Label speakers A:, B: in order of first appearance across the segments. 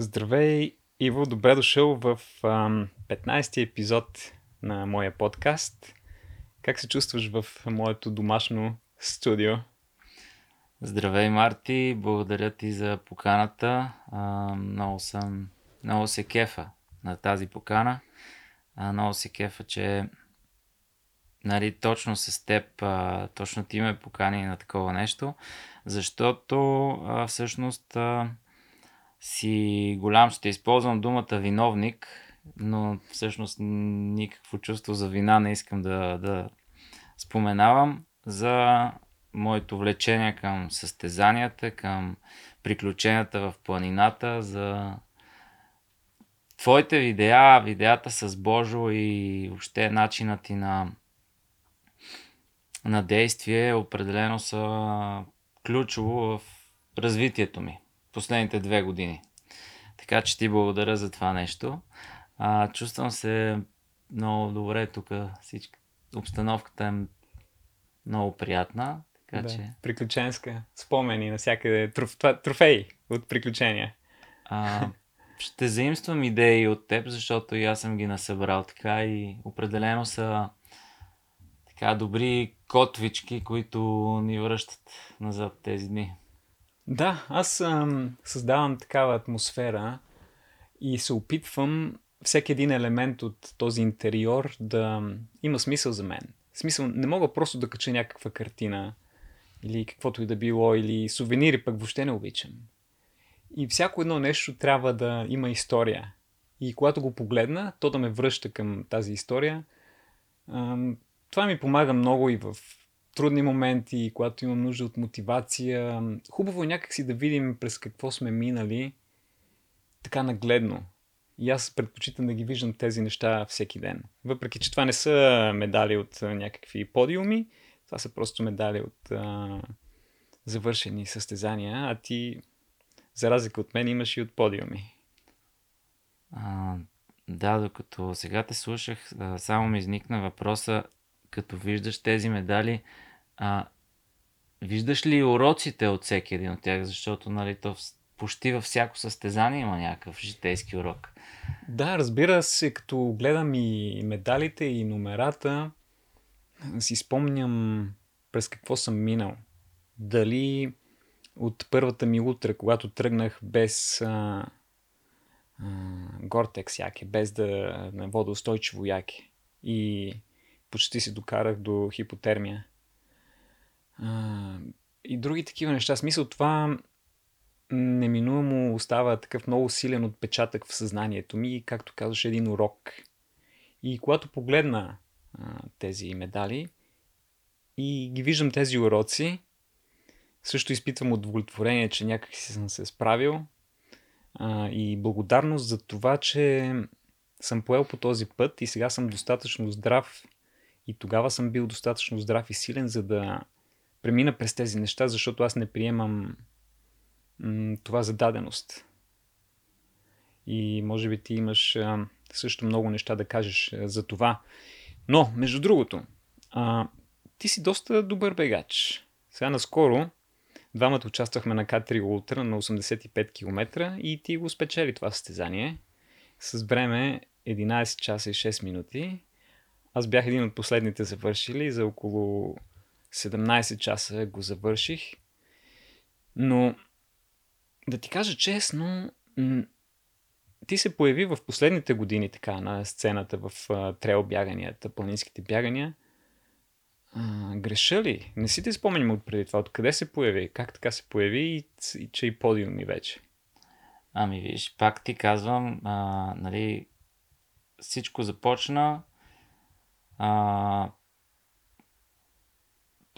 A: Здравей, Иво, добре дошъл в ам, 15-ти епизод на моя подкаст. Как се чувстваш в моето домашно студио?
B: Здравей, Марти, благодаря ти за поканата. Много съм, много се кефа на тази покана. Много се кефа, че нали, точно с теб, а, точно ти ме покани на такова нещо, защото а, всъщност а, си голям, ще използвам думата виновник, но всъщност никакво чувство за вина не искам да, да споменавам. За моето влечение към състезанията, към приключенията в планината, за твоите видеа, видеята с Божо и въобще начинът ти на, на действие определено са ключово в развитието ми последните две години. Така че ти благодаря за това нещо. А, чувствам се много добре тук. Всички... Обстановката е много приятна. Така
A: да,
B: че...
A: Приключенска. Спомени навсякъде. Троф... Трофеи от приключения.
B: А, ще заимствам идеи от теб, защото и аз съм ги насъбрал така и определено са така добри котвички, които ни връщат назад тези дни.
A: Да, аз ам, създавам такава атмосфера и се опитвам всеки един елемент от този интериор да има смисъл за мен. Смисъл, не мога просто да кача някаква картина или каквото и да било, или сувенири пък въобще не обичам. И всяко едно нещо трябва да има история. И когато го погледна, то да ме връща към тази история. Това ми помага много и в трудни моменти, когато имам нужда от мотивация. Хубаво е някакси да видим през какво сме минали така нагледно. И аз предпочитам да ги виждам тези неща всеки ден. Въпреки, че това не са медали от някакви подиуми, това са просто медали от а, завършени състезания, а ти, за разлика от мен, имаш и от подиуми.
B: А, да, докато сега те слушах, само ми изникна въпроса, като виждаш тези медали, а, виждаш ли уроците от всеки един от тях, защото нали, то почти във всяко състезание има някакъв житейски урок.
A: Да, разбира се, като гледам и медалите и номерата, си спомням през какво съм минал. Дали от първата ми утра, когато тръгнах без Гортекс яке, без да на водоустойчиво яке и почти си докарах до хипотермия. И други такива неща. Смисъл това неминуемо остава такъв много силен отпечатък в съзнанието ми, както казваш, един урок. И когато погледна а, тези медали и ги виждам тези уроци, също изпитвам удовлетворение, че някак си съм се справил а, и благодарност за това, че съм поел по този път и сега съм достатъчно здрав и тогава съм бил достатъчно здрав и силен, за да премина през тези неща, защото аз не приемам м- това за даденост. И може би ти имаш а, също много неща да кажеш а, за това. Но, между другото, а, ти си доста добър бегач. Сега наскоро двамата участвахме на К3 Ултра на 85 км и ти го спечели това състезание с време 11 часа и 6 минути. Аз бях един от последните завършили, за около 17 часа го завърших. Но да ти кажа честно, ти се появи в последните години така на сцената в трейл бяганията, планинските бягания. А, греша ли? Не си ти спомням от преди това. Откъде се появи? Как така се появи и, и че и подиуми вече?
B: Ами виж, пак ти казвам, а, нали, всичко започна а,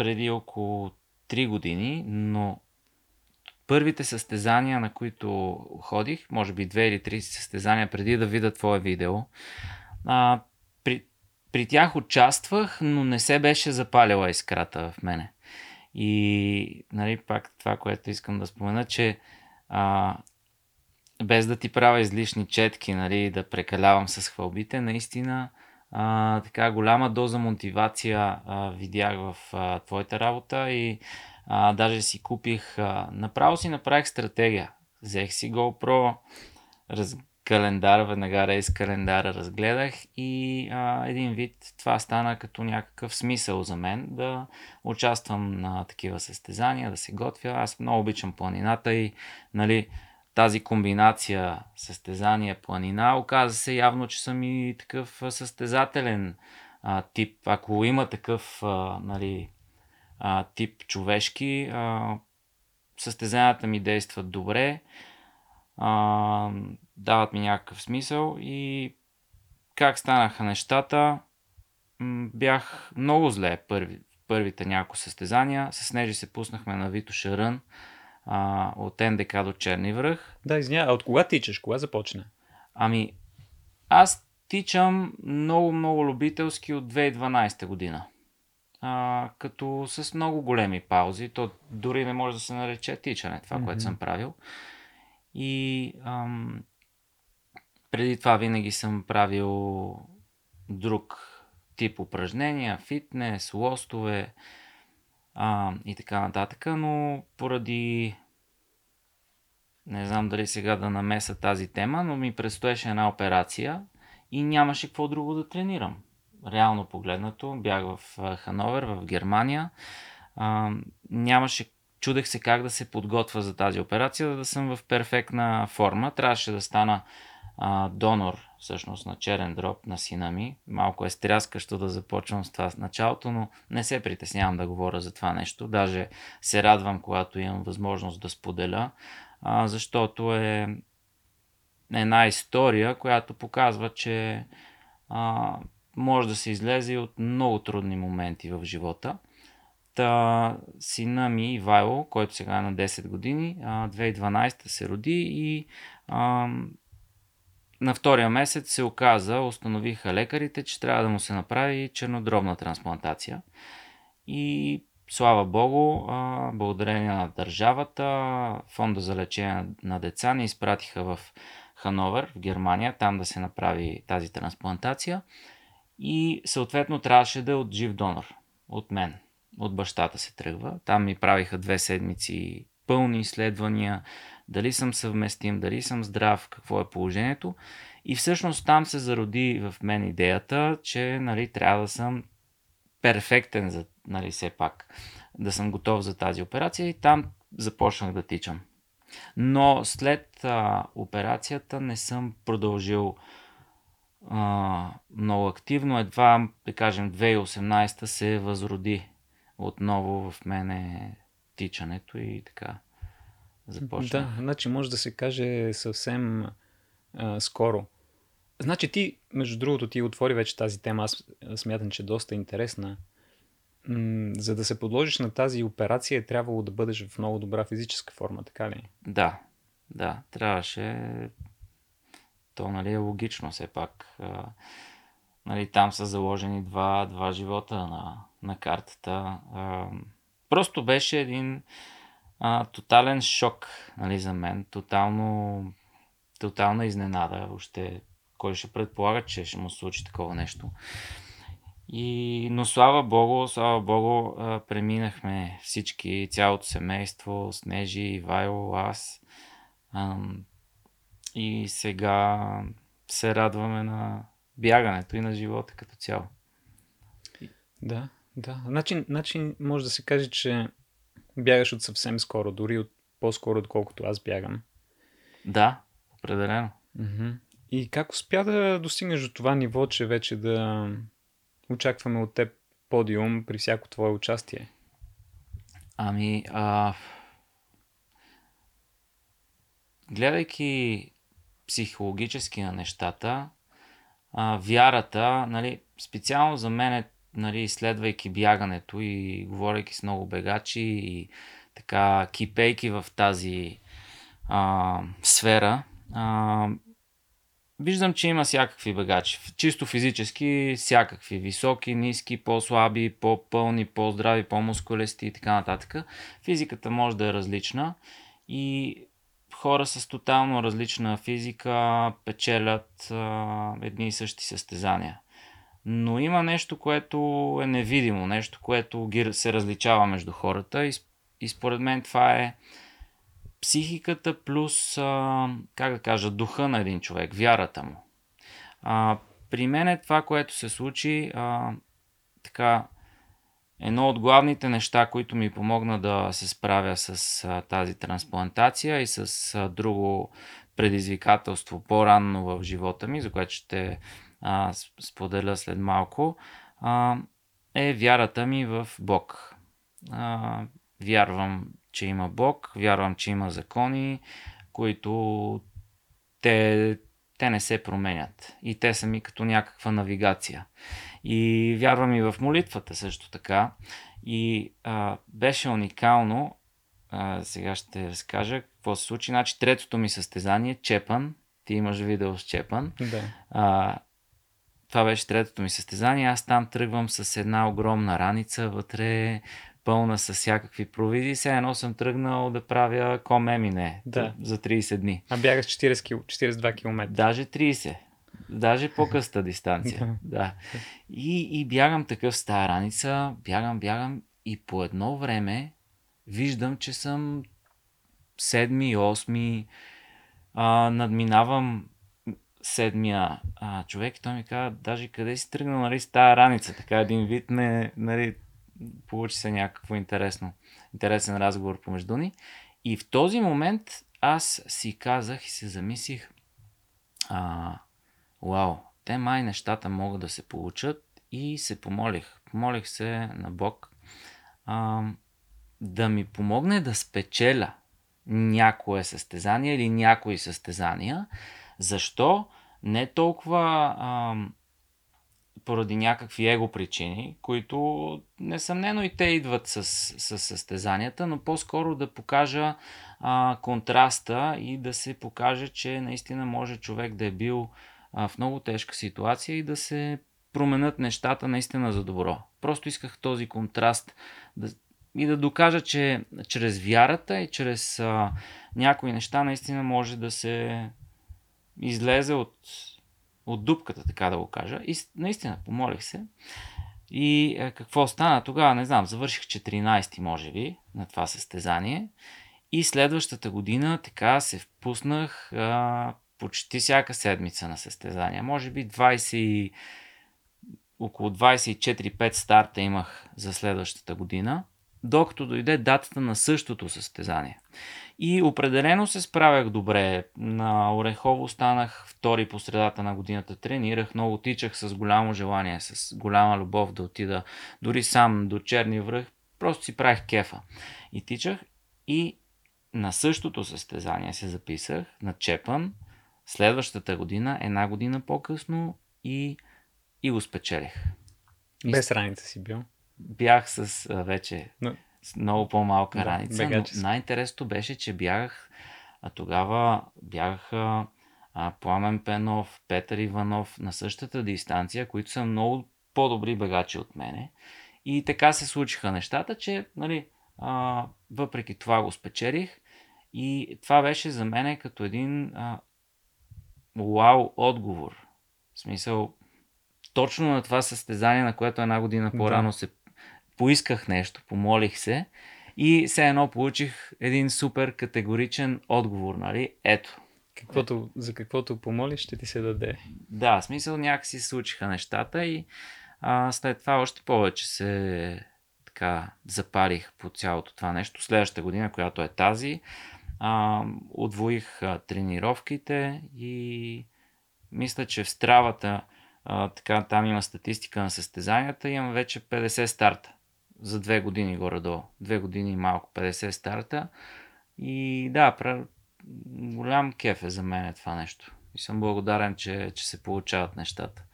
B: преди около 3 години, но първите състезания, на които ходих, може би 2 или 3 състезания преди да видя твое видео, а, при, при тях участвах, но не се беше запалила искрата в мене. И нали, пак това, което искам да спомена, че а, без да ти правя излишни четки, нали, да прекалявам с хвалбите, наистина а, така голяма доза мотивация а, видях в а, твоята работа и а, даже си купих, а, направо си направих стратегия. Взех си GoPro, раз, календар, веднага рейс календара разгледах и а, един вид това стана като някакъв смисъл за мен да участвам на такива състезания, да се готвя. Аз много обичам планината и нали, тази комбинация състезание планина оказа се явно, че съм и такъв състезателен а, тип. Ако има такъв а, нали, а, тип човешки, а, състезанията ми действат добре а, дават ми някакъв смисъл и как станаха нещата, бях много зле първи, първите няколко състезания. С Нежи се пуснахме на Вито Шарън а, от НДК до Черни връх.
A: Да, извиня, а от кога тичаш? Кога започна?
B: Ами, аз тичам много, много любителски от 2012 година. А, като с много големи паузи. То дори не може да се нарече тичане, това, mm-hmm. което съм правил. И ам, преди това винаги съм правил друг тип упражнения, фитнес, лостове а, и така нататък, но поради не знам дали сега да намеса тази тема, но ми предстоеше една операция и нямаше какво друго да тренирам. Реално погледнато, бях в Хановер, в Германия. А, нямаше Чудех се как да се подготвя за тази операция, за да съм в перфектна форма. Трябваше да стана а, донор всъщност на черен дроб на сина ми. Малко е стряскащо да започвам с това с началото, но не се притеснявам да говоря за това нещо. Даже се радвам, когато имам възможност да споделя, а, защото е една история, която показва, че а, може да се излезе от много трудни моменти в живота – Та, сина ми Ивайло, който сега е на 10 години, 2012 се роди и а, на втория месец се оказа, установиха лекарите, че трябва да му се направи чернодробна трансплантация. И слава Богу, благодарение на държавата, фонда за лечение на деца ни изпратиха в Хановер, в Германия, там да се направи тази трансплантация. И съответно трябваше да е от жив донор, от мен от бащата се тръгва. Там ми правиха две седмици пълни изследвания, дали съм съвместим, дали съм здрав, какво е положението. И всъщност там се зароди в мен идеята, че нали, трябва да съм перфектен, за, нали, все пак, да съм готов за тази операция и там започнах да тичам. Но след а, операцията не съм продължил а, много активно. Едва, да кажем, 2018 се възроди отново в мене тичането и така започна.
A: Да, значи може да се каже съвсем а, скоро. Значи ти, между другото, ти отвори вече тази тема, аз смятам, че е доста интересна. За да се подложиш на тази операция е трябвало да бъдеш в много добра физическа форма, така ли?
B: Да, да, трябваше. То нали, е логично все пак. Нали, там са заложени два, два живота на, на картата. Просто беше един а, тотален шок нали, за мен. Тотално, тотална изненада. Още кой ще предполага, че ще му случи такова нещо. И, но слава Богу, слава Богу, преминахме всички, цялото семейство, Снежи, Ивайло, аз. И сега се радваме на бягането и на живота като цяло.
A: Да, да. Значи, значи може да се каже, че бягаш от съвсем скоро, дори от по-скоро, отколкото аз бягам.
B: Да, определено.
A: Mm-hmm. И как успя да достигнеш до това ниво, че вече да очакваме от теб подиум при всяко твое участие?
B: Ами, а... гледайки психологически на нещата, а, вярата, нали, специално за мен нали, изследвайки бягането и говорейки с много бегачи и така кипейки в тази а, сфера, а, виждам, че има всякакви бегачи. Чисто физически всякакви. Високи, ниски, по-слаби, по-пълни, по-здрави, по-мускулести и така нататък. Физиката може да е различна и хора с тотално различна физика печелят а, едни и същи състезания. Но има нещо, което е невидимо, нещо, което ги се различава между хората и, и според мен това е психиката плюс, а, как да кажа, духа на един човек, вярата му. А, при мен е това, което се случи, а, така, едно от главните неща, които ми помогна да се справя с а, тази трансплантация и с а, друго предизвикателство по-ранно в живота ми, за което ще а, споделя след малко, а, е вярата ми в Бог. А, вярвам, че има Бог, вярвам, че има закони, които те, те не се променят. И те са ми като някаква навигация. И вярвам и в молитвата също така. И а, беше уникално, а, сега ще разкажа какво се случи. Значи третото ми състезание, Чепан, ти имаш видео с Чепан.
A: Да.
B: А, това беше третото ми състезание. Аз там тръгвам с една огромна раница, вътре пълна с всякакви провизи. Все едно съм тръгнал да правя комемине
A: Да.
B: за 30 дни.
A: А бягаш 40 кил, 42 км.
B: Даже 30. Даже по-къста дистанция. да. И, и бягам такъв с тази раница, бягам, бягам и по едно време виждам, че съм седми, осми, а, надминавам седмия а, човек и той ми казва, даже къде си тръгнал нали, с тази раница. Така един вид ме, нали, получи се някакво интересно, интересен разговор помежду ни. И в този момент аз си казах и се замислих, а, вау, те май нещата могат да се получат и се помолих. Помолих се на Бог а, да ми помогне да спечеля някое състезание или някои състезания. Защо? Не толкова а, поради някакви его причини, които несъмнено и те идват с, с състезанията, но по-скоро да покажа а, контраста и да се покаже, че наистина може човек да е бил а, в много тежка ситуация и да се променят нещата наистина за добро. Просто исках този контраст да, и да докажа, че чрез вярата и чрез а, някои неща наистина може да се излезе от, от дупката, така да го кажа. И наистина, помолих се. И е, какво стана тогава, не знам, завърших 14 може би на това състезание. И следващата година така се впуснах а, почти всяка седмица на състезания. Може би 20, и- около 24-5 старта имах за следващата година, докато дойде датата на същото състезание. И определено се справях добре. На Орехово станах втори по средата на годината. Тренирах много, тичах с голямо желание, с голяма любов да отида дори сам до Черни връх. Просто си правих кефа. И тичах и на същото състезание се записах на Чепан следващата година, една година по-късно и, и го спечелих.
A: Без раница си бил.
B: Бях с а, вече
A: Но-
B: с много по-малка
A: Да,
B: раница, но най-интересното беше, че бягах, а тогава бягаха а, Пламен Пенов, Петър Иванов на същата дистанция, които са много по-добри бегачи от мене. И така се случиха нещата, че нали, а, въпреки това го спечелих. И това беше за мен като един а, вау отговор. В смисъл, точно на това състезание, на което една година
A: Да.
B: по-рано се поисках нещо, помолих се и все едно получих един супер категоричен отговор, нали? Ето.
A: Каквото, за каквото помолиш, ще ти се даде.
B: Да, в смисъл някакси се случиха нещата и а, след това още повече се така запалих по цялото това нещо. Следващата година, която е тази, а, удвоих а, тренировките и мисля, че в стравата а, така, там има статистика на състезанията, имам вече 50 старта за две години горе-долу. Две години и малко, 50 старта. И да, пра... голям кеф е за мен е това нещо. И съм благодарен, че, че се получават нещата.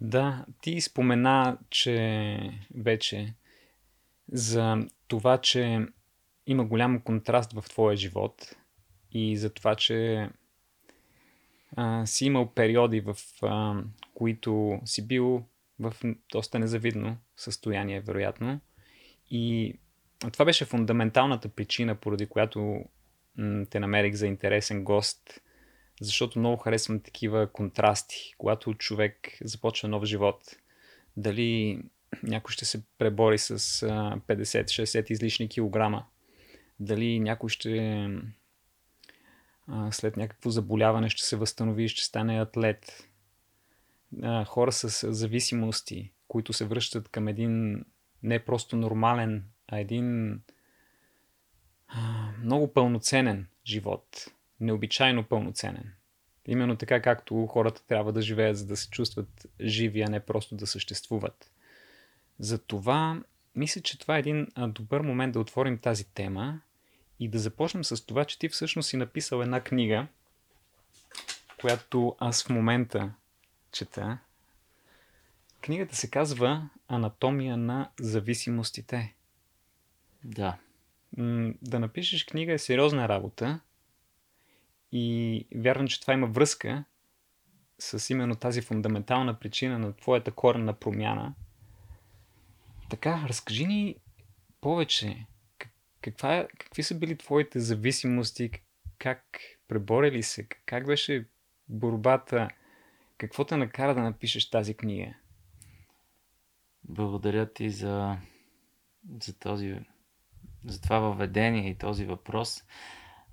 A: Да, ти спомена, че вече за това, че има голям контраст в твоя живот и за това, че а, си имал периоди, в а, които си бил в доста незавидно състояние, вероятно. И това беше фундаменталната причина, поради която те намерих за интересен гост, защото много харесвам такива контрасти, когато човек започва нов живот. Дали някой ще се пребори с а, 50-60 излишни килограма, дали някой ще след някакво заболяване ще се възстанови и ще стане атлет. Хора с зависимости, които се връщат към един не просто нормален, а един много пълноценен живот. Необичайно пълноценен. Именно така, както хората трябва да живеят, за да се чувстват живи, а не просто да съществуват. Затова мисля, че това е един добър момент да отворим тази тема и да започнем с това, че ти всъщност си написал една книга, която аз в момента чета. Книгата се казва Анатомия на зависимостите.
B: Да.
A: Да напишеш книга е сериозна работа и вярвам, че това има връзка с именно тази фундаментална причина на твоята коренна промяна. Така, разкажи ни повече. Каква, какви са били твоите зависимости? Как преборили се? Как беше борбата? Какво те накара да напишеш тази книга?
B: Благодаря ти за, за, този, за това въведение и този въпрос.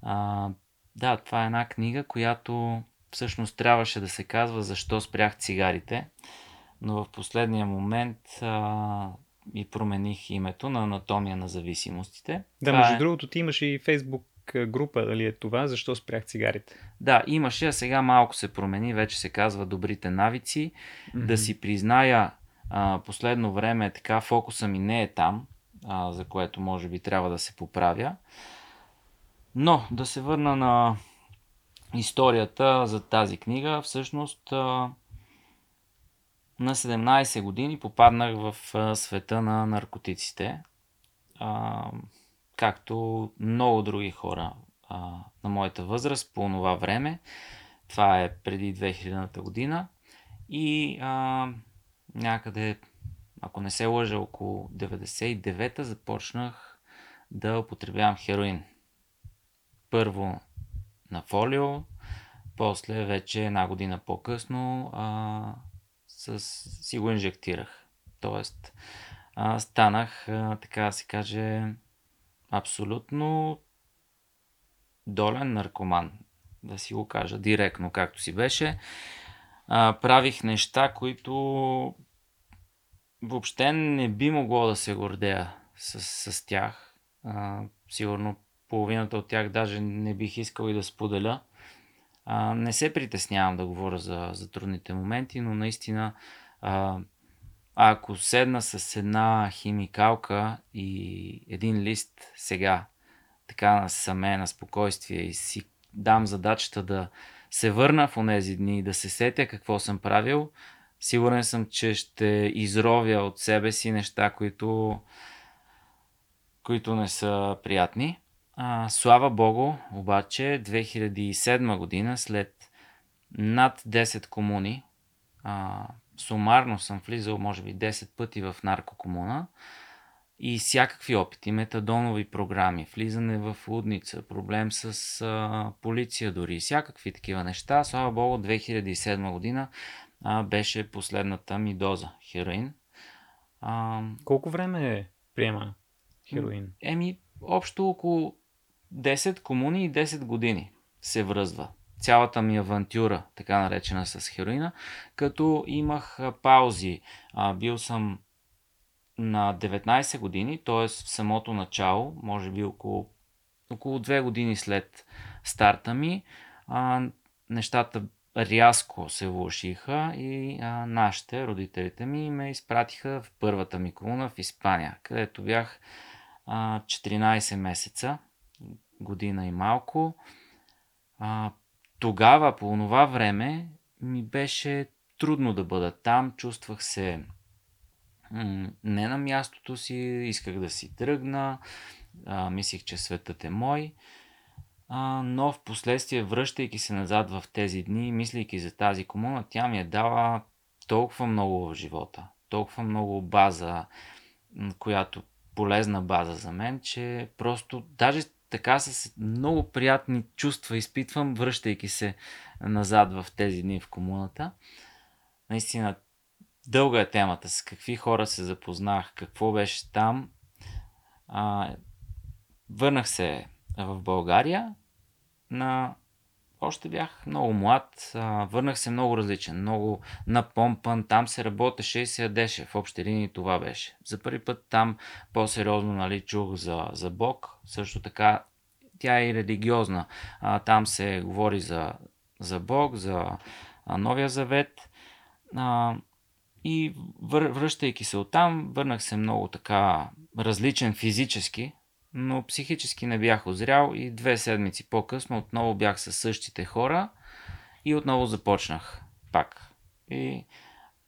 B: А, да, това е една книга, която всъщност трябваше да се казва Защо спрях цигарите, но в последния момент а, и промених името на Анатомия на зависимостите.
A: Да, това между е... другото, ти имаш и Фейсбук група, дали е това, защо спрях цигарите?
B: Да, имаше, а сега малко се промени, вече се казва Добрите навици. Mm-hmm. Да си призная, а, последно време така фокуса ми не е там, а, за което може би трябва да се поправя. Но да се върна на историята за тази книга. Всъщност на 17 години попаднах в света на наркотиците. Както много други хора на моята възраст по това време. Това е преди 2000-та година. И а, някъде, ако не се лъжа, около 99-та започнах да употребявам хероин първо на фолио, после вече една година по-късно а, с, си го инжектирах. Тоест, а, станах, а, така да се каже, абсолютно долен наркоман. Да си го кажа директно, както си беше. А, правих неща, които въобще не би могло да се гордея с, с тях. А, сигурно половината от тях даже не бих искал и да споделя. А, не се притеснявам да говоря за, за трудните моменти, но наистина а, ако седна с една химикалка и един лист сега, така насаме на спокойствие и си дам задачата да се върна в онези дни и да се сетя какво съм правил, сигурен съм, че ще изровя от себе си неща, които, които не са приятни. А, слава Богу, обаче 2007 година, след над 10 комуни, а, сумарно съм влизал може би 10 пъти в наркокомуна и всякакви опити, метадонови програми, влизане в лудница, проблем с а, полиция дори, всякакви такива неща. Слава Богу, 2007 година а, беше последната ми доза хероин.
A: А, Колко време приема хероин?
B: Еми, общо около 10 комуни и 10 години се връзва цялата ми авантюра, така наречена с хероина, като имах паузи. А, бил съм на 19 години, т.е. в самото начало, може би около, около 2 години след старта ми, а, нещата рязко се влушиха и а, нашите, родителите ми, ме изпратиха в първата ми комуна в Испания, където бях а, 14 месеца година и малко. А, тогава, по това време, ми беше трудно да бъда там. Чувствах се не на мястото си, исках да си тръгна, а, мислих, че светът е мой. А, но в последствие, връщайки се назад в тези дни, мислейки за тази комуна, тя ми е дала толкова много в живота, толкова много база, която полезна база за мен, че просто даже така с много приятни чувства изпитвам, връщайки се назад в тези дни в комуната. Наистина, дълга е темата, с какви хора се запознах, какво беше там. А, върнах се в България на още бях много млад, а, върнах се много различен, много напомпан, там се работеше и се ядеше, в общи линии това беше. За първи път там по-сериозно нали, чух за, за Бог, също така тя е и религиозна. А, там се говори за, за Бог, за а, Новия Завет. А, и вър, връщайки се оттам, върнах се много така различен физически, но психически не бях озрял и две седмици по-късно отново бях със същите хора и отново започнах пак. И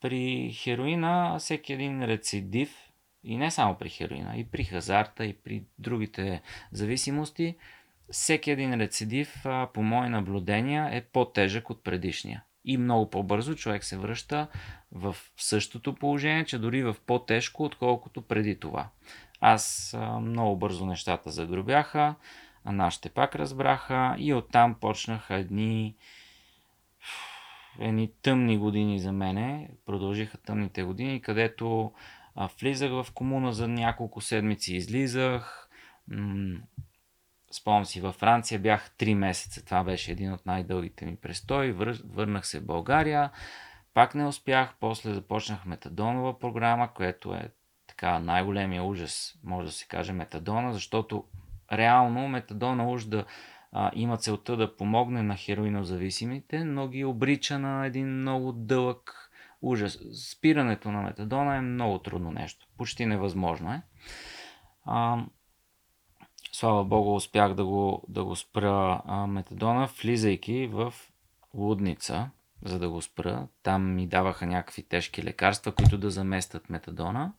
B: при хероина всеки един рецидив, и не само при хероина, и при хазарта, и при другите зависимости, всеки един рецидив, по мои наблюдения, е по-тежък от предишния. И много по-бързо човек се връща в същото положение, че дори в по-тежко, отколкото преди това. Аз много бързо нещата загробяха, а нашите пак разбраха и оттам почнаха едни едни тъмни години за мене. Продължиха тъмните години, където влизах в комуна за няколко седмици, излизах. Спомням си, във Франция бях 3 месеца. Това беше един от най-дългите ми престои. Вър... Върнах се в България. Пак не успях. После започнах метадонова програма, което е така най-големия ужас, може да се каже, метадона, защото реално метадона уж да а, има целта да помогне на хероинозависимите, но ги обрича на един много дълъг ужас. Спирането на метадона е много трудно нещо. Почти невъзможно е. А, слава Богу, успях да го, да го спра а, метадона, влизайки в лудница, за да го спра. Там ми даваха някакви тежки лекарства, които да заместят метадона.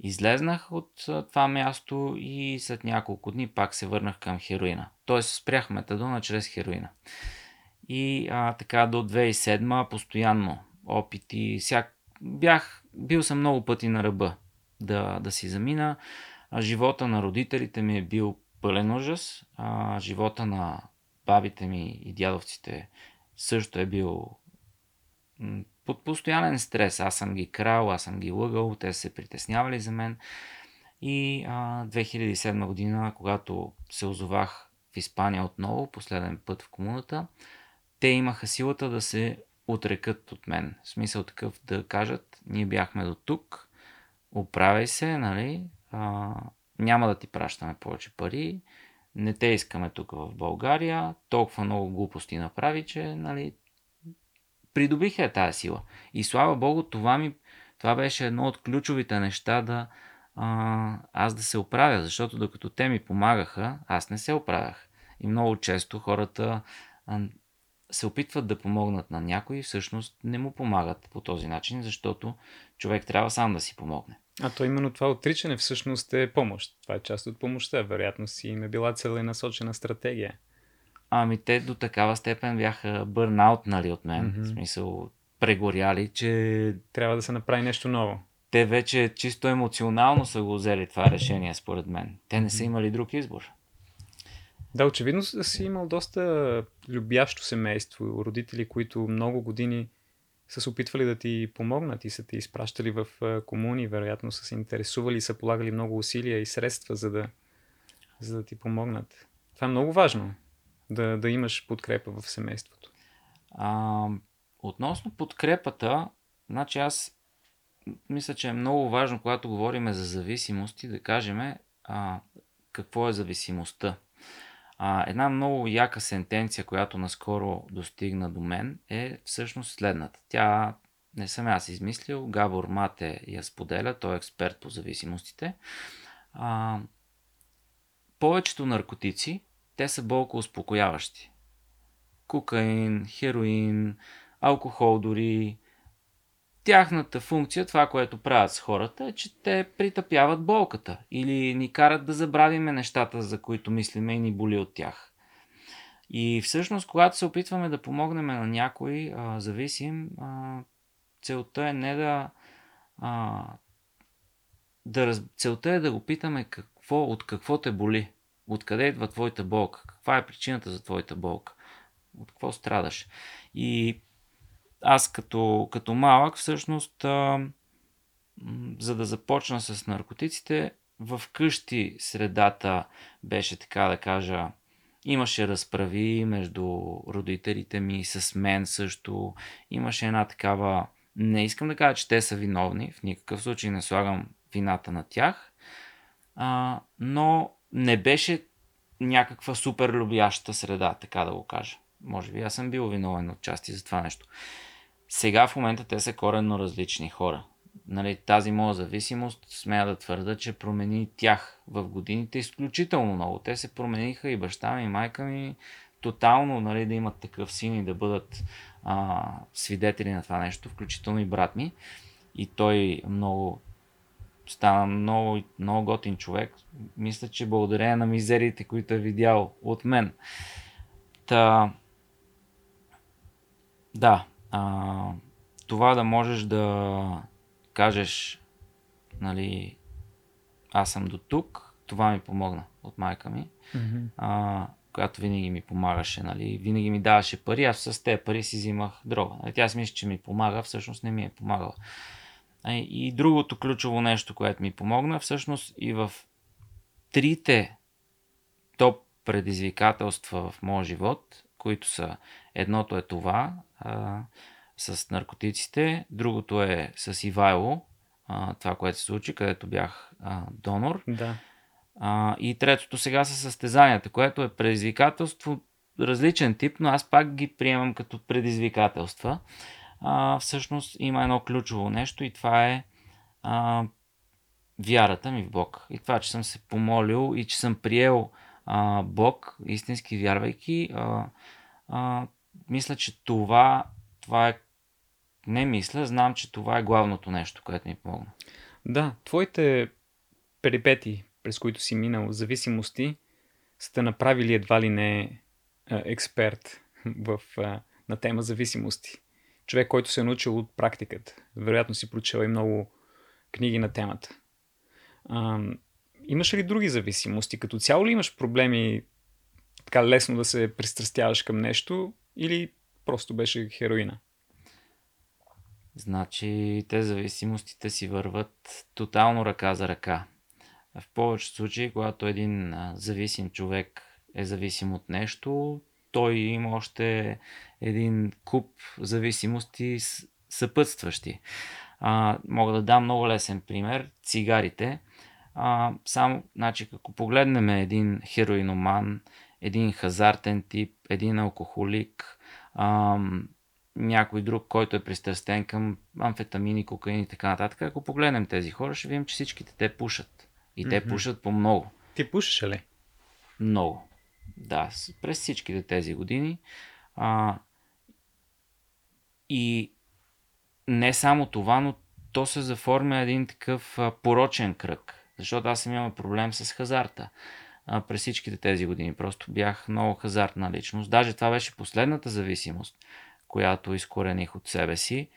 B: Излезнах от това място и след няколко дни пак се върнах към хероина. Тоест спрях метадона чрез хероина. И а, така до 2007 постоянно опити. Всяк... Бях, бил съм много пъти на ръба да, да си замина. А, живота на родителите ми е бил пълен ужас. А, живота на бабите ми и дядовците също е бил под постоянен стрес. Аз съм ги крал, аз съм ги лъгал, те се притеснявали за мен. И а, 2007 година, когато се озовах в Испания отново, последен път в комуната, те имаха силата да се отрекат от мен. В смисъл такъв да кажат, ние бяхме до тук, оправяй се, нали, а, няма да ти пращаме повече пари, не те искаме тук в България, толкова много глупости направи, че нали, придобиха тази сила. И слава Богу, това, ми, това беше едно от ключовите неща да а, аз да се оправя, защото докато те ми помагаха, аз не се оправях. И много често хората се опитват да помогнат на някой, всъщност не му помагат по този начин, защото човек трябва сам да си помогне.
A: А то именно това отричане всъщност е помощ. Това е част от помощта. Вероятно си им е била целенасочена стратегия.
B: Ами те до такава степен бяха бърнаутнали от мен. Mm-hmm. В смисъл, прегоряли, че...
A: Трябва да се направи нещо ново.
B: Те вече чисто емоционално са го взели това решение, според мен. Те не са имали друг избор.
A: Да, очевидно си имал доста любящо семейство, родители, които много години са се опитвали да ти помогнат и са ти изпращали в комуни, вероятно са се интересували и са полагали много усилия и средства, за да, за да ти помогнат. Това е много важно да, да имаш подкрепа в семейството?
B: А, относно подкрепата, значи аз мисля, че е много важно, когато говорим за зависимости, да кажем а, какво е зависимостта. А, една много яка сентенция, която наскоро достигна до мен, е всъщност следната. Тя не съм аз измислил, Габор Мате я споделя, той е експерт по зависимостите. А, повечето наркотици те са болко успокояващи. Кокаин, хероин, алкохол дори. Тяхната функция, това, което правят с хората, е, че те притъпяват болката или ни карат да забравиме нещата, за които мислиме и ни боли от тях. И всъщност, когато се опитваме да помогнем на някой а, зависим, а, целта е не да. А, да раз... Целта е да го питаме какво, от какво те боли. Откъде идва твоята болка? Каква е причината за твоята болка? От какво страдаш? И аз като, като малък всъщност, а, за да започна с наркотиците, в къщи средата беше така да кажа Имаше разправи между родителите ми, с мен също. Имаше една такава... Не искам да кажа, че те са виновни. В никакъв случай не слагам вината на тях. А, но не беше някаква супер любяща среда, така да го кажа. Може би аз съм бил виновен от части за това нещо. Сега в момента те са коренно различни хора. Нали, тази моя зависимост, смея да твърда, че промени тях в годините изключително много. Те се промениха и баща ми, и майка ми, тотално нали, да имат такъв син и да бъдат а, свидетели на това нещо, включително и брат ми. И той много стана много, много готин човек. Мисля, че благодарение на мизериите, които е видял от мен. Та, да, а, това да можеш да кажеш, нали, аз съм до тук, това ми помогна от майка ми, mm-hmm. а, която винаги ми помагаше, нали, винаги ми даваше пари, аз с тези пари си взимах дрога. Нали, тя си мисля, че ми помага, всъщност не ми е помагала. И другото ключово нещо, което ми помогна, всъщност и в трите топ предизвикателства в моя живот, които са едното е това а, с наркотиците, другото е с Ивайло, а, това, което се случи, където бях а, донор.
A: Да.
B: А, и третото сега са състезанията, което е предизвикателство различен тип, но аз пак ги приемам като предизвикателства а, всъщност има едно ключово нещо и това е а, вярата ми в Бог. И това, че съм се помолил и че съм приел а, Бог, истински вярвайки, а, а, мисля, че това, това е. Не мисля, знам, че това е главното нещо, което ми помогна.
A: Да, твоите перипети, през които си минал, зависимости, сте направили едва ли не експерт в, на тема зависимости човек, който се е научил от практиката. Вероятно си прочел и много книги на темата. А, имаш ли други зависимости? Като цяло ли имаш проблеми така лесно да се пристрастяваш към нещо или просто беше хероина?
B: Значи, те зависимостите си върват тотално ръка за ръка. В повечето случаи, когато един зависим човек е зависим от нещо, той има още един куп зависимости съпътстващи. А, мога да дам много лесен пример. Цигарите. А, само, значи, ако погледнем един хероиноман, един хазартен тип, един алкохолик, а, някой друг, който е пристрастен към амфетамини, кокаин и така нататък, ако погледнем тези хора, ще видим, че всичките те пушат. И mm-hmm. те пушат по много.
A: Ти пушиш ли?
B: Много. Да, през всичките тези години. А, и не само това, но то се заформя един такъв порочен кръг. Защото аз съм имал проблем с хазарта а, през всичките тези години. Просто бях много хазартна личност. Даже това беше последната зависимост, която изкорених от себе си.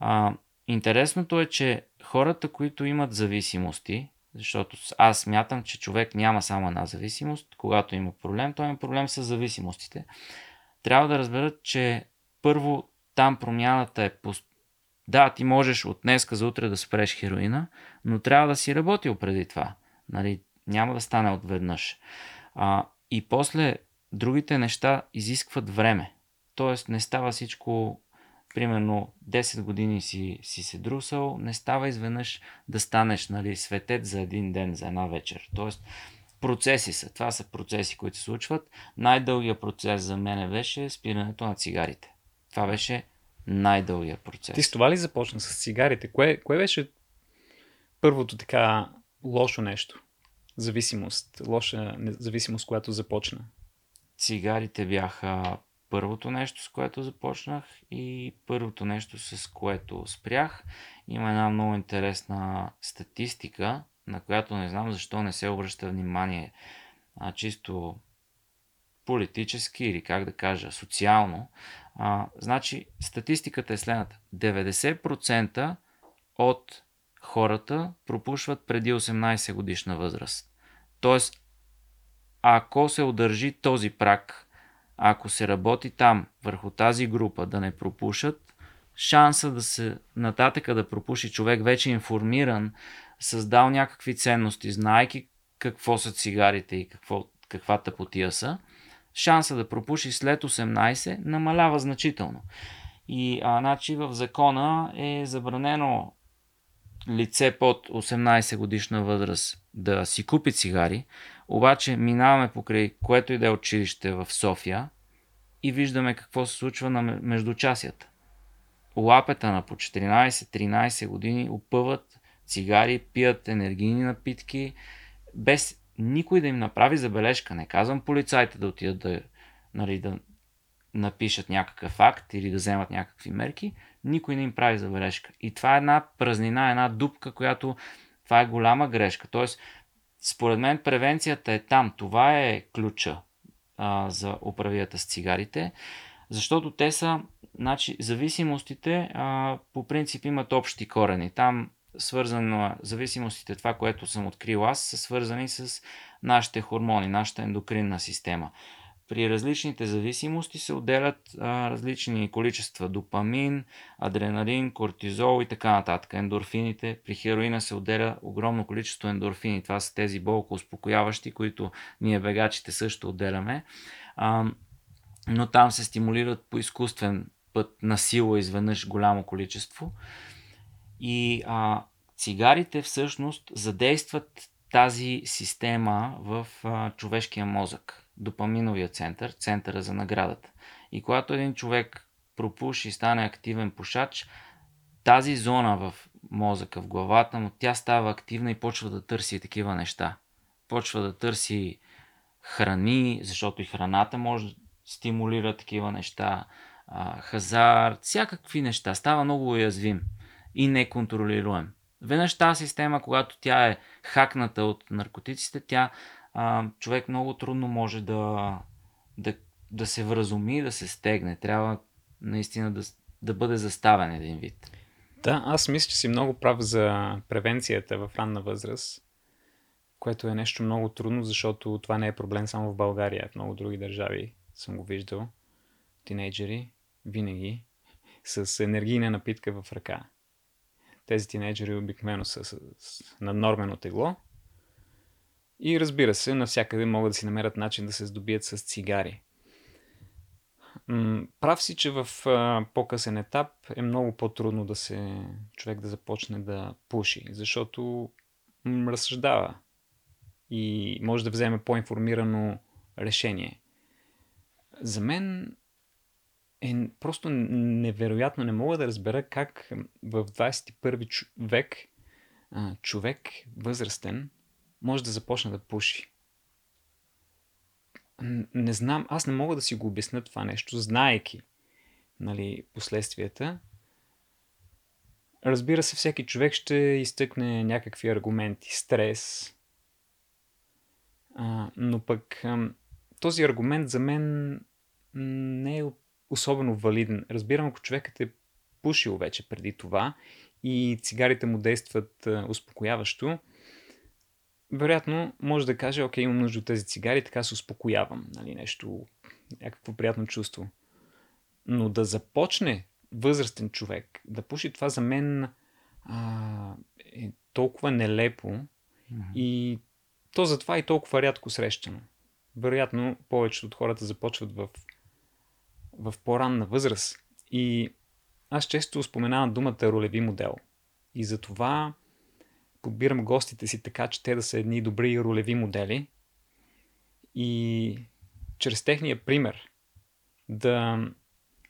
B: А, интересното е, че хората, които имат зависимости, защото аз смятам, че човек няма само една зависимост. Когато има проблем, той има проблем с зависимостите. Трябва да разберат, че първо там промяната е по... Да, ти можеш от днеска за утре да спреш хероина, но трябва да си работил преди това. Нали, няма да стане отведнъж. А, и после другите неща изискват време. Тоест не става всичко примерно 10 години си, си се друсал, не става изведнъж да станеш нали, светец за един ден, за една вечер. Тоест, процеси са. Това са процеси, които се случват. Най-дългият процес за мен беше спирането на цигарите. Това беше най-дългият процес.
A: Ти с това ли започна с цигарите? Кое, кое беше първото така лошо нещо? Зависимост, лоша зависимост, която започна.
B: Цигарите бяха първото нещо, с което започнах и първото нещо, с което спрях. Има една много интересна статистика, на която не знам защо не се обръща внимание а, чисто политически или как да кажа, социално. А, значи, статистиката е следната. 90% от хората пропушват преди 18 годишна възраст. Тоест, ако се удържи този прак ако се работи там, върху тази група, да не пропушат, шанса да се нататъка да пропуши човек вече информиран, създал някакви ценности, знайки какво са цигарите и какво, каква тъпотия са, шанса да пропуши след 18 намалява значително. И а, значи в закона е забранено лице под 18 годишна възраст да си купи цигари, обаче минаваме покрай което и да е училище в София и виждаме какво се случва на междучасията. Лапета на по 14-13 години опъват цигари, пият енергийни напитки, без никой да им направи забележка. Не казвам полицайите да отидат да, нали, да напишат някакъв акт или да вземат някакви мерки, никой не им прави забележка. И това е една празнина, една дупка, която това е голяма грешка. Тоест, според мен превенцията е там. Това е ключа а, за управията с цигарите, защото те са, значи, зависимостите а, по принцип имат общи корени. Там свързано, зависимостите, това, което съм открил аз, са свързани с нашите хормони, нашата ендокринна система. При различните зависимости се отделят а, различни количества допамин, адреналин, кортизол и така нататък. Ендорфините. При хероина се отделя огромно количество ендорфини. Това са тези болко успокояващи, които ние бегачите също отделяме. А, но там се стимулират по изкуствен път на сила изведнъж голямо количество. И а, цигарите всъщност задействат тази система в а, човешкия мозък допаминовия център, центъра за наградата. И когато един човек пропуши и стане активен пушач, тази зона в мозъка, в главата му, тя става активна и почва да търси такива неща. Почва да търси храни, защото и храната може да стимулира такива неща, хазарт, всякакви неща. Става много уязвим и неконтролируем. Веднъж тази система, когато тя е хакната от наркотиците, тя а, човек много трудно може да, да, да се вразуми, да се стегне. Трябва наистина да, да бъде заставен един вид.
A: Да, аз мисля, че си много прав за превенцията в ранна възраст, което е нещо много трудно, защото това не е проблем само в България, в много други държави съм го виждал. Тинейджери винаги с енергийна напитка в ръка. Тези тинейджери обикновено са с, наднормено тегло, и разбира се, навсякъде могат да си намерят начин да се здобият с цигари. Прав си, че в по-късен етап е много по-трудно да се човек да започне да пуши, защото разсъждава и може да вземе по-информирано решение. За мен е просто невероятно. Не мога да разбера как в 21 век човек възрастен може да започне да пуши. Не знам, аз не мога да си го обясня това нещо, знаеки нали, последствията. Разбира се, всеки човек ще изтъкне някакви аргументи. Стрес. А, но пък този аргумент за мен не е особено валиден. Разбирам, ако човекът е пушил вече преди това и цигарите му действат успокояващо, вероятно може да каже, окей, имам нужда от тези цигари, така се успокоявам. Нали, нещо, някакво приятно чувство. Но да започне възрастен човек да пуши, това за мен а, е толкова нелепо mm-hmm. и то затова и толкова рядко срещано. Вероятно, повечето от хората започват в, в по-ранна възраст. И аз често споменавам думата ролеви модел. И затова подбирам гостите си така, че те да са едни добри ролеви модели и чрез техния пример да,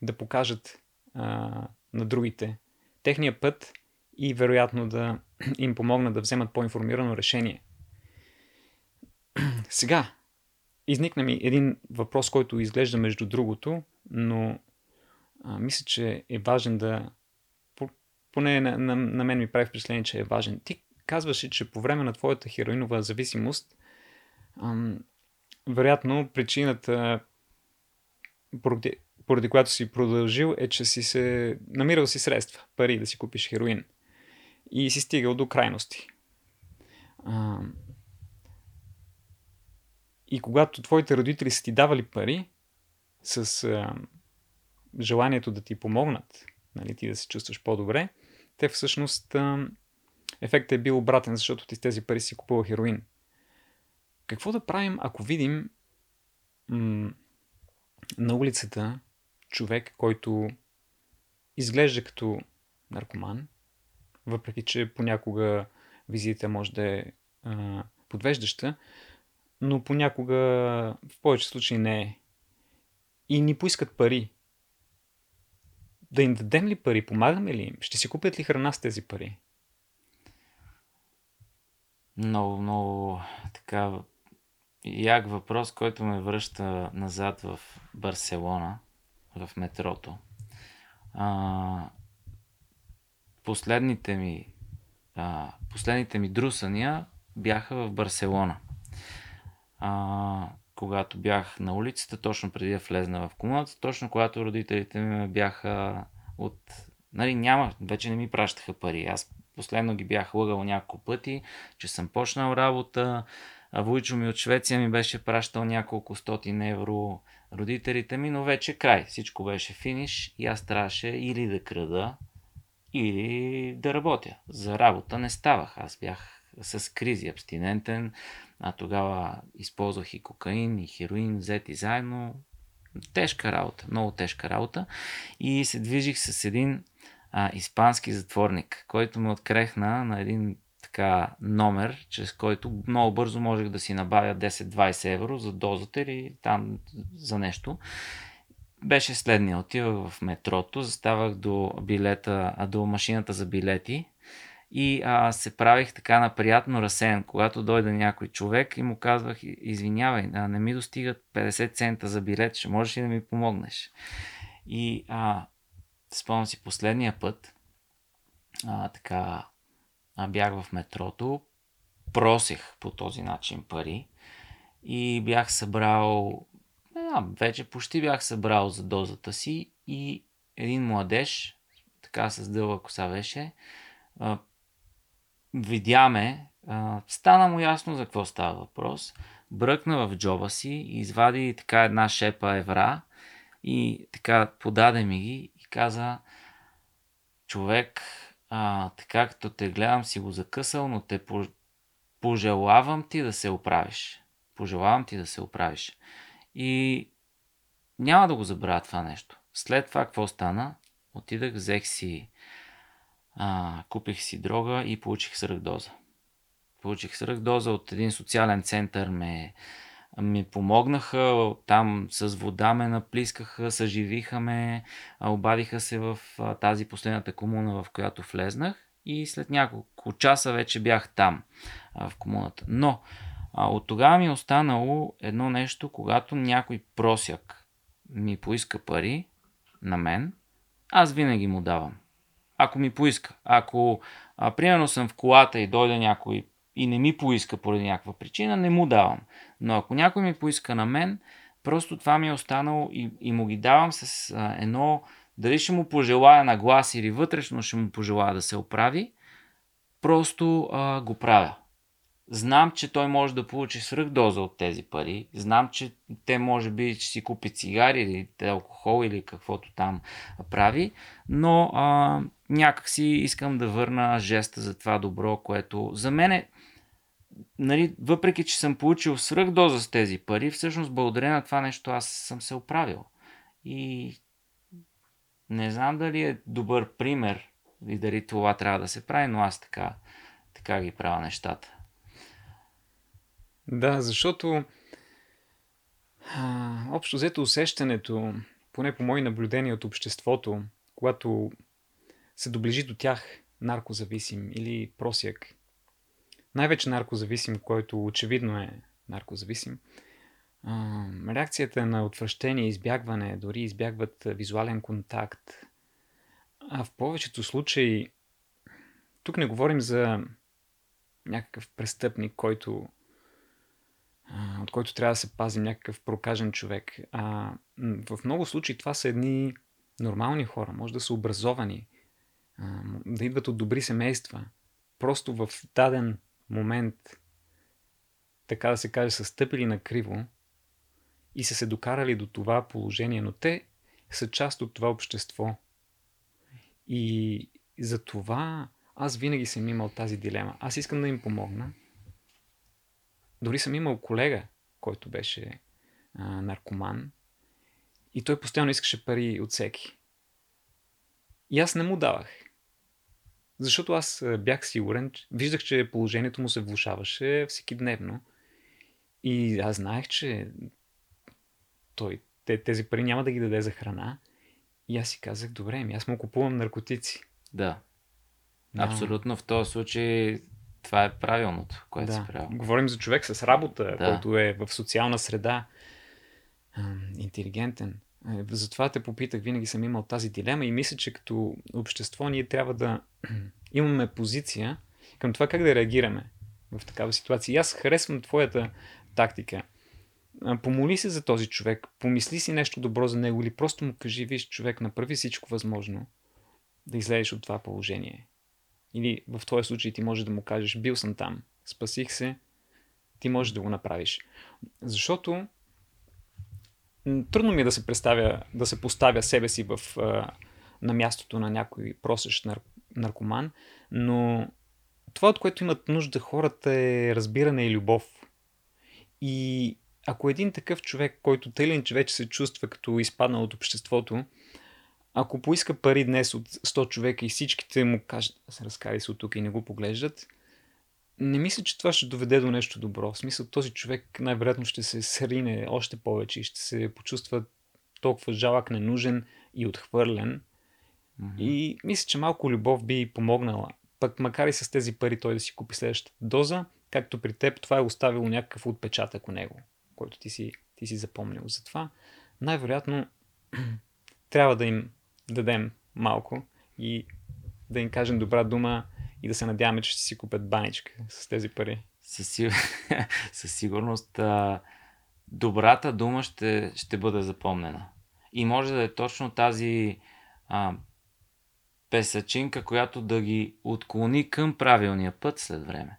A: да покажат а, на другите техния път и вероятно да им помогнат да вземат по-информирано решение. Сега, изникна ми един въпрос, който изглежда между другото, но а, мисля, че е важен да. Поне на, на, на мен ми прави впечатление, че е важен. Ти казваше, че по време на твоята хероинова зависимост, ам, вероятно причината, поради, поради която си продължил, е, че си се намирал си средства, пари да си купиш хероин. И си стигал до крайности. Ам, и когато твоите родители са ти давали пари с а, желанието да ти помогнат, нали, ти да се чувстваш по-добре, те всъщност а, ефектът е бил обратен, защото ти с тези пари си купува хероин. Какво да правим, ако видим м- на улицата човек, който изглежда като наркоман, въпреки че понякога визита може да е а, подвеждаща, но понякога в повече случаи не е. И ни поискат пари. Да им дадем ли пари? Помагаме ли им? Ще си купят ли храна с тези пари?
B: Много, много така як въпрос, който ме връща назад в Барселона, в метрото. А, последните ми а, последните ми друсания бяха в Барселона. А, когато бях на улицата, точно преди да влезна в комуната, точно когато родителите ми бяха от... Нали, няма, вече не ми пращаха пари. Аз последно ги бях лъгал няколко пъти, че съм почнал работа. А Войчо ми от Швеция ми беше пращал няколко стотин евро родителите ми, но вече край. Всичко беше финиш и аз трябваше или да крада, или да работя. За работа не ставах. Аз бях с кризи, абстинентен, а тогава използвах и кокаин, и хероин, взети заедно. Тежка работа, много тежка работа. И се движих с един а, испански затворник, който ме открехна на един така номер, чрез който много бързо можех да си набавя 10-20 евро за дозата или там за нещо беше следния. Отивах в метрото, заставах до билета, до машината за билети и а, се правих така на приятно разсеян. Когато дойде някой човек и му казвах, извинявай, не ми достигат 50 цента за билет, ще можеш ли да ми помогнеш? И а, спомням си последния път, а, така, а, бях в метрото, просих по този начин пари и бях събрал да, вече почти бях събрал за дозата си и един младеж, така с дълга коса беше, а, стана му ясно за какво става въпрос, бръкна в джоба си извади така една шепа евра и така подаде ми ги каза човек, а, така като те гледам си го закъсал, но те пожелавам ти да се оправиш. Пожелавам ти да се оправиш. И няма да го забравя това нещо. След това какво стана? Отидах, взех си, а, купих си дрога и получих свръхдоза. Получих свръхдоза от един социален център ме, ми помогнаха, там с вода ме наплискаха, съживиха ме, обадиха се в тази последната комуна, в която влезнах и след няколко часа вече бях там, в комуната. Но от тогава ми е останало едно нещо, когато някой просяк ми поиска пари на мен, аз винаги му давам. Ако ми поиска. Ако, а, примерно съм в колата и дойде някой и не ми поиска поради някаква причина, не му давам. Но ако някой ми поиска на мен, просто това ми е останало и, и му ги давам с а, едно, дали ще му пожелая на глас или вътрешно ще му пожелая да се оправи, просто а, го правя. Знам, че той може да получи свръхдоза от тези пари. Знам, че те може би ще си купи цигари или алкохол или каквото там прави, но а, някак си искам да върна жеста за това добро, което за мен е, нали, въпреки че съм получил свръхдоза с тези пари, всъщност благодарение на това нещо аз съм се оправил. И не знам дали е добър пример и дали това трябва да се прави, но аз така, така ги правя нещата.
A: Да, защото а, общо взето усещането, поне по мои наблюдения от обществото, когато се доближи до тях наркозависим или просяк, най-вече наркозависим, който очевидно е наркозависим, а, реакцията на отвращение, избягване, дори избягват визуален контакт. А в повечето случаи, тук не говорим за някакъв престъпник, който от който трябва да се пази някакъв прокажен човек. А, в много случаи това са едни нормални хора, може да са образовани, да идват от добри семейства. Просто в даден момент, така да се каже, са стъпили на криво и са се докарали до това положение, но те са част от това общество. И за това аз винаги съм имал тази дилема. Аз искам да им помогна, дори съм имал колега, който беше а, наркоман И той постоянно искаше пари от всеки. И аз не му давах. Защото аз бях сигурен, виждах, че положението му се влушаваше всеки дневно. И аз знаех, че той, те, тези пари няма да ги даде за храна. И аз си казах, добре, ми аз му купувам наркотици.
B: Да. да. Абсолютно в този случай това е правилното, което
A: да.
B: си правил.
A: Говорим за човек с работа,
B: Да.
A: който е в социална среда, интелигентен. Е, Затова те попитах, винаги съм имал тази дилема и мисля, че като общество ние трябва да имаме позиция към това как да реагираме в такава ситуация. И аз харесвам твоята тактика. Помоли се за този човек, помисли си нещо добро за него или просто му кажи, виж, човек, направи всичко възможно да излезеш от това положение. Или в твоя случай ти можеш да му кажеш, бил съм там, спасих се, ти можеш да го направиш. Защото трудно ми е да се представя, да се поставя себе си в, на мястото на някой просещ нар, наркоман, но това, от което имат нужда хората е разбиране и любов. И ако един такъв човек, който тъй вече се чувства като изпаднал от обществото, ако поиска пари днес от 100 човека и всичките му кажат, се разкари се от тук и не го поглеждат, не мисля, че това ще доведе до нещо добро. В смисъл, този човек най-вероятно ще се срине още повече и ще се почувства толкова жалък, ненужен и отхвърлен.
B: Мгм.
A: И мисля, че малко любов би помогнала. Пък макар и с тези пари той да си купи следващата доза, както при теб, това е оставило някакъв отпечатък у него, който ти си, ти си запомнил. Затова най-вероятно трябва да им дадем малко и да им кажем добра дума и да се надяваме, че ще си купят баничка с тези пари.
B: Със, със сигурност а, добрата дума ще, ще бъде запомнена. И може да е точно тази а, песачинка, която да ги отклони към правилния път след време.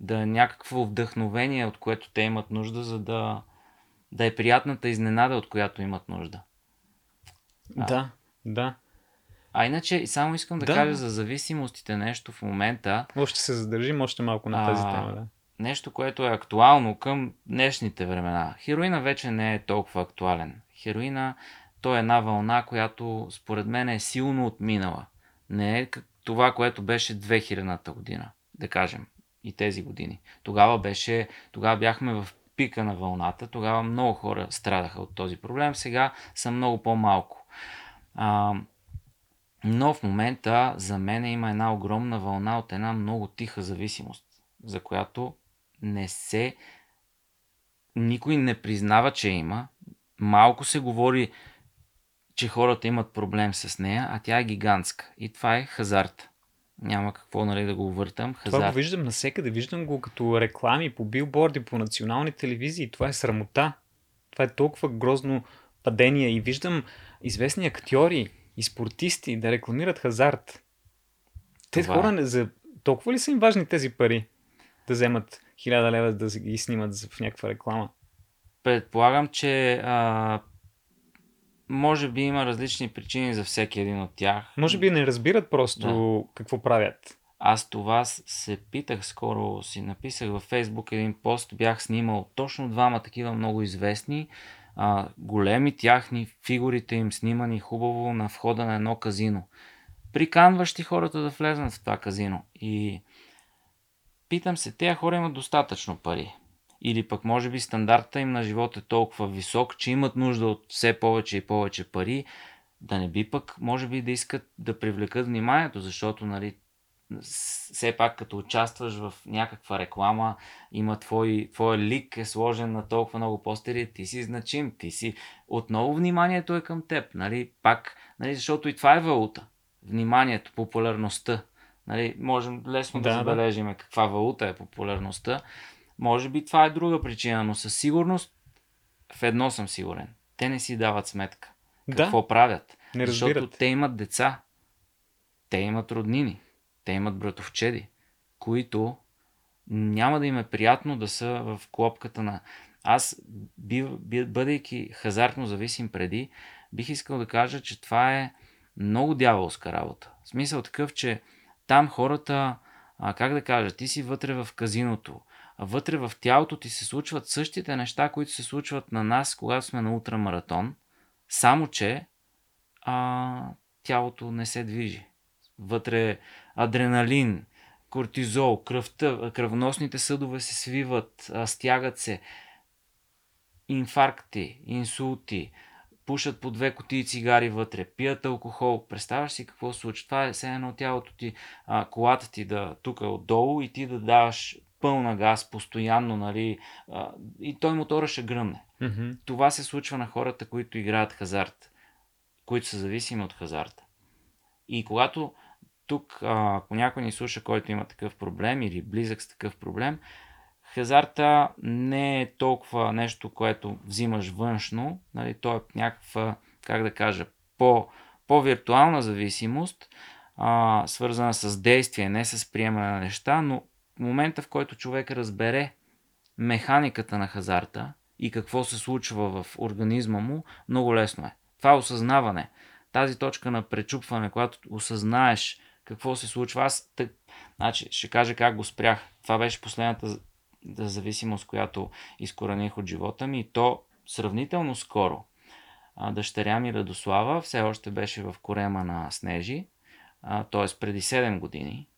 B: Да е някакво вдъхновение, от което те имат нужда, за да, да е приятната изненада, от която имат нужда. А.
A: Да, да.
B: А иначе, само искам да,
A: Да.
B: кажа за зависимостите нещо в момента.
A: Още се задържим още малко на тази
B: А,
A: тема. Да.
B: нещо, което е актуално към днешните времена. Хероина вече не е толкова актуален. Хероина, то е една вълна, която според мен е силно отминала. Не е това, което беше 2000-та година, да кажем, и тези години. Тогава беше, тогава бяхме в пика на вълната, тогава много хора страдаха от този проблем, сега са много по-малко. А, но в момента за мен има една огромна вълна от една много тиха зависимост, за която не се. Никой не признава, че има. Малко се говори, че хората имат проблем с нея, а тя е гигантска. И това е хазарт. Няма какво нали, да го въртам.
A: Това го
B: Хазарт.
A: виждам навсекъде. Виждам го като реклами по билборди, по национални телевизии. Това е срамота. Това е толкова грозно падение. И виждам известни актьори и спортисти да рекламират хазарт. Те
B: Това е.
A: хора не за... Толкова ли са им важни тези пари? Да вземат хиляда лева да ги снимат в някаква реклама.
B: Предполагам, че а, може би има различни причини за всеки един от тях.
A: Може би не разбират просто какво правят.
B: Аз това се питах скоро, си написах във Фейсбук един пост, бях снимал точно двама такива много известни, а, големи тяхни, фигурите им снимани хубаво на входа на едно казино. Приканващи хората да влезнат в това казино. И питам се, тези хора имат достатъчно пари. Или пък може би стандарта им на живот е толкова висок, че имат нужда от все повече и повече пари, да не би пък, може би да искат да привлекат вниманието, защото, нали, все пак като участваш в някаква реклама, има твой, твой лик е сложен на толкова много постери, ти си значим, ти си... Отново вниманието е към теб, нали, пак, нали, защото и това е валута. Вниманието, популярността. Нали, можем лесно да,
A: Да,
B: да
A: да.
B: забележим каква валута е популярността. Може би това е друга причина, но със сигурност в едно съм сигурен. Те не си дават сметка. Какво правят?
A: Не
B: Защото те имат деца. Те имат роднини. Те имат братовчеди, които няма да им е приятно да са в клопката на... Аз, бъдейки хазартно зависим преди, бих искал да кажа, че това е много дяволска работа. В смисъл такъв, че там хората, а, как да кажа, ти си вътре в казиното, вътре в тялото ти се случват същите неща, които се случват на нас, когато сме на ултрамаратон, Само, че а, тялото не се движи. Вътре адреналин, кортизол, кръвта, кръвносните съдове се свиват, стягат се, инфаркти, инсулти, пушат по две кутии цигари вътре, пият алкохол. Представяш си какво се случва? Това е все едно тялото ти, а, колата ти да тук отдолу и ти да даваш пълна газ постоянно, нали, а, и той мотора ще гръмне.
A: Mm-hmm.
B: Това се случва на хората, които играят хазарт, които са зависими от хазарта. И когато тук, ако някой ни слуша, който има такъв проблем или близък с такъв проблем, хазарта не е толкова нещо, което взимаш външно, нали, то е някаква, как да кажа, по, по-виртуална зависимост, а, свързана с действие, не с приемане на неща, но момента, в който човек разбере механиката на хазарта и какво се случва в организма му, много лесно е. Това е осъзнаване. Тази точка на пречупване, когато осъзнаеш какво се случва. Аз тък, значи, ще кажа как го спрях. Това беше последната зависимост, която изкорених от живота ми и то сравнително скоро. Дъщеря ми Радослава все още беше в корема на Снежи, т.е. преди 7 години.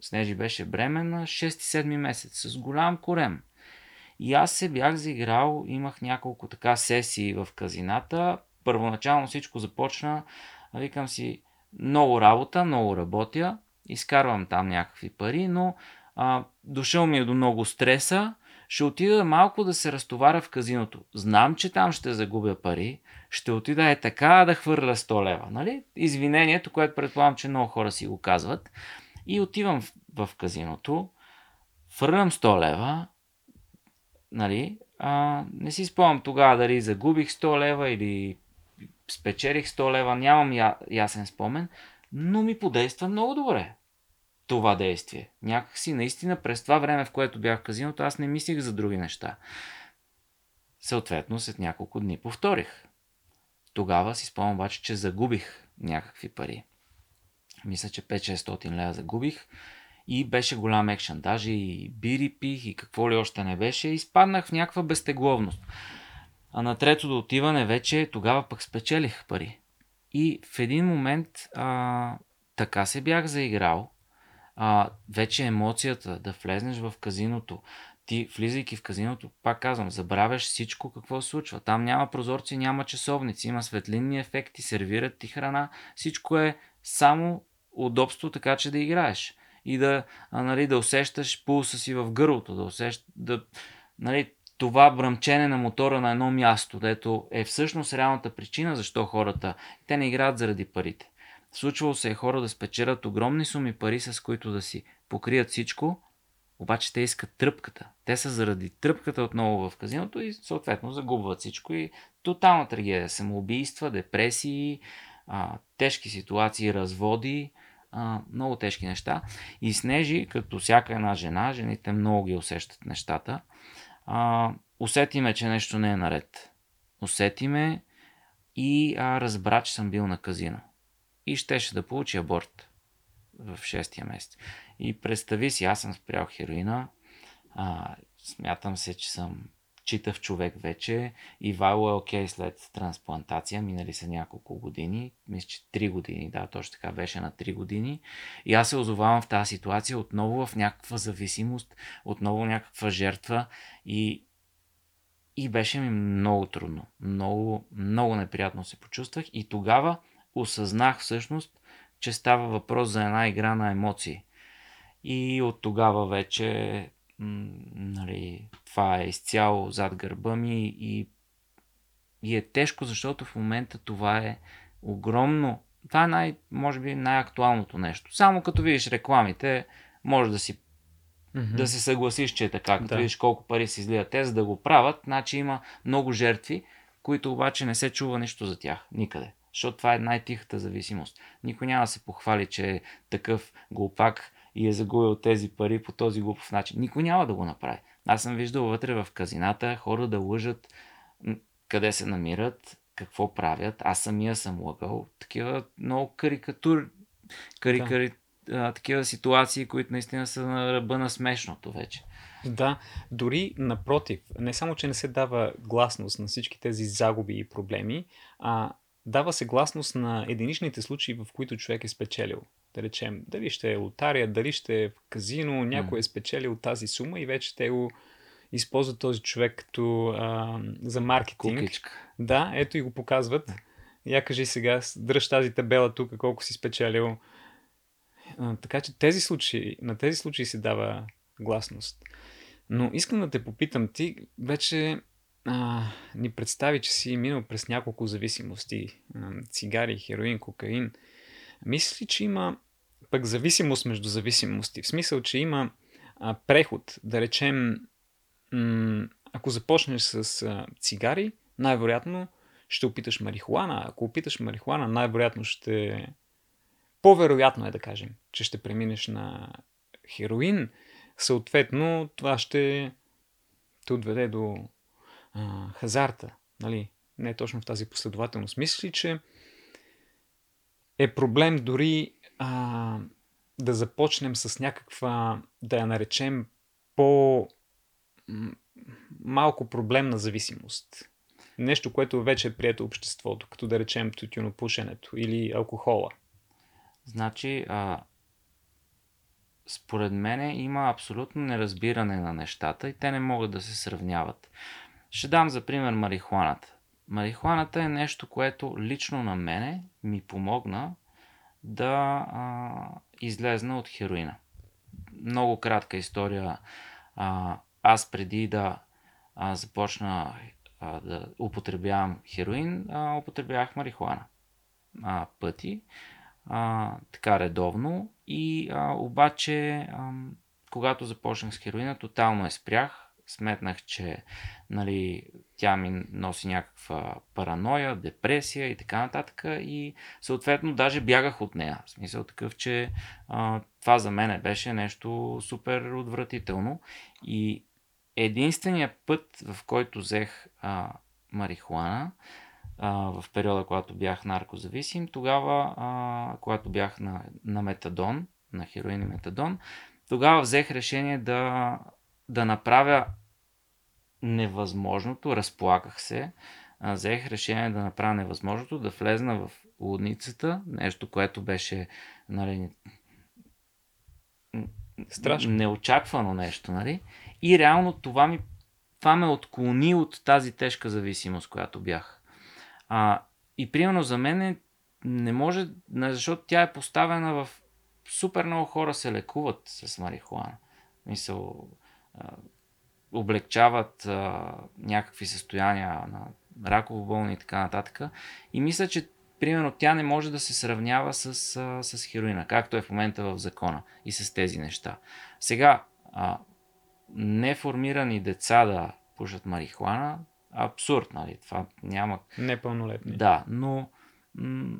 B: Снежи беше бременна 6-7 месец с голям корем. И аз се бях заиграл, имах няколко така сесии в казината. Първоначално всичко започна, викам си, много работа, много работя, изкарвам там някакви пари, но а, дошъл ми е до много стреса, ще отида малко да се разтоваря в казиното. Знам, че там ще загубя пари, ще отида е така да хвърля 100 лева. Нали? Извинението, което предполагам, че много хора си го казват. И отивам в, в казиното, фърлям 100 лева, нали? а, не си спомням тогава дали загубих 100 лева или спечелих 100 лева, нямам я, ясен спомен, но ми подейства много добре това действие. Някакси наистина през това време, в което бях в казиното, аз не мислих за други неща. Съответно, след няколко дни повторих. Тогава си спомням обаче, че загубих някакви пари. Мисля, че 5-600 лева загубих и беше голям екшен. Даже и бири пих и какво ли още не беше. Изпаднах в някаква безтегловност. А на третото отиване вече тогава пък спечелих пари. И в един момент а, така се бях заиграл, а, вече емоцията да влезнеш в казиното, ти влизайки в казиното, пак казвам, забравяш всичко какво се случва. Там няма прозорци, няма часовници, има светлинни ефекти, сервират ти храна. Всичко е само удобство, така че да играеш. И да, а, нали, да усещаш пулса си в гърлото, да усещаш, да, нали, това бръмчене на мотора на едно място, дето е всъщност реалната причина защо хората, те не играят заради парите. Случвало се е хора да спечелят огромни суми пари, с които да си покрият всичко, обаче те искат тръпката. Те са заради тръпката отново в казиното и съответно загубват всичко и тотална трагедия. Самоубийства, депресии, а, тежки ситуации, разводи, а, много тежки неща. И Снежи, като всяка една жена, жените много ги усещат нещата, а, усетиме, че нещо не е наред. Усетиме и а, разбра, че съм бил на казино. И щеше да получи аборт в 6 месец. И представи си, аз съм спрял хероина, а, смятам се, че съм читав човек вече. Ивайло е окей okay след трансплантация, минали са няколко години, мисля, че 3 години, да, точно така беше на 3 години. И аз се озовавам в тази ситуация отново в някаква зависимост, отново някаква жертва и, и беше ми много трудно. Много, много неприятно се почувствах и тогава осъзнах всъщност, че става въпрос за една игра на емоции. И от тогава вече нали, това е изцяло зад гърба ми и, и е тежко, защото в момента това е огромно. Това е най, може би най-актуалното нещо. Само като видиш рекламите, може да си mm-hmm. да се съгласиш, че е така. Като да. видиш колко пари се излият те, за да го правят, значи има много жертви, които обаче не се чува нищо за тях. Никъде. Защото това е най-тихата зависимост. Никой няма да се похвали, че е такъв глупак и е загубил тези пари по този глупов начин. Никой няма да го направи. Аз съм виждал вътре в казината хора да лъжат къде се намират, какво правят. Аз самия съм лъгал. Такива много карикатур, карикари, а, такива ситуации, които наистина са на ръба на смешното вече.
A: Да, дори напротив, не само, че не се дава гласност на всички тези загуби и проблеми, а дава се гласност на единичните случаи, в които човек е спечелил. Да речем, дали ще е лотария, дали ще е в казино, някой е спечелил тази сума и вече те го използват този човек като а, за маркетинг.
B: Кукичка.
A: Да, ето и го показват. Я кажи сега, дръж тази табела тук, колко си спечелил. А, така че тези случаи, на тези случаи се дава гласност. Но искам да те попитам, ти вече а, ни представи, че си минал през няколко зависимости. Цигари, хероин, кокаин. Мислиш ли, че има пък зависимост между зависимости? В смисъл, че има а, преход, да речем, м- ако започнеш с а, цигари, най-вероятно ще опиташ марихуана. Ако опиташ марихуана, най-вероятно ще... По-вероятно е да кажем, че ще преминеш на хероин. Съответно, това ще те отведе до а, хазарта. Нали? Не точно в тази последователност. Мисли, че е проблем дори а, да започнем с някаква, да я наречем, по малко проблемна зависимост. Нещо, което вече е прието обществото, като да речем тютюнопушенето или алкохола.
B: Значи, а, според мен има абсолютно неразбиране на нещата и те не могат да се сравняват. Ще дам за пример марихуаната. Марихуаната е нещо, което лично на мене ми помогна да а, излезна от хероина. Много кратка история. А, аз преди да а, започна а, да употребявам хероин, а, употребявах марихуана а, пъти, а, така редовно. И а, обаче, а, когато започнах с хероина, тотално я спрях. Сметнах, че нали, тя ми носи някаква параноя, депресия и така нататък. И съответно даже бягах от нея. В смисъл такъв, че а, това за мен беше нещо супер отвратително. И единственият път, в който взех а, марихуана, а, в периода, когато бях наркозависим, тогава, а, когато бях на, на метадон, на хероин и метадон, тогава взех решение да, да направя невъзможното, разплаках се, взех решение да направя невъзможното, да влезна в лудницата, нещо, което беше нали,
A: Страшно.
B: неочаквано нещо, нали? И реално това, ми, това ме отклони от тази тежка зависимост, която бях. А, и примерно за мен не може, защото тя е поставена в супер много хора се лекуват с марихуана. Мисъл, облегчават а, някакви състояния на раково болни и така нататък. И мисля, че примерно тя не може да се сравнява с, а, с хероина, както е в момента в закона и с тези неща. Сега, а, неформирани деца да пушат марихуана, абсурд, нали? Това няма...
A: Непълнолетни.
B: Да, но м-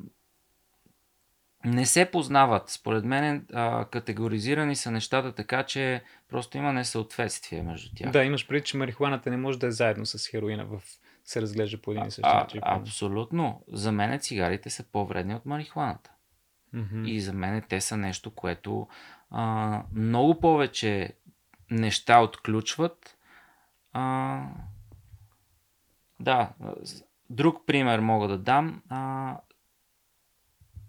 B: не се познават. Според мен а, категоризирани са нещата така, че просто има несъответствие между тях.
A: Да, имаш преди, че марихуаната не може да е заедно с хероина в се разглежда по един и същи начин.
B: абсолютно. За мен цигарите са по-вредни от марихуаната.
A: Мгм.
B: И за мен те са нещо, което а, много повече неща отключват. А, да, друг пример мога да дам. А,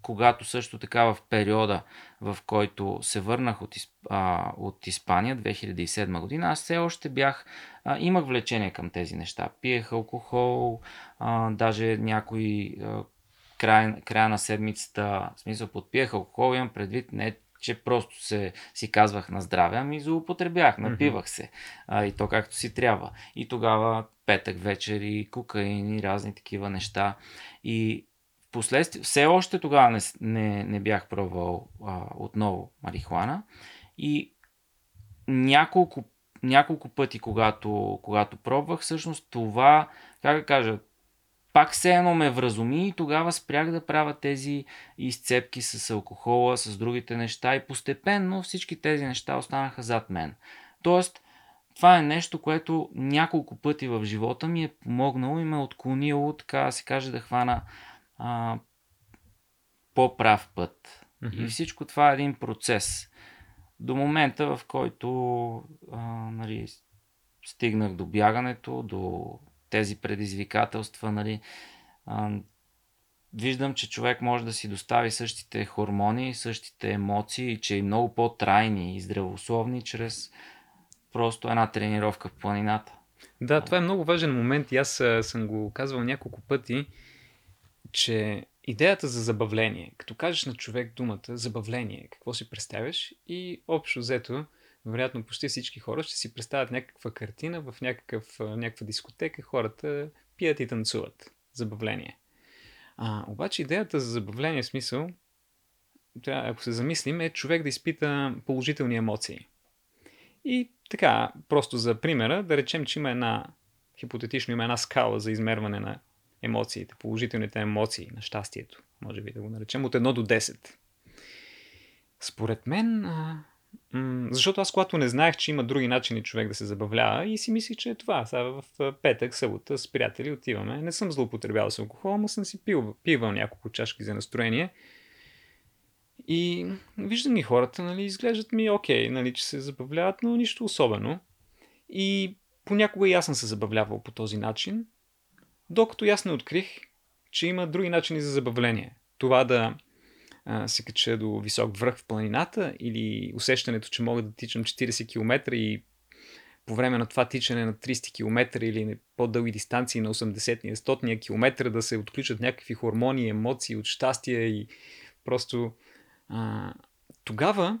B: когато също така в периода, в който се върнах от, а, от Испания 2007 година, аз все още бях, а, имах влечение към тези неща. Пиех алкохол, а, даже някой а, край, края на седмицата, в смисъл подпиех алкохол, имам предвид не че просто се, си казвах на здраве, ами злоупотребях, напивах се. А, и то както си трябва. И тогава петък вечер и кокаин и разни такива неща. И Впоследствие, все още тогава не, не, не бях пробвал а, отново марихуана и няколко, няколко пъти, когато, когато пробвах, всъщност това, как да кажа, пак все едно ме вразуми и тогава спрях да правя тези изцепки с алкохола, с другите неща и постепенно всички тези неща останаха зад мен. Тоест, това е нещо, което няколко пъти в живота ми е помогнало и ме отклонило, така да се каже, да хвана а, по-прав път. Mm-hmm. И всичко това е един процес. До момента, в който а, нали, стигнах до бягането, до тези предизвикателства, нали, а, виждам, че човек може да си достави същите хормони, същите емоции, че и много по-трайни и здравословни чрез просто една тренировка в планината.
A: Да, това е много важен момент и аз съм го казвал няколко пъти, че идеята за забавление, като кажеш на човек думата забавление, какво си представяш и общо взето, вероятно почти всички хора ще си представят някаква картина в някакъв, някаква дискотека, хората пият и танцуват. Забавление. А, обаче идеята за забавление смисъл, ако се замислим, е човек да изпита положителни емоции. И така, просто за примера, да речем, че има една, хипотетично има една скала за измерване на емоциите, положителните емоции на щастието, може би да го наречем, от 1 до 10. Според мен, а, м- защото аз когато не знаех, че има други начини човек да се забавлява и си мислих, че е това. Сега в петък, събота с приятели отиваме. Не съм злоупотребявал с алкохол, но съм си пил, пивал няколко чашки за настроение. И виждам ги хората, нали, изглеждат ми окей, нали, че се забавляват, но нищо особено. И понякога и аз съм се забавлявал по този начин, докато аз не открих, че има други начини за забавление. Това да а, се кача до висок връх в планината или усещането, че мога да тичам 40 км и по време на това тичане на 300 км или по-дълги дистанции на 80 100 км да се отключат някакви хормони, емоции от щастие и просто а, тогава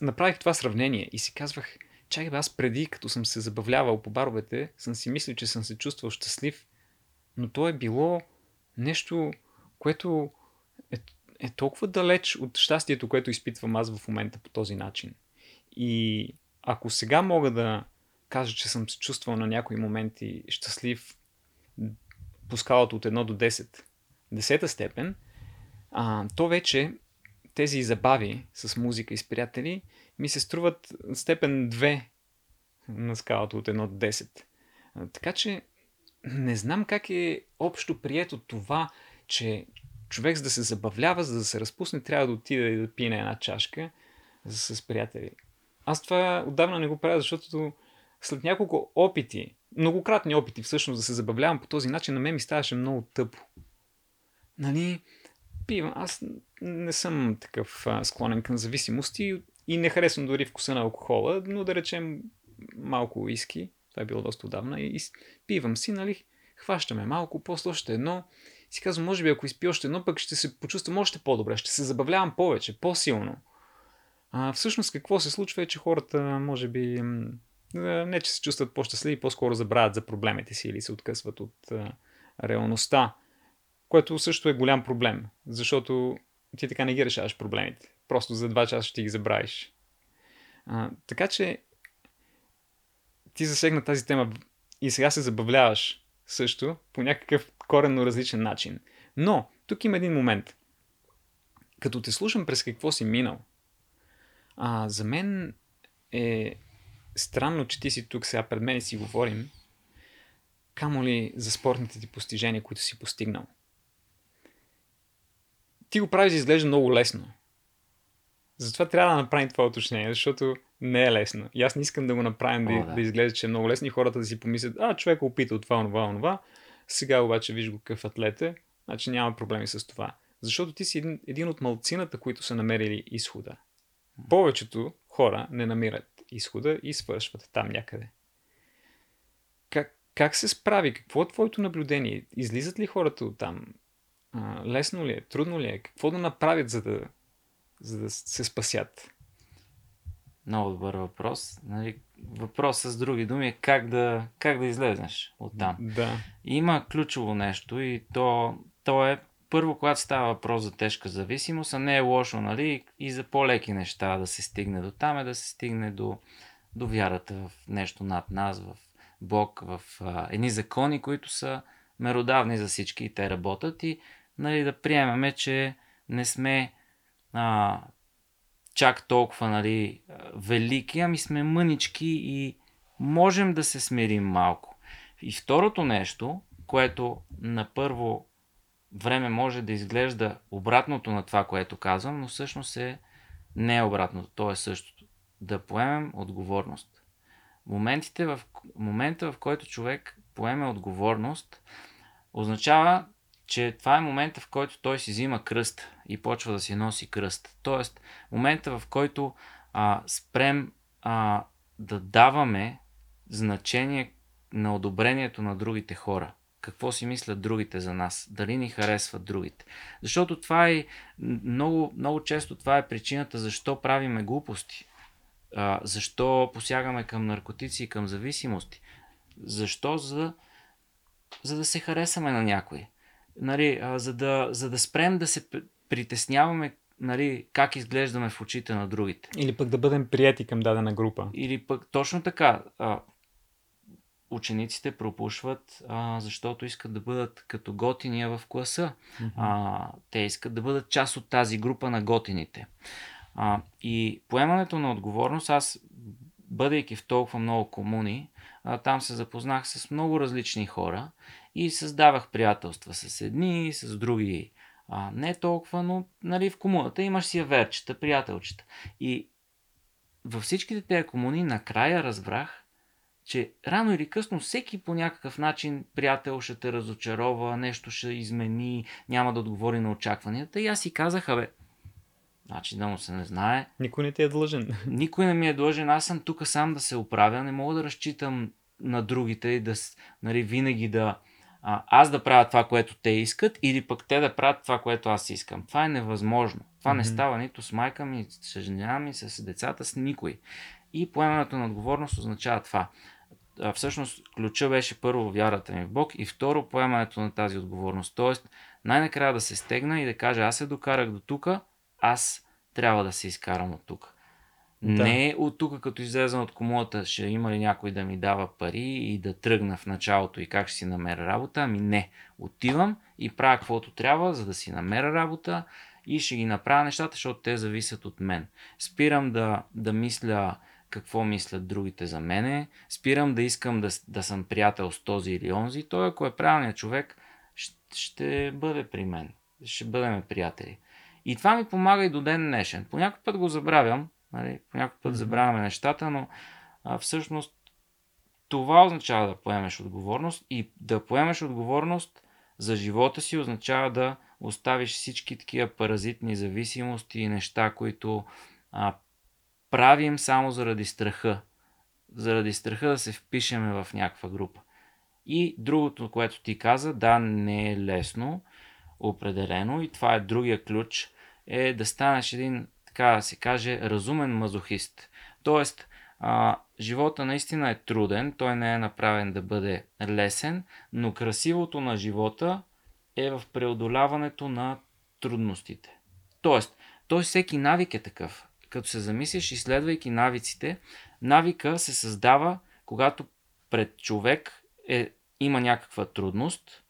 A: направих това сравнение и си казвах, чакай аз преди, като съм се забавлявал по баровете, съм си мислил, че съм се чувствал щастлив, но то е било нещо, което е, е толкова далеч от щастието, което изпитвам аз в момента по този начин. И ако сега мога да кажа, че съм се чувствал на някои моменти щастлив по скалата от 1 до 10, десета степен, а, то вече тези забави с музика и с приятели ми се струват степен 2 на скалата от 1 до 10. А, така че не знам как е общо прието това, че човек за да се забавлява, за да се разпусне, трябва да отиде и да пие една чашка с приятели. Аз това отдавна не го правя, защото след няколко опити, многократни опити всъщност да се забавлявам по този начин, на мен ми ставаше много тъпо. Нали, пивам. Аз не съм такъв а, склонен към зависимости и не харесвам дори вкуса на алкохола, но да речем малко уиски, това е било доста отдавна, и, пивам си, нали, хващаме малко, после още едно, си казвам, може би ако изпи още едно, пък ще се почувствам още по-добре, ще се забавлявам повече, по-силно. А, всъщност какво се случва е, че хората, може би, не че се чувстват по-щастливи, по-скоро забравят за проблемите си или се откъсват от а, реалността което също е голям проблем, защото ти така не ги решаваш проблемите. Просто за два часа ще ги забравиш. А, така че ти засегна тази тема и сега се забавляваш също по някакъв коренно различен начин. Но, тук има един момент. Като те слушам през какво си минал, а, за мен е странно, че ти си тук сега пред мен и си говорим, камо ли за спортните ти постижения, които си постигнал ти го правиш да изглежда много лесно. Затова трябва да направим това уточнение, защото не е лесно. И аз не искам да го направим О, да, да. да изглежда, че е много лесно и хората да си помислят, а, човек е опитал това, това, това. Сега обаче виж го какъв атлет е, значи няма проблеми с това. Защото ти си един, един от малцината, които са намерили изхода. Повечето хора не намират изхода и свършват там някъде. Как, как се справи? Какво е твоето наблюдение? Излизат ли хората от там? Лесно ли е? Трудно ли е? Какво да направят, за да, за да се спасят?
B: Много добър въпрос. Нали, въпросът с други думи е как да, как да излезнеш от там.
A: Да.
B: Има ключово нещо и то, то е първо, когато става въпрос за тежка зависимост, а не е лошо, нали, и за по-леки неща да се стигне до там, е да се стигне до, до вярата в нещо над нас, в Бог, в а, едни закони, които са меродавни за всички и те работят и нали, да приемеме, че не сме а, чак толкова нали, велики, ами сме мънички и можем да се смирим малко. И второто нещо, което на първо време може да изглежда обратното на това, което казвам, но всъщност е не е обратното, то е същото. Да поемем отговорност. Моментите в, момента, в който човек поеме отговорност, означава, че това е момента, в който той си взима кръст и почва да си носи кръст. Тоест, момента, в който а, спрем а, да даваме значение на одобрението на другите хора. Какво си мислят другите за нас? Дали ни харесват другите? Защото това е много, много често това е причината защо правиме глупости. А, защо посягаме към наркотици и към зависимости. Защо? За, за да се харесаме на някой. Нали, а, за, да, за да спрем да се притесняваме нали, как изглеждаме в очите на другите.
A: Или пък да бъдем прияти към дадена група.
B: Или пък точно така. А, учениците пропушват, а, защото искат да бъдат като готиния в класа. Mm-hmm. А, те искат да бъдат част от тази група на готините. А, и поемането на отговорност, аз, бъдейки в толкова много комуни, а, там се запознах с много различни хора и създавах приятелства с едни, с други а, не толкова, но нали, в комуната имаш си верчета, приятелчета. И във всичките тези комуни накрая разбрах, че рано или късно всеки по някакъв начин приятел ще те разочарова, нещо ще измени, няма да отговори на очакванията. И аз си казах, бе, значи да му се не знае.
A: Никой не ти е длъжен.
B: Никой не ми е длъжен, аз съм тук сам да се оправя, не мога да разчитам на другите и да нали, винаги да, а, аз да правя това, което те искат, или пък те да правят това, което аз искам. Това е невъзможно. Това mm-hmm. не става нито с майка ми, с жена ми, с децата, с никой. И поемането на отговорност означава това. А, всъщност, ключа беше първо вярата ми в Бог и второ поемането на тази отговорност. Тоест, най-накрая да се стегна и да кажа, аз се докарах до тук, аз трябва да се изкарам от тук. Да. Не от тук, като излезам от комулата, ще има ли някой да ми дава пари и да тръгна в началото и как ще си намеря работа. Ами не. Отивам и правя каквото трябва, за да си намеря работа и ще ги направя нещата, защото те зависят от мен. Спирам да, да мисля какво мислят другите за мене. Спирам да искам да, да съм приятел с този или онзи. Той, ако е правилният човек, ще, ще бъде при мен. Ще бъдем приятели. И това ми помага и до ден днешен. По някой път го забравям, Нали? По някакъв път забравяме нещата, но а, всъщност това означава да поемеш отговорност и да поемеш отговорност за живота си означава да оставиш всички такива паразитни зависимости и неща, които а, правим само заради страха. Заради страха да се впишеме в някаква група. И другото, което ти каза, да, не е лесно, определено, и това е другия ключ, е да станеш един така да се каже, разумен мазохист. Тоест, а, живота наистина е труден, той не е направен да бъде лесен, но красивото на живота е в преодоляването на трудностите. Тоест, той всеки навик е такъв. Като се замислиш, изследвайки навиците, навика се създава, когато пред човек е, има някаква трудност,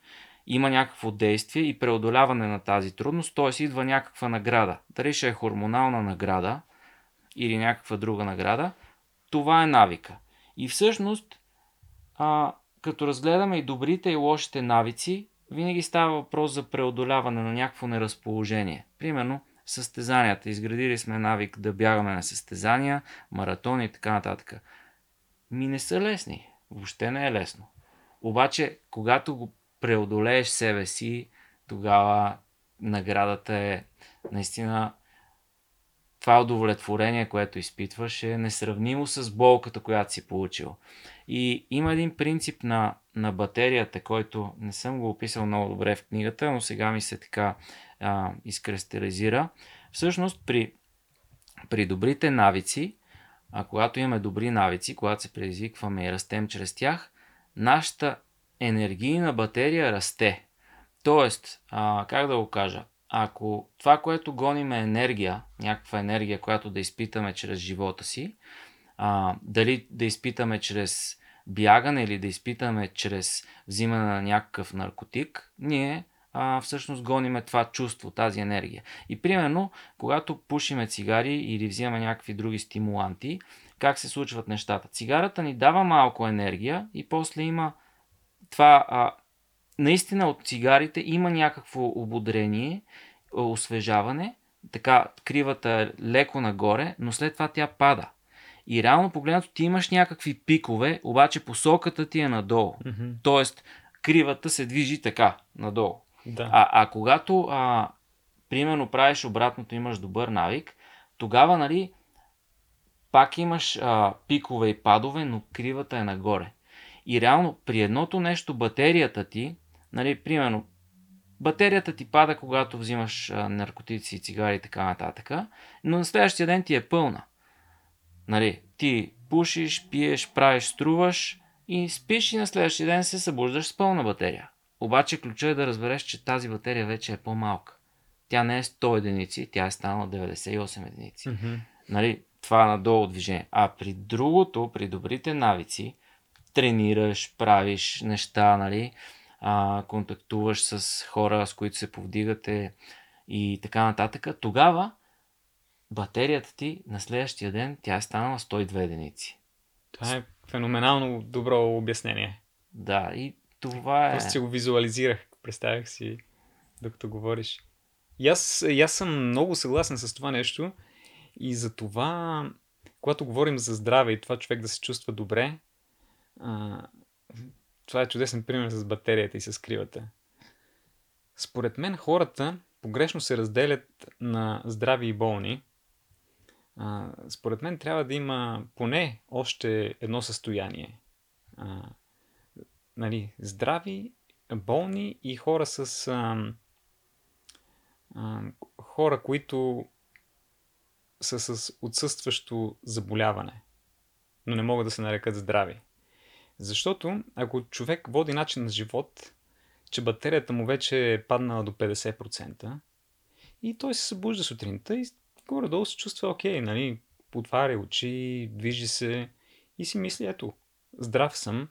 B: има някакво действие и преодоляване на тази трудност, т.е. идва някаква награда. Дали ще е хормонална награда или някаква друга награда, това е навика. И всъщност, а, като разгледаме и добрите и лошите навици, винаги става въпрос за преодоляване на някакво неразположение. Примерно, състезанията. Изградили сме навик да бягаме на състезания, маратони и така нататък. Ми не са лесни. Въобще не е лесно. Обаче, когато го преодолееш себе си, тогава наградата е наистина това удовлетворение, което изпитваш, е несравнимо с болката, която си получил. И има един принцип на, на батерията, който не съм го описал много добре в книгата, но сега ми се така а, изкристализира. Всъщност при, при добрите навици, а когато имаме добри навици, когато се предизвикваме и растем чрез тях, нашата енергийна батерия расте. Тоест, а, как да го кажа, ако това, което гоним е енергия, някаква енергия, която да изпитаме чрез живота си, а, дали да изпитаме чрез бягане или да изпитаме чрез взимане на някакъв наркотик, ние а, всъщност гониме това чувство, тази енергия. И примерно, когато пушиме цигари или взимаме някакви други стимуланти, как се случват нещата? Цигарата ни дава малко енергия и после има това а, наистина от цигарите има някакво ободрение, освежаване, така кривата е леко нагоре, но след това тя пада. И реално погледнато ти имаш някакви пикове, обаче посоката ти е надолу.
A: Mm-hmm.
B: Тоест, кривата се движи така, надолу.
A: Да.
B: А, а когато, а, примерно, правиш обратното, имаш добър навик, тогава, нали, пак имаш а, пикове и падове, но кривата е нагоре. И реално, при едното нещо, батерията ти, нали, примерно, батерията ти пада, когато взимаш а, наркотици, цигари и така нататък, но на следващия ден ти е пълна. Нали, ти пушиш, пиеш, правиш, струваш и спиш и на следващия ден се събуждаш с пълна батерия. Обаче ключът е да разбереш, че тази батерия вече е по-малка. Тя не е 100 единици, тя е станала 98 единици.
A: Mm-hmm.
B: Нали, това надолу движение. А при другото, при добрите навици, тренираш, правиш неща, нали, а, контактуваш с хора, с които се повдигате и така нататък, тогава батерията ти на следващия ден тя е станала 102 единици.
A: Това е феноменално добро обяснение.
B: Да, и това е...
A: Просто си го визуализирах, представях си, докато говориш. И аз, и аз съм много съгласен с това нещо и за това, когато говорим за здраве и това човек да се чувства добре, а, това е чудесен пример с батерията и с кривата. Според мен хората погрешно се разделят на здрави и болни. А, според мен трябва да има поне още едно състояние. А, нали, здрави, болни и хора с а, а, хора, които са с отсъстващо заболяване, но не могат да се нарекат здрави. Защото ако човек води начин на живот, че батерията му вече е паднала до 50% и той се събужда сутринта и горе-долу се чувства окей, нали, отваря очи, движи се и си мисли, ето, здрав съм,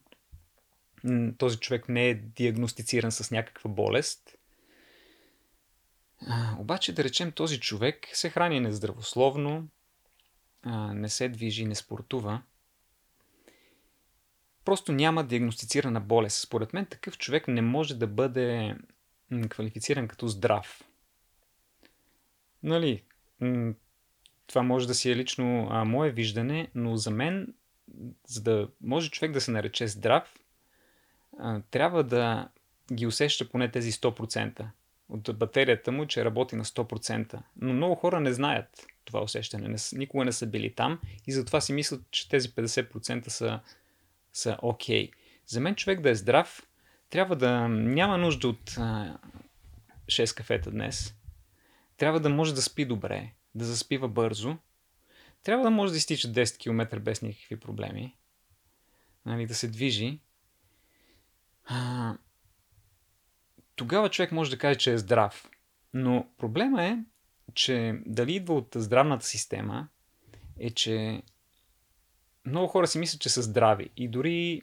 A: този човек не е диагностициран с някаква болест. А, обаче да речем този човек се храни нездравословно, а, не се движи, не спортува. Просто няма диагностицирана болест. Според мен такъв човек не може да бъде квалифициран като здрав. Нали, това може да си е лично а, мое виждане, но за мен, за да може човек да се нарече здрав, а, трябва да ги усеща поне тези 100% от батерията му, че работи на 100%. Но много хора не знаят това усещане, не, никога не са били там и затова си мислят, че тези 50% са, са окей. Okay. За мен човек да е здрав, трябва да няма нужда от а, 6 кафета днес. Трябва да може да спи добре, да заспива бързо. Трябва да може да изтича 10 км без никакви проблеми. Нали, да се движи а, тогава човек може да каже, че е здрав. Но проблема е, че дали идва от здравната система, е, че много хора си мислят, че са здрави. И дори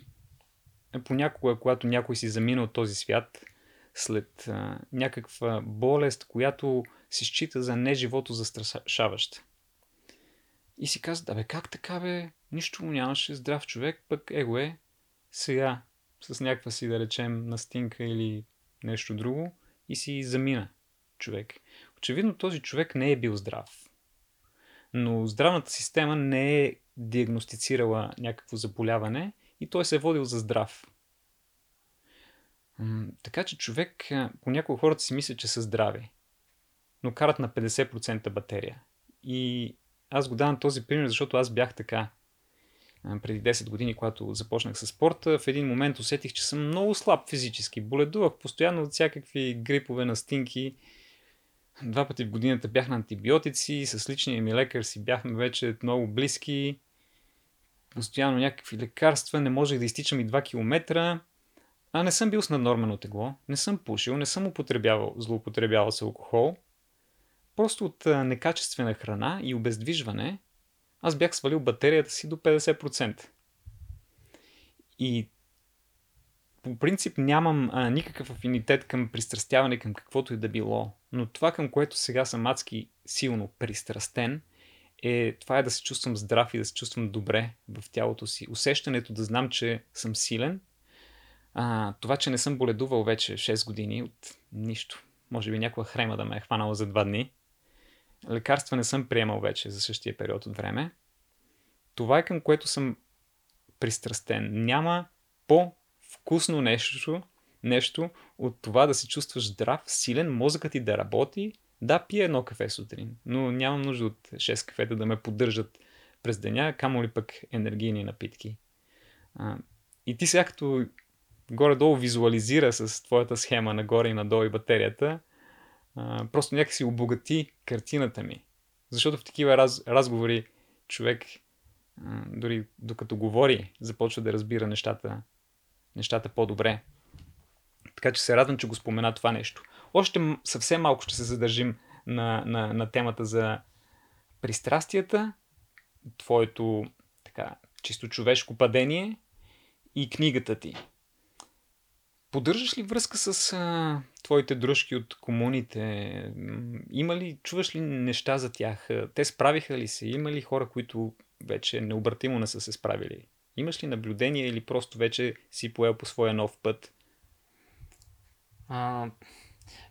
A: понякога, когато някой си замина от този свят, след а, някаква болест, която се счита за неживото застрашаваща. И си казват, да бе, как така бе, нищо му нямаше, здрав човек, пък его е, сега с някаква си, да речем, настинка или нещо друго и си замина човек. Очевидно този човек не е бил здрав. Но здравната система не е диагностицирала някакво заболяване и той се е водил за здрав. Така че човек, понякога хората си мислят, че са здрави, но карат на 50% батерия. И аз го давам този пример, защото аз бях така преди 10 години, когато започнах с спорта, в един момент усетих, че съм много слаб физически. Боледувах постоянно от всякакви грипове, настинки. Два пъти в годината бях на антибиотици, с личния ми лекар си бяхме вече много близки. Постоянно някакви лекарства, не можех да изтичам и 2 км. А не съм бил с наднормено тегло, не съм пушил, не съм употребявал, злоупотребявал с алкохол. Просто от некачествена храна и обездвижване – аз бях свалил батерията си до 50%. И по принцип нямам а, никакъв афинитет към пристрастяване към каквото и да било, но това към което сега съм адски силно пристрастен е това е да се чувствам здрав и да се чувствам добре в тялото си. Усещането да знам, че съм силен, а, това, че не съм боледувал вече 6 години от нищо. Може би някаква хрема да ме е хванала за 2 дни. Лекарства не съм приемал вече за същия период от време. Това е към което съм пристрастен. Няма по-вкусно нещо, нещо от това да се чувстваш здрав, силен, мозъкът ти да работи. Да, пия едно кафе сутрин, но нямам нужда от 6 кафета да ме поддържат през деня, камо ли пък енергийни напитки. А, и ти сега като горе-долу визуализира с твоята схема нагоре и надолу и батерията, а, просто някакси обогати картината ми. Защото в такива раз, разговори човек, а, дори докато говори, започва да разбира нещата, нещата по-добре. Така че се радвам, че го спомена това нещо. Още съвсем малко ще се задържим на, на, на темата за пристрастията, твоето така, чисто човешко падение и книгата ти. Поддържаш ли връзка с а, твоите дружки от комуните? Има ли, чуваш ли неща за тях? Те справиха ли се? Има ли хора, които вече необратимо не са се справили? Имаш ли наблюдение или просто вече си поел по своя нов път?
B: А,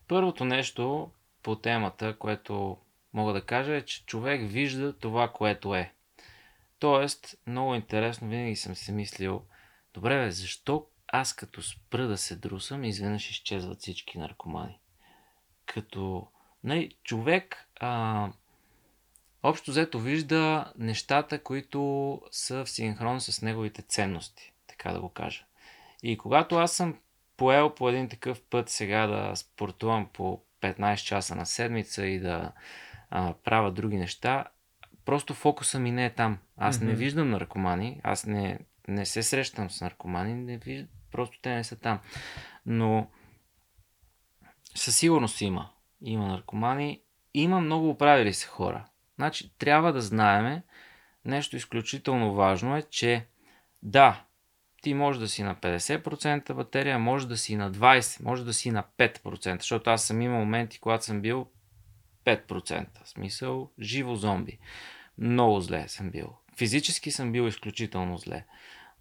B: първото нещо по темата, което мога да кажа е, че човек вижда това, което е. Тоест, много интересно, винаги съм си мислил, добре бе, защо аз като спра да се друсам, изведнъж изчезват всички наркомани. Като не, нали, човек а, общо взето вижда нещата, които са в синхрон с неговите ценности, така да го кажа. И когато аз съм поел по един такъв път сега да спортувам по 15 часа на седмица и да а, правя други неща, просто фокуса ми не е там. Аз mm-hmm. не виждам наркомани, аз не, не се срещам с наркомани, не виждам, просто те не са там. Но със сигурност има. Има наркомани. Има много оправили се хора. Значи, трябва да знаеме нещо изключително важно е, че да, ти може да си на 50% батерия, може да си на 20%, може да си на 5%, защото аз съм имал моменти, когато съм бил 5%. В смисъл, живо зомби. Много зле съм бил. Физически съм бил изключително зле.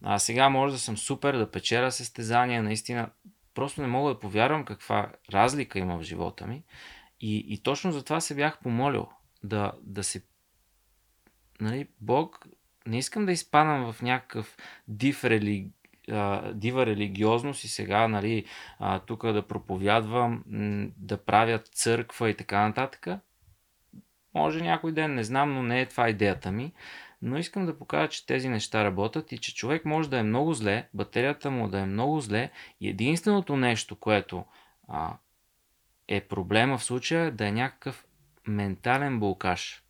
B: А сега може да съм супер, да печеля състезания, наистина. Просто не мога да повярвам каква разлика има в живота ми. И, и точно за това се бях помолил да, да се. Нали, Бог, не искам да изпадам в някакъв див рели, дива религиозност и сега, нали, тук да проповядвам, да правя църква и така нататък. Може някой ден, не знам, но не е това идеята ми. Но искам да покажа, че тези неща работят и че човек може да е много зле, батерията му да е много зле и единственото нещо, което а, е проблема в случая да е някакъв ментален блокаж,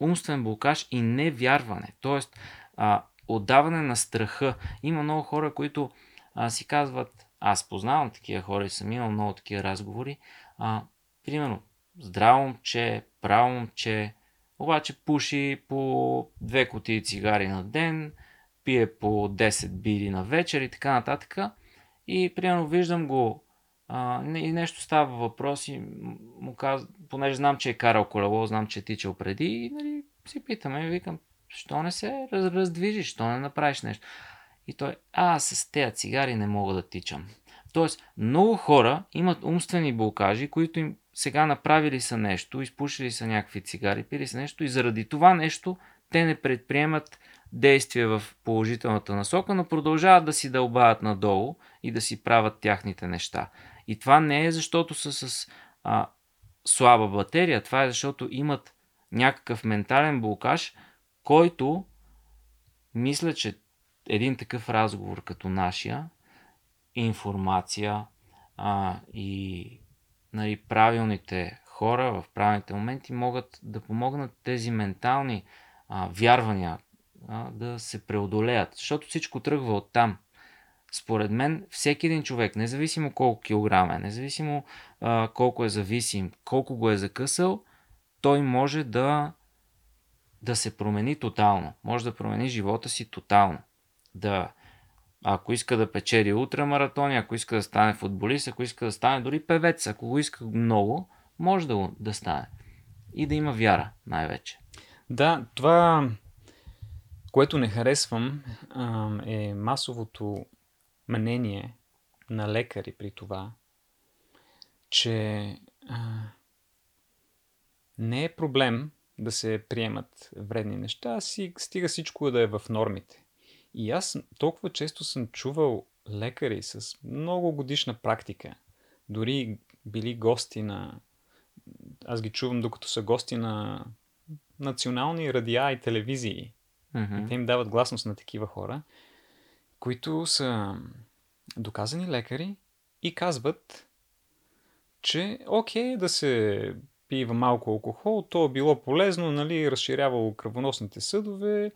B: умствен блокаж и невярване. А, отдаване на страха. Има много хора, които а, си казват, аз познавам такива хора и съм имал много такива разговори, а, примерно, здраво момче, право момче, обаче пуши по две кутии цигари на ден, пие по 10 бири на вечер и така нататък. И примерно виждам го а, и нещо става въпрос и му казва, понеже знам, че е карал колело, знам, че е тичал преди и нали, си питаме викам, що не се раз, раздвижиш, що не направиш нещо. И той, а, с тези цигари не мога да тичам. Тоест, много хора имат умствени блокажи, които им сега направили са нещо, изпушили са някакви цигари, пили са нещо и заради това нещо те не предприемат действия в положителната насока, но продължават да си дълбават надолу и да си правят тяхните неща. И това не е защото са с а, слаба батерия, това е защото имат някакъв ментален блокаж, който мисля, че един такъв разговор като нашия, информация а, и нали, правилните хора в правилните моменти могат да помогнат тези ментални а, вярвания а, да се преодолеят. Защото всичко тръгва от там. Според мен, всеки един човек, независимо колко килограм е, независимо а, колко е зависим, колко го е закъсал, той може да, да се промени тотално. Може да промени живота си тотално. Да, ако иска да печели ултрамаратони, ако иска да стане футболист, ако иска да стане дори певец, ако го иска много, може да, да стане. И да има вяра, най-вече.
A: Да, това, което не харесвам, е масовото мнение на лекари при това, че а, не е проблем да се приемат вредни неща, си стига всичко да е в нормите. И аз толкова често съм чувал лекари с много годишна практика, дори били гости на... Аз ги чувам докато са гости на национални радиа и телевизии. Mm-hmm. И те им дават гласност на такива хора, които са доказани лекари и казват, че окей да се пива малко алкохол, то е било полезно, нали, разширявало кръвоносните съдове,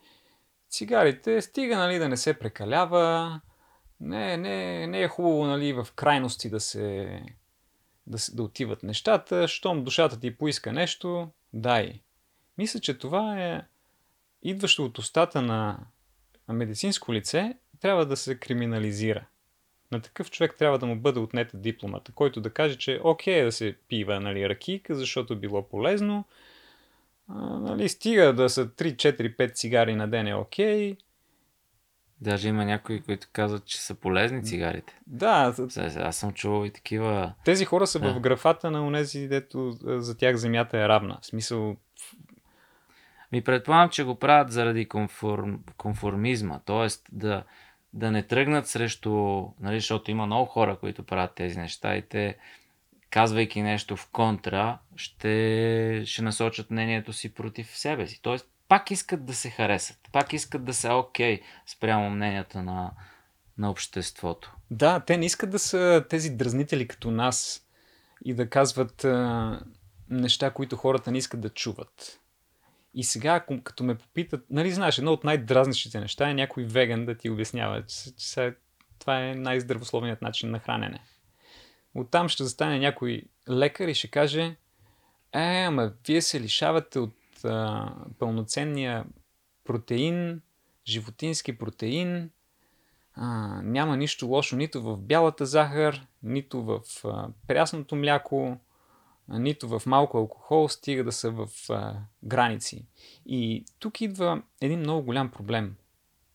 A: цигарите, стига нали, да не се прекалява, не, не, не е хубаво нали, в крайности да се да, да отиват нещата, щом душата ти поиска нещо, дай. Мисля, че това е идващо от устата на медицинско лице, трябва да се криминализира. На такъв човек трябва да му бъде отнета дипломата, който да каже, че окей да се пива нали, ракийка, защото било полезно, а, нали, стига да са 3, 4, 5 цигари на ден е окей.
B: Даже има някои, които казват, че са полезни цигарите.
A: Да.
B: Аз съм чувал и такива.
A: Тези хора са да. в графата на унези, дето за тях земята е равна. В смисъл.
B: Ми предполагам, че го правят заради конформ... конформизма. Тоест да, да не тръгнат срещу, нали, защото има много хора, които правят тези неща и те, казвайки нещо в контра, ще, ще насочат мнението си против себе си. Тоест, пак искат да се харесат, пак искат да са окей okay спрямо мненията на, на обществото.
A: Да, те не искат да са тези дразнители като нас и да казват а, неща, които хората не искат да чуват. И сега, като ме попитат, нали знаеш, едно от най-дразнещите неща е някой веган да ти обяснява, че, че това е най-здравословният начин на хранене. Оттам ще застане някой лекар и ще каже, е, ама вие се лишавате от а, пълноценния протеин, животински протеин, а, няма нищо лошо нито в бялата захар, нито в а, прясното мляко, нито в малко алкохол, стига да са в а, граници. И тук идва един много голям проблем.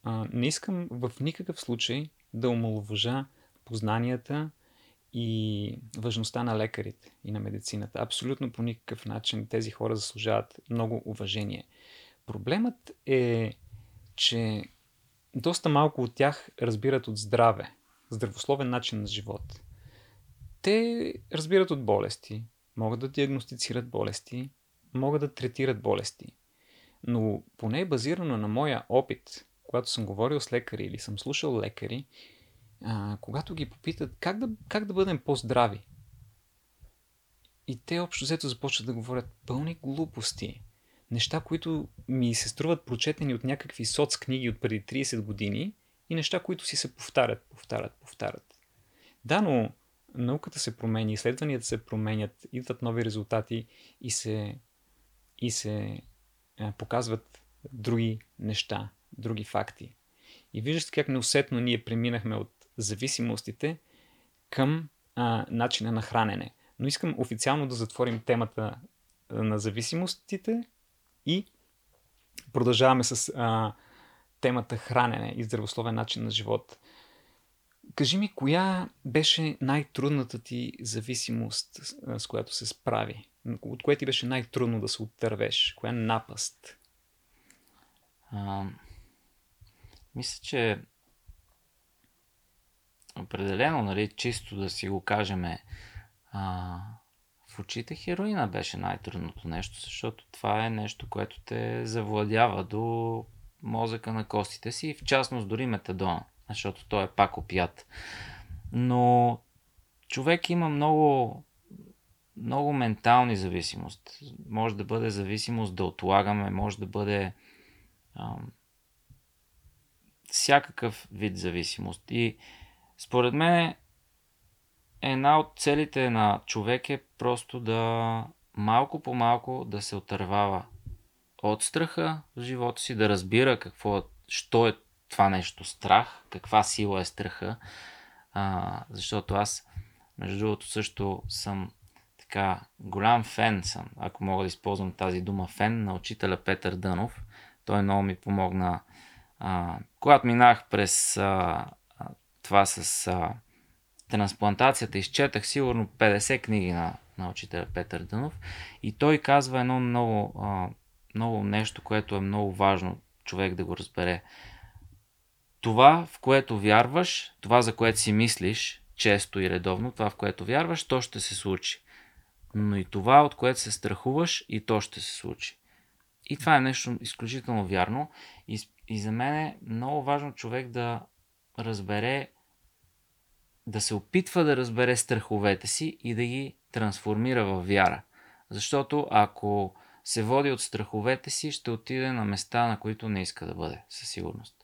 A: А, не искам в никакъв случай да омаловажа познанията и важността на лекарите и на медицината. Абсолютно по никакъв начин тези хора заслужават много уважение. Проблемът е, че доста малко от тях разбират от здраве, здравословен начин на живот. Те разбират от болести, могат да диагностицират болести, могат да третират болести. Но поне базирано на моя опит, когато съм говорил с лекари или съм слушал лекари, а, когато ги попитат как да, как да бъдем по-здрави. И те общо взето започват да говорят пълни глупости. Неща, които ми се струват прочетени от някакви соц книги от преди 30 години и неща, които си се повтарят, повтарят, повтарят. Да, но науката се променя, изследванията се променят, идват нови резултати и се, и се а, показват други неща, други факти. И виждате как неусетно ние преминахме от зависимостите към а, начина на хранене. Но искам официално да затворим темата на зависимостите и продължаваме с а, темата хранене и здравословен начин на живот. Кажи ми, коя беше най-трудната ти зависимост, с която се справи? От кое ти беше най-трудно да се оттървеш? Коя напаст?
B: А, мисля, че определено, нали, чисто да си го кажем, а, в очите хероина беше най-трудното нещо, защото това е нещо, което те завладява до мозъка на костите си и в частност дори метадона, защото той е пак опият. Но човек има много, много ментални зависимост. Може да бъде зависимост да отлагаме, може да бъде ам, всякакъв вид зависимост. И според мен една от целите на човек е просто да малко по малко да се отървава от страха в живота си, да разбира какво, що е това нещо страх, каква сила е страха. А, защото аз, между другото, също съм така голям фен съм, ако мога да използвам тази дума фен, на учителя Петър Дънов. Той много ми помогна. А, когато минах през а, това с а, трансплантацията изчетах сигурно 50 книги на, на учителя Петър Дънов и той казва едно много, а, много нещо, което е много важно човек да го разбере. Това, в което вярваш, това, за което си мислиш, често и редовно, това, в което вярваш, то ще се случи. Но и това, от което се страхуваш, и то ще се случи. И това е нещо изключително вярно. И, и за мен е много важно човек да разбере, да се опитва да разбере страховете си и да ги трансформира в вяра. Защото ако се води от страховете си, ще отиде на места, на които не иска да бъде, със сигурност.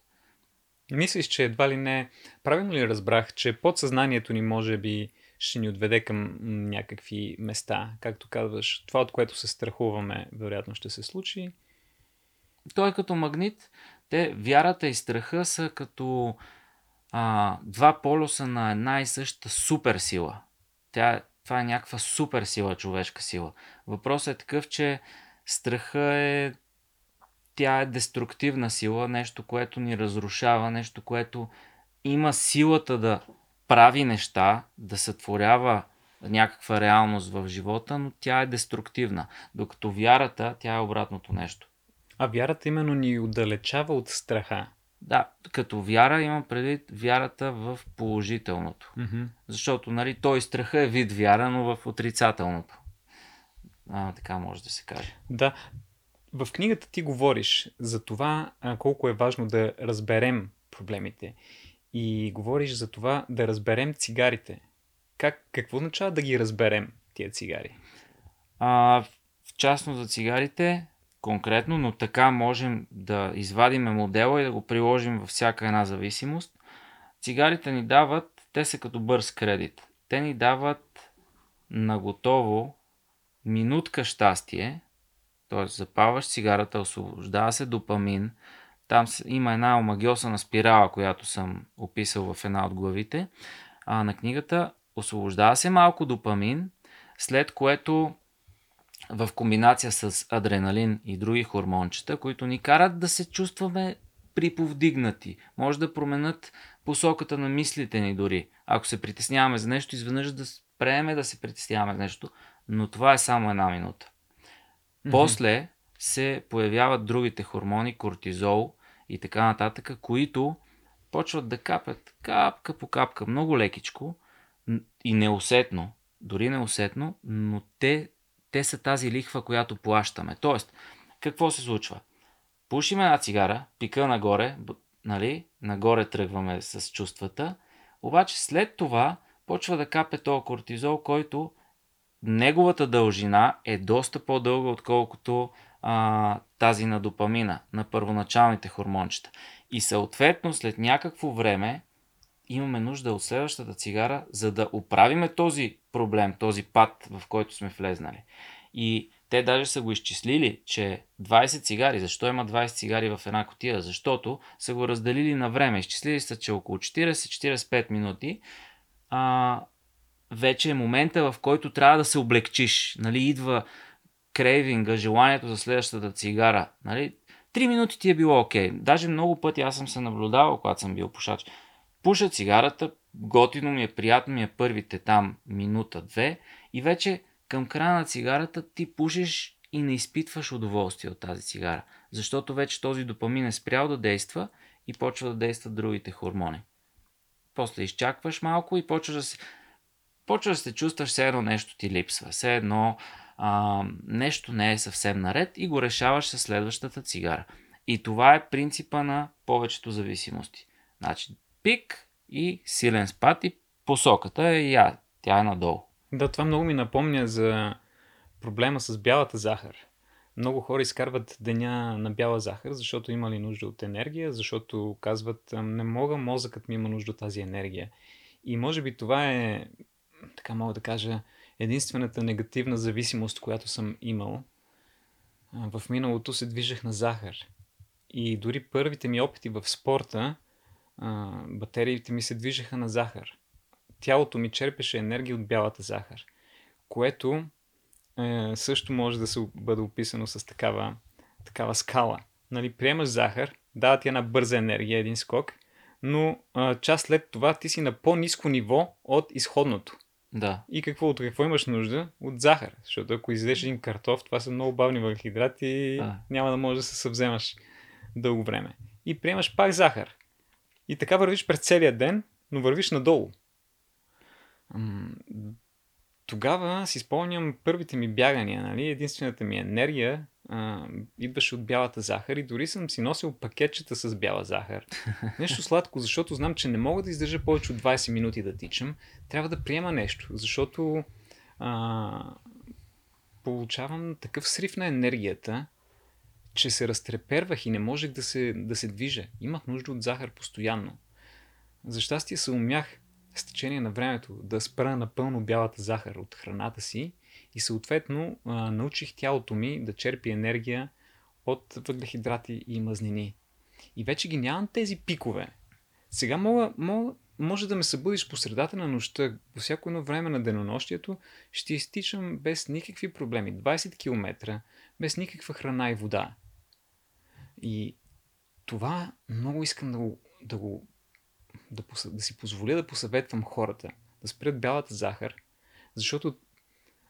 A: Мислиш, че едва ли не... Правилно ли разбрах, че подсъзнанието ни може би ще ни отведе към някакви места, както казваш, това от което се страхуваме, вероятно ще се случи.
B: Той е като магнит. Те, вярата и страха са като а, два полюса на една и съща супер сила. Тя, това е някаква супер сила, човешка сила. Въпросът е такъв, че страха е тя е деструктивна сила, нещо, което ни разрушава, нещо, което има силата да прави неща, да сътворява някаква реалност в живота, но тя е деструктивна. Докато вярата, тя е обратното нещо.
A: А вярата именно ни отдалечава от страха.
B: Да, като вяра имам предвид вярата в положителното.
A: Mm-hmm.
B: Защото, нали, той страха е вид вяра, но в отрицателното. А, така може да се каже.
A: Да. В книгата ти говориш за това колко е важно да разберем проблемите и говориш за това да разберем цигарите. Как, какво означава да ги разберем тия цигари?
B: А, в частност за цигарите, конкретно, но така можем да извадиме модела и да го приложим във всяка една зависимост. Цигарите ни дават, те са като бърз кредит. Те ни дават наготово минутка щастие, т.е. запаваш цигарата, освобождава се допамин, там има една омагиосана спирала, която съм описал в една от главите а, на книгата. Освобождава се малко допамин, след което в комбинация с адреналин и други хормончета, които ни карат да се чувстваме приповдигнати. Може да променят посоката на мислите ни дори. Ако се притесняваме за нещо, изведнъж да спреме да се притесняваме за нещо. Но това е само една минута. После се появяват другите хормони, кортизол и така нататък, които почват да капят капка по капка, много лекичко и неусетно, дори неусетно, но те, те са тази лихва, която плащаме. Тоест, какво се случва? Пушим една цигара, пика нагоре, нали, нагоре тръгваме с чувствата, обаче след това почва да капе този кортизол, който неговата дължина е доста по-дълга, отколкото а, тази на допамина, на първоначалните хормончета. И съответно, след някакво време, имаме нужда от следващата цигара, за да оправиме този проблем, този пад, в който сме влезнали. И те даже са го изчислили, че 20 цигари, защо има 20 цигари в една котия? Защото са го разделили на време. Изчислили са, че около 40-45 минути а, вече е момента, в който трябва да се облегчиш. Нали, идва крейвинга, желанието за следващата цигара. Нали? Три минути ти е било окей. Okay. Даже много пъти аз съм се наблюдавал, когато съм бил пушач. Пуша цигарата, готино ми е, приятно ми е първите там минута-две и вече към края на цигарата ти пушиш и не изпитваш удоволствие от тази цигара. Защото вече този допамин е спрял да действа и почва да действат другите хормони. После изчакваш малко и почваш да се, почваш да се чувстваш все едно нещо ти липсва. Все едно а, нещо не е съвсем наред и го решаваш със следващата цигара. И това е принципа на повечето зависимости. Значи пик и силен спад и посоката е я, тя е надолу.
A: Да, това много ми напомня за проблема с бялата захар. Много хора изкарват деня на бяла захар, защото имали нужда от енергия, защото казват, не мога, мозъкът ми има нужда от тази енергия. И може би това е, така мога да кажа, единствената негативна зависимост, която съм имал. В миналото се движех на захар. И дори първите ми опити в спорта, батериите ми се движеха на захар. Тялото ми черпеше енергия от бялата захар, което е, също може да се бъде описано с такава, такава скала. Нали, приемаш захар, дава ти една бърза енергия, един скок, но а, час след това ти си на по-низко ниво от изходното.
B: Да.
A: И какво, от какво имаш нужда? От захар. Защото ако изядеш един картоф, това са много бавни въглехидрати и
B: Да.
A: няма да можеш да се съвземаш дълго време. И приемаш пак захар. И така вървиш през целия ден, но вървиш надолу. Тогава си спомням първите ми бягания, нали? единствената ми енергия а, идваше от бялата захар и дори съм си носил пакетчета с бяла захар. Нещо сладко, защото знам, че не мога да издържа повече от 20 минути да тичам. Трябва да приема нещо, защото а, получавам такъв срив на енергията, че се разтрепервах и не можех да се, да се движа. Имах нужда от захар постоянно. За щастие се умях с течение на времето да спра напълно бялата захар от храната си и съответно а, научих тялото ми да черпи енергия от въглехидрати и мазнини. И вече ги нямам тези пикове. Сега мога, мога, може да ме събудиш по средата на нощта, по всяко едно време на денонощието, ще изтичам без никакви проблеми. 20 км, без никаква храна и вода. И това много искам да го, да го да, да си позволя да посъветвам хората да спрят бялата захар, защото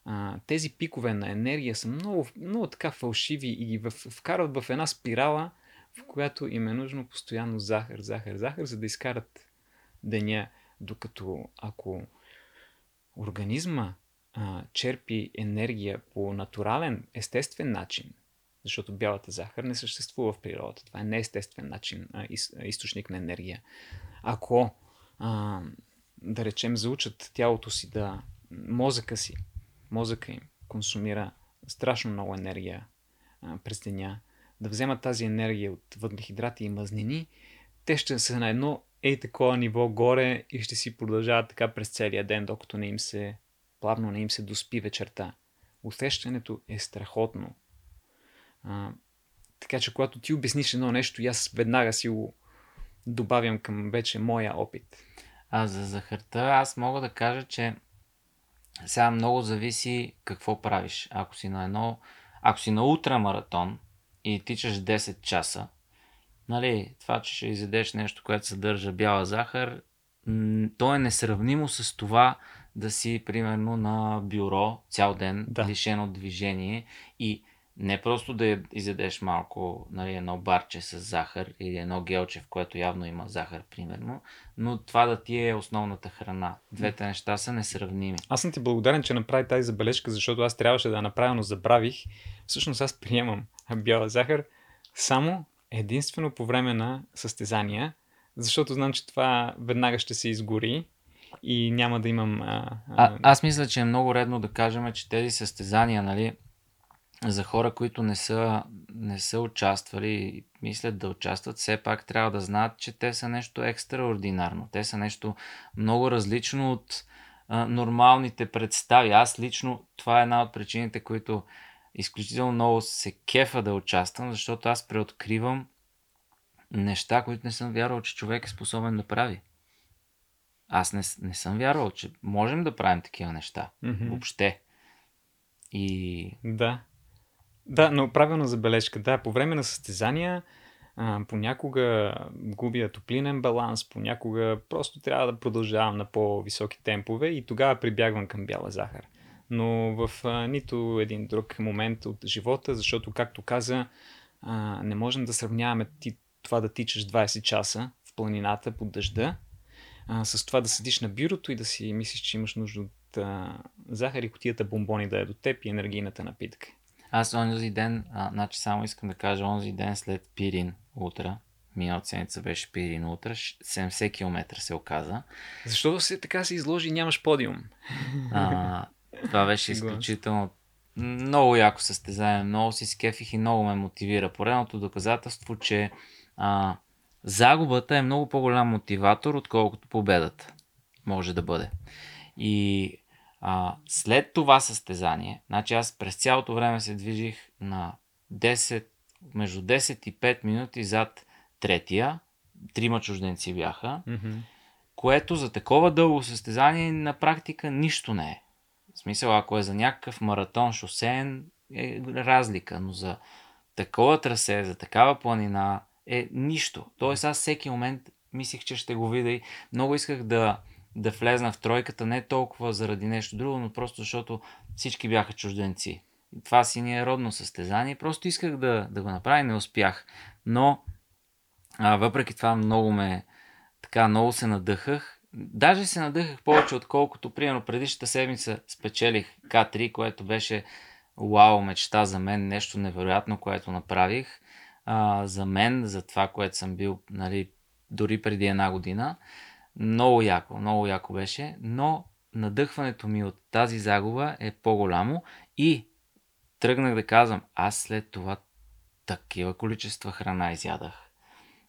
A: а, тези пикове на енергия са много, много така фалшиви и ги в, вкарват в една спирала, в която им е нужно постоянно захар, захар, захар, за да изкарат деня. Докато ако организма а, черпи енергия по натурален, естествен начин, защото бялата захар не съществува в природата. Това е неестествен начин, а, из, а, източник на енергия. Ако, а, да речем, заучат тялото си да, мозъка си, мозъка им консумира страшно много енергия през деня, да вземат тази енергия от въглехидрати и мазнини, те ще са на едно ей такова ниво горе и ще си продължават така през целия ден, докато не им се, плавно не им се доспи вечерта. Усещането е страхотно. А, така че, когато ти обясниш едно нещо, аз веднага си го добавям към вече моя опит.
B: А за захарта аз мога да кажа, че сега много зависи какво правиш. Ако си на едно, ако си на ултрамаратон и тичаш 10 часа, нали, това, че ще изядеш нещо, което съдържа бяла захар, то е несравнимо с това да си, примерно, на бюро цял ден,
A: Да.
B: лишен от движение и не просто да изядеш малко, нали, едно барче с захар или едно гелче, в което явно има захар, примерно, но това да ти е основната храна. Двете неща са несравними.
A: Аз съм ти благодарен, че направи тази забележка, защото аз трябваше да я направя, но забравих. Всъщност аз приемам бяла захар само единствено по време на състезания, защото знам, че това веднага ще се изгори и няма да имам... А,
B: А, аз мисля, че е много редно да кажем, че тези състезания, нали, за хора, които не са, не са участвали и мислят да участват, все пак трябва да знаят, че те са нещо екстраординарно. Те са нещо много различно от а, нормалните представи. Аз лично, това е една от причините, които изключително много се кефа да участвам, защото аз преоткривам неща, които не съм вярвал, че човек е способен да прави. Аз не, не съм вярвал, че можем да правим такива неща.
A: Мгм.
B: Въобще. И
A: Да. Да, но правилна забележка. Да, по време на състезания а, понякога губя топлинен баланс, понякога просто трябва да продължавам на по-високи темпове и тогава прибягвам към бяла захар. Но в а, нито един друг момент от живота, защото, както каза, а, не можем да сравняваме ти, това да тичаш 20 часа в планината под дъжда, а, с това да седиш на бюрото и да си мислиш, че имаш нужда от а, захар и котията бомбони да е до теб и енергийната напитка.
B: Аз онзи ден, а, значи само искам да кажа, онзи ден след Пирин утра, миналата седмица беше Пирин утра, ш- 70 км се оказа.
A: Защо се така се изложи и нямаш подиум?
B: А, това беше изключително много яко състезание, много си скефих и много ме мотивира. Поредното доказателство, че а, загубата е много по-голям мотиватор, отколкото победата може да бъде. И а, след това състезание, значи аз през цялото време се движих на 10, между 10 и 5 минути зад третия, трима чужденци бяха, което за такова дълго състезание на практика нищо не е. В смисъл, ако е за някакъв маратон шосеен, е разлика, но за такова трасе, за такава планина е нищо. Тоест аз всеки момент мислих, че ще го видя и много исках да, да влезна в тройката, не толкова заради нещо друго, но просто защото всички бяха чужденци. Това си ни е родно състезание. Просто исках да, да го направя и не успях. Но а, въпреки това много ме така много се надъхах. Даже се надъхах повече, отколкото, примерно, предишната седмица спечелих К3, което беше вау, мечта за мен, нещо невероятно, което направих. А, за мен, за това, което съм бил, нали, дори преди една година. Много яко, много яко беше, но надъхването ми от тази загуба е по-голямо и тръгнах да казвам, аз след това такива количества храна изядах.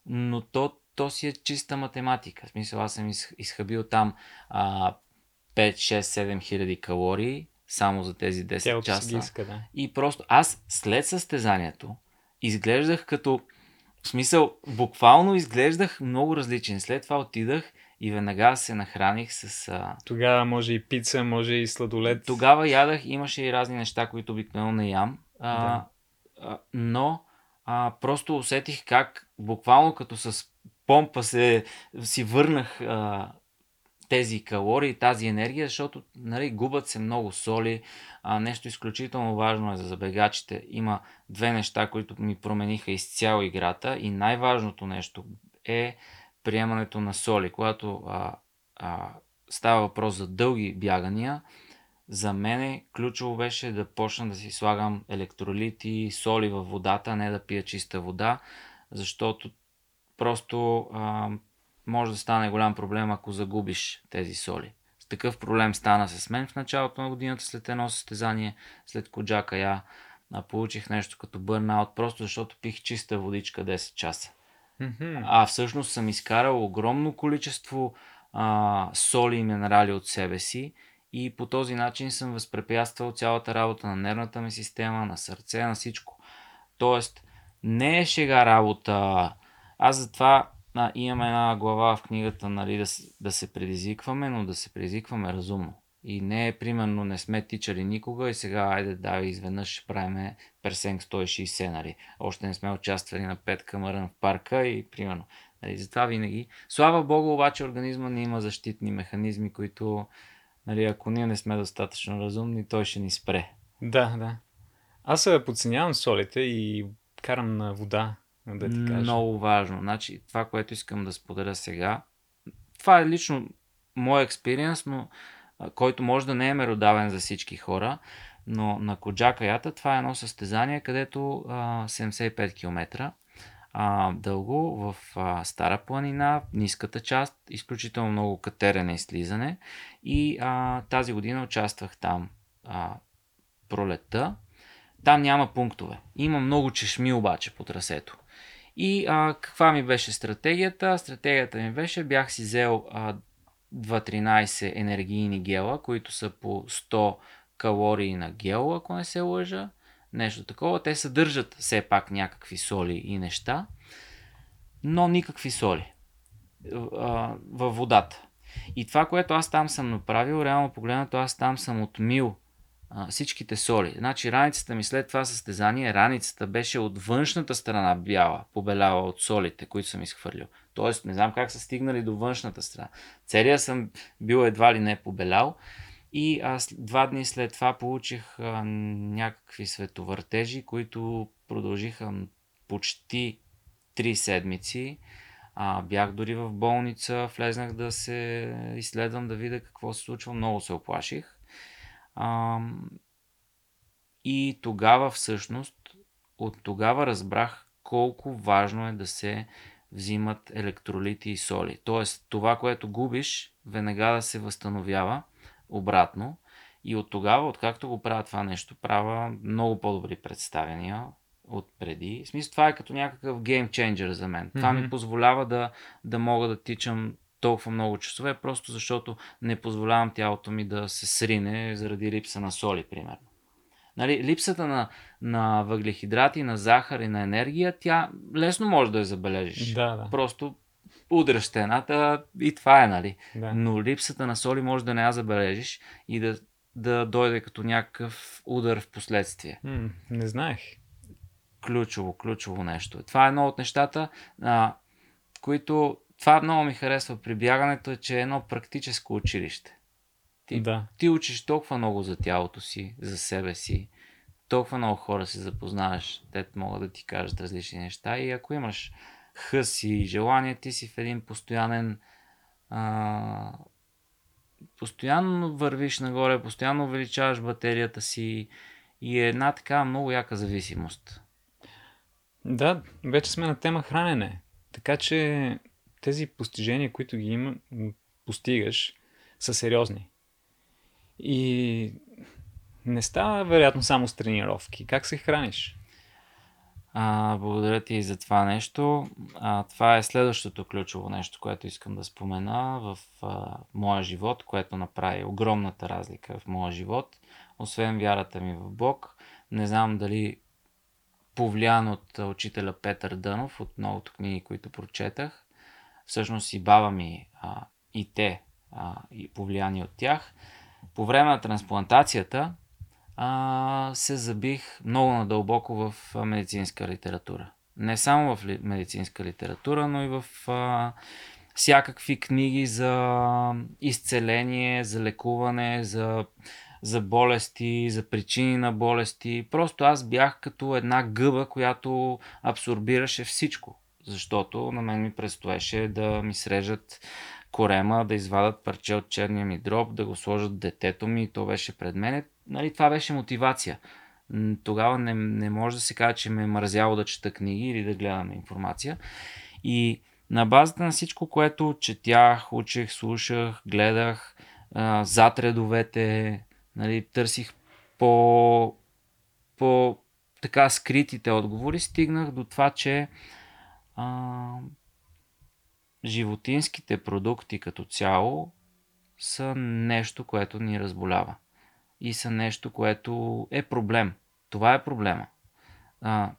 B: Но то, то си е чиста математика. В смисъл, аз съм изхабил там а, 5, 6, 7 хиляди калории само за тези 10
A: Тялото
B: часа.
A: Иска, да.
B: И просто аз след състезанието изглеждах като в смисъл, буквално изглеждах много различен. След това отидах и веднага се нахраних с... А...
A: Тогава може и пица, може и сладолет.
B: Тогава ядах, имаше и разни неща, които обикновено не ям. А, да. а, но а, просто усетих как буквално като с помпа се, си върнах а, тези калории, тази енергия, защото нали, губят се много соли. А, нещо изключително важно е за забегачите. Има две неща, които ми промениха изцяло играта и най-важното нещо е приемането на соли. Когато а, а, става въпрос за дълги бягания, за мен ключово беше да почна да си слагам електролити и соли във водата, а не да пия чиста вода, защото просто а, може да стане голям проблем, ако загубиш тези соли. С такъв проблем стана с мен в началото на годината след едно състезание, след Коджака я получих нещо като бърнаут, просто защото пих чиста водичка 10 часа. А всъщност съм изкарал огромно количество а, соли и минерали от себе си и по този начин съм възпрепятствал цялата работа на нервната ми система, на сърце, на всичко. Тоест, не е шега работа. Аз затова а, имаме една глава в книгата, нали, да, да се предизвикваме, но да се предизвикваме разумно. И не е, примерно, не сме тичали никога и сега, айде, да, изведнъж ще правиме персенг 160, нали. Още не сме участвали на пет камърън в парка и, примерно, нали, затова винаги. Слава Богу, обаче организма не има защитни механизми, които, нали, ако ние не сме достатъчно разумни, той ще ни спре.
A: Да, да. Аз подценявам солите и карам на вода да ти кажа.
B: Много важно. Значи, това, което искам да споделя сега, това е лично мой експириенс, но който може да не е меродавен за всички хора, но на Коджака Ята това е едно състезание, където а, 75 км а, дълго в а, Стара планина, ниската част, изключително много катерене и слизане и а, тази година участвах там а, пролетта. Там няма пунктове. Има много чешми обаче по трасето. И а, каква ми беше стратегията? Стратегията ми беше, бях си взел а, 2-13 енергийни гела, които са по 100 калории на гел, ако не се лъжа. Нещо такова. Те съдържат все пак някакви соли и неща, но никакви соли във водата. И това, което аз там съм направил, реално погледнато, аз там съм отмил а, всичките соли. Значи раницата ми след това състезание, раницата беше от външната страна бяла, побеляла от солите, които съм изхвърлил. Тоест, не знам как са стигнали до външната страна. Целия съм бил едва ли не побелял. И аз два дни след това получих а, някакви световъртежи, които продължиха почти три седмици. А, бях дори в болница, влезнах да се изследвам, да видя какво се случва. Много се оплаших. А, и тогава всъщност, от тогава разбрах колко важно е да се взимат електролити и соли. Тоест, това, което губиш, веднага да се възстановява обратно. И от тогава, откакто го правя това нещо, правя много по-добри представения от преди. В смисъл, това е като някакъв геймченджер за мен. Mm-hmm. Това ми позволява да, да мога да тичам толкова много часове, просто защото не позволявам тялото ми да се срине заради липса на соли, примерно. Нали, липсата на, на въглехидрати, на захар и на енергия, тя лесно може да я забележиш.
A: Да, да.
B: Просто удръш стената и това е, нали?
A: Да.
B: Но липсата на соли може да не я забележиш и да, да дойде като някакъв удар в последствие.
A: М, не знаех.
B: Ключово, ключово нещо. Това е едно от нещата, а, които това много ми харесва при бягането, е, че е едно практическо училище. Ти,
A: Да.
B: ти учиш толкова много за тялото си, за себе си, толкова много хора се запознаваш, те могат да ти кажат различни неща и ако имаш хъс и желание, ти си в един постоянен а, постоянно вървиш нагоре, постоянно увеличаваш батерията си и е една така много яка зависимост.
A: Да, вече сме на тема хранене. Така че тези постижения, които ги има, постигаш, са сериозни. И не става вероятно само с тренировки. Как се храниш?
B: А, благодаря ти за това нещо. А, това е следващото ключово нещо, което искам да спомена в а, моя живот, което направи огромната разлика в моя живот. Освен вярата ми в Бог, не знам дали повлиян от учителя Петър Дънов, от многото книги, които прочетах. Всъщност и баба ми, а, и те, а, и повлияни от тях. По време на трансплантацията, а, се забих много надълбоко в медицинска литература. Не само в ли, медицинска литература, но и в а, всякакви книги за изцеление, за лекуване, за, за болести, за причини на болести. Просто аз бях като една гъба, която абсорбираше всичко. Защото на мен ми предстоеше да ми срежат корема, да извадат парче от черния ми дроб, да го сложат детето ми, то беше пред мене. Нали, това беше мотивация. Тогава не, не може да се каже, че ме е мързяло да чета книги или да гледам информация. И на базата на всичко, което четях, учех, слушах, гледах, а, зад редовете, нали, търсих по, по така скритите отговори, стигнах до това, че а, животинските продукти като цяло са нещо, което ни разболява. И са нещо, което е проблем. Това е проблема. А,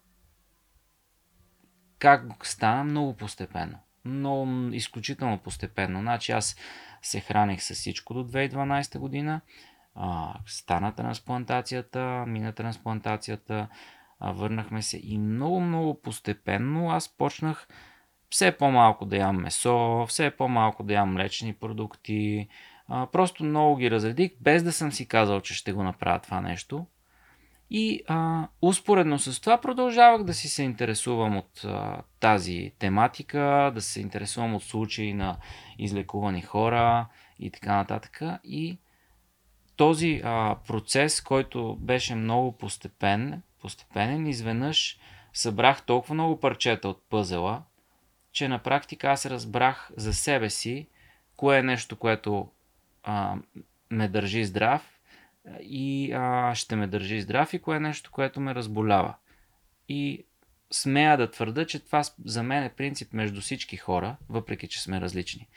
B: как стана? Много постепенно. Много изключително постепенно. Значи аз се храних с всичко до 2012 година. А, стана трансплантацията, мина трансплантацията, а, върнахме се и много, много постепенно аз почнах все по-малко да ям месо, все по-малко да ям млечни продукти. А, просто много ги разредих, без да съм си казал, че ще го направя това нещо. И а, успоредно с това продължавах да си се интересувам от а, тази тематика, да се интересувам от случаи на излекувани хора и така нататък. И този а, процес, който беше много постепен, постепенен, изведнъж събрах толкова много парчета от пъзела, че на практика аз разбрах за себе си кое е нещо, което а, ме държи здрав и а, ще ме държи здрав и кое е нещо, което ме разболява. И смея да твърда, че това за мен е принцип между всички хора, въпреки че сме различни.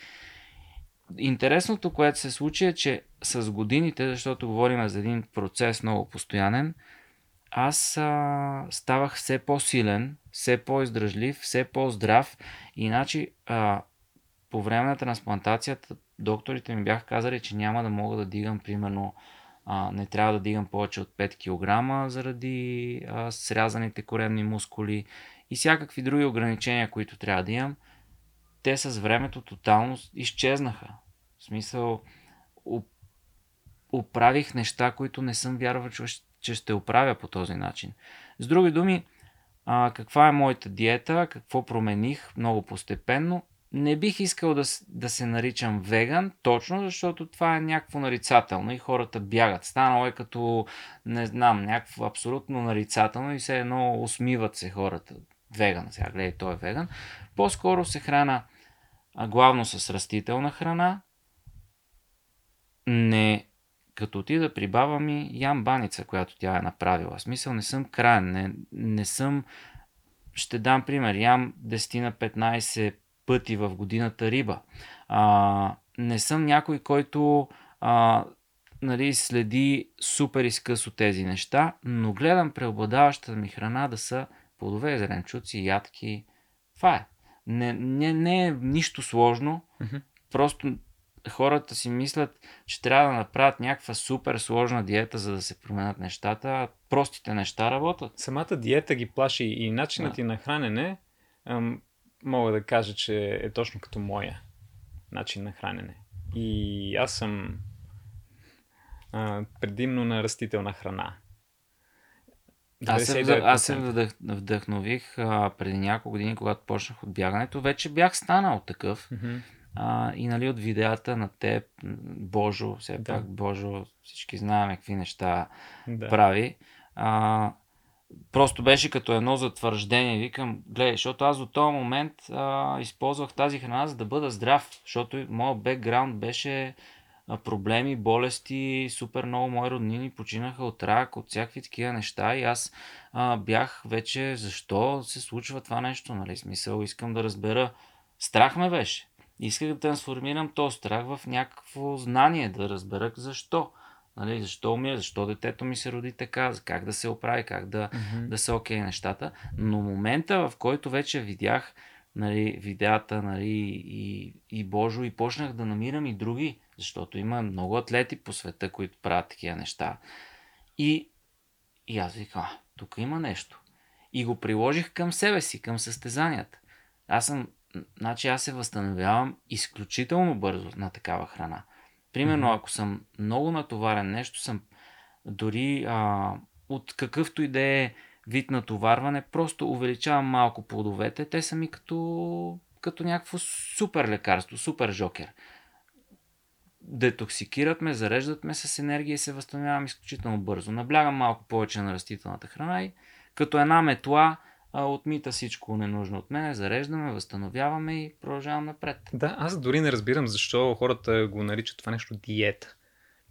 B: Интересното, което се случи е, че с годините, защото говорим за един процес много постоянен, аз а, ставах все по-силен, все по-издръжлив, все по-здрав. Иначе а, по време на трансплантацията докторите ми бяха казали, че няма да мога да дигам, примерно, а, не трябва да дигам повече от 5 кг заради а, срязаните коремни мускули и всякакви други ограничения, които трябва да имам. Те с времето тотално изчезнаха. В смисъл, оправих неща, които не съм вярвал, че ще оправя по този начин. С други думи, а, каква е моята диета, какво промених много постепенно. Не бих искал да, да се наричам веган, точно защото това е някакво нарицателно и хората бягат. Станало е като, не знам, някакво абсолютно нарицателно и все едно усмиват се хората. Веган, сега гледай, той е веган. По-скоро се храна главно с растителна храна. Не като отида при баба ми, ям баница, която тя е направила. В смисъл не съм крайен, не, не съм... Ще дам пример, ям 10 на 15 пъти в годината риба. А, не съм някой, който а, нали, следи супер изкъсо тези неща, но гледам преобладаващата ми храна да са плодове, зеленчуци, ядки. Това е. Не, не, не е нищо сложно,
A: Мгм.
B: просто хората си мислят, че трябва да направят някаква супер сложна диета, за да се променят нещата, а простите неща работят.
A: Самата диета ги плаши и начинът
B: Да.
A: на хранене ам, мога да кажа, че е точно като моя начин на хранене. И аз съм а, предимно на растителна храна.
B: Аз се, вдъх, аз се вдъх, вдъхнових а, преди няколко години, когато почнах от бягането. Вече бях станал такъв.
A: Mm-hmm.
B: А, и нали от видеята на теб, Божо, все да. пак Божо, всички знаем какви неща да. прави. А, просто беше като едно затвърждение. Викам, гледай, защото аз до този момент а, използвах тази храна, за да бъда здрав, защото моят бекграунд беше проблеми, болести, супер много мои роднини починаха от рак, от всякакви такива неща и аз а, бях вече защо се случва това нещо, нали, смисъл, искам да разбера. Страх ме беше. Исках да трансформирам този страх в някакво знание, да разбера защо. Нали, защо умира, защо детето ми се роди така, как да се оправи, как да, mm-hmm. да са окей okay нещата. Но момента, в който вече видях нали, видеята нали, и, и Божо и почнах да намирам и други, защото има много атлети по света, които правят такива неща. И, и аз викам, тук има нещо. И го приложих към себе си, към състезанията. Аз съм, значи аз се възстановявам изключително бързо на такава храна. Примерно, ако съм много натоварен, нещо съм дори а, от какъвто и да е вид натоварване, просто увеличавам малко плодовете. Те са ми като, като някакво супер лекарство, супер жокер. Детоксикират ме, зареждат ме с енергия и се възстановявам изключително бързо. Наблягам малко повече на растителната храна и като една метла а, отмита всичко ненужно от мен, зареждаме, възстановяваме и продължавам напред.
A: Да, аз дори не разбирам защо хората го наричат това нещо диета.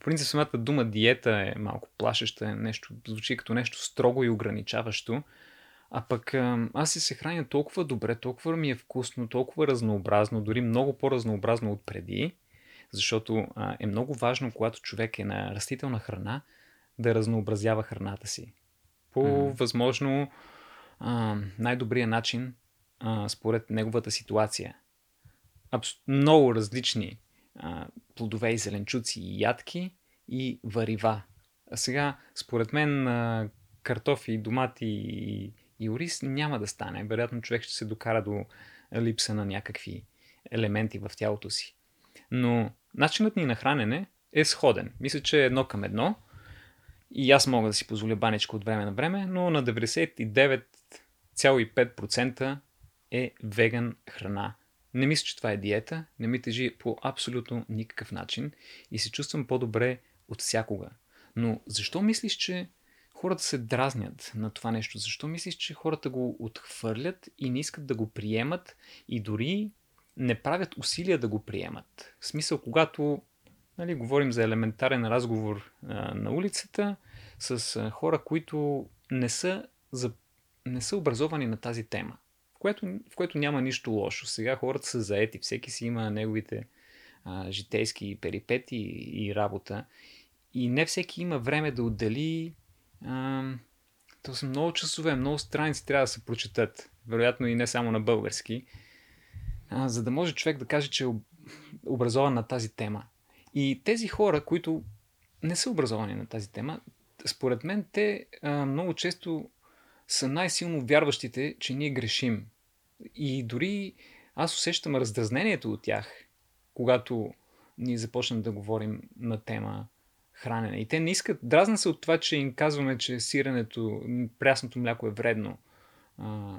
A: В принцип самата дума диета е малко плашеща, е нещо, звучи като нещо строго и ограничаващо. А пък аз си се храня толкова добре, толкова ми е вкусно, толкова разнообразно, дори много по-разнообразно от преди, защото а, е много важно, когато човек е на растителна храна, да разнообразява храната си. По mm. възможно най-добрия начин, а, според неговата ситуация. Абс... Много различни а, плодове и зеленчуци и ядки и варива. А сега, според мен, а, картофи, домати и, и ориз няма да стане. Вероятно човек ще се докара до липса на някакви елементи в тялото си. Но начинът ни на хранене е сходен. Мисля, че едно към едно. И аз мога да си позволя баничка от време на време, но на 99,5% е веган храна. Не мисля, че това е диета, не ми тежи по абсолютно никакъв начин и се чувствам по-добре от всякога. Но защо мислиш, че хората се дразнят на това нещо? Защо мислиш, че хората го отхвърлят и не искат да го приемат и дори не правят усилия да го приемат? В смисъл, когато нали, говорим за елементарен разговор а, на улицата с а, хора, които не са, за, не са образовани на тази тема в което, в което няма нищо лошо. Сега хората са заети, всеки си има неговите а, житейски перипети и, работа. И не всеки има време да отдели. А, то са много часове, много страници трябва да се прочетат. Вероятно и не само на български. А, за да може човек да каже, че е образован на тази тема. И тези хора, които не са образовани на тази тема, според мен те а, много често са най-силно вярващите, че ние грешим. И дори аз усещам раздразнението от тях, когато ние започнем да говорим на тема хранене. И те не искат, дразна се от това, че им казваме, че сиренето, прясното мляко е вредно. А,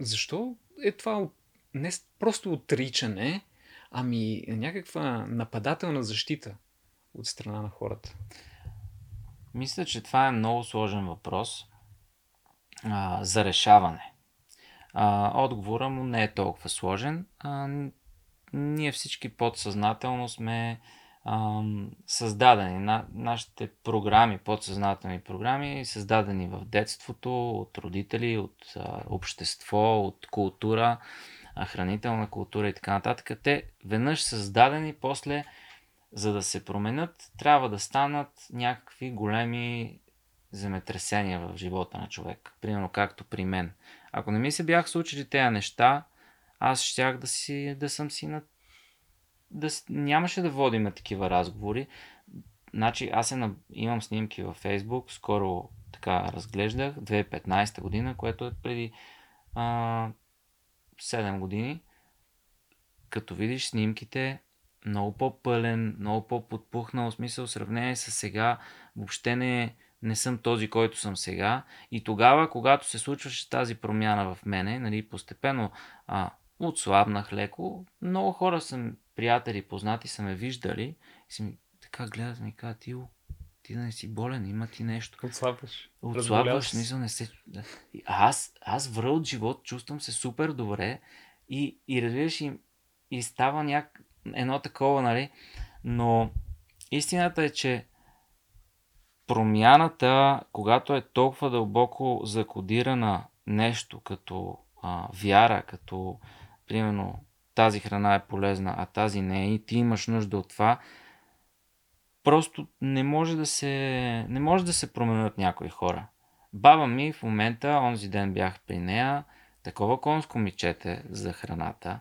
A: защо е това не просто отричане, ами някаква нападателна защита от страна на хората?
B: Мисля, че това е много сложен въпрос а, за решаване. А, отговора му не е толкова сложен. А, ние всички подсъзнателно сме а, създадени. На, нашите програми, подсъзнателни програми, създадени в детството, от родители, от а, общество, от култура, а, хранителна култура и така нататък. Те веднъж създадени, после за да се променят, трябва да станат някакви големи земетресения в живота на човек. Примерно както при мен. Ако не ми се бях случили тези неща, аз щях да, си, да съм си на... Да, нямаше да водим такива разговори. Значи аз е, имам снимки във Фейсбук, скоро така разглеждах, 2015 година, което е преди а, 7 години, като видиш снимките, много по-пълен, много по-подпухнал, в смисъл в сравнение с сега, въобще не, не съм този, който съм сега. И тогава, когато се случваше тази промяна в мене, нали, постепенно а, отслабнах леко, много хора съм, приятели, познати са ме виждали и си ми така гледат ми казват, ти, ти да не си болен, има ти нещо.
A: Отслабваш.
B: Отслабваш, смисъл не се... Аз, аз връл от живот, чувствам се супер добре и, и разбираш, и, и става няк... едно такова, нали? Но истината е, че промяната, когато е толкова дълбоко закодирана нещо като а, вяра, като примерно тази храна е полезна, а тази не е и ти имаш нужда от това, просто не може да се, не може да се променят някои хора. Баба ми в момента, онзи ден бях при нея, такова конско мичете за храната,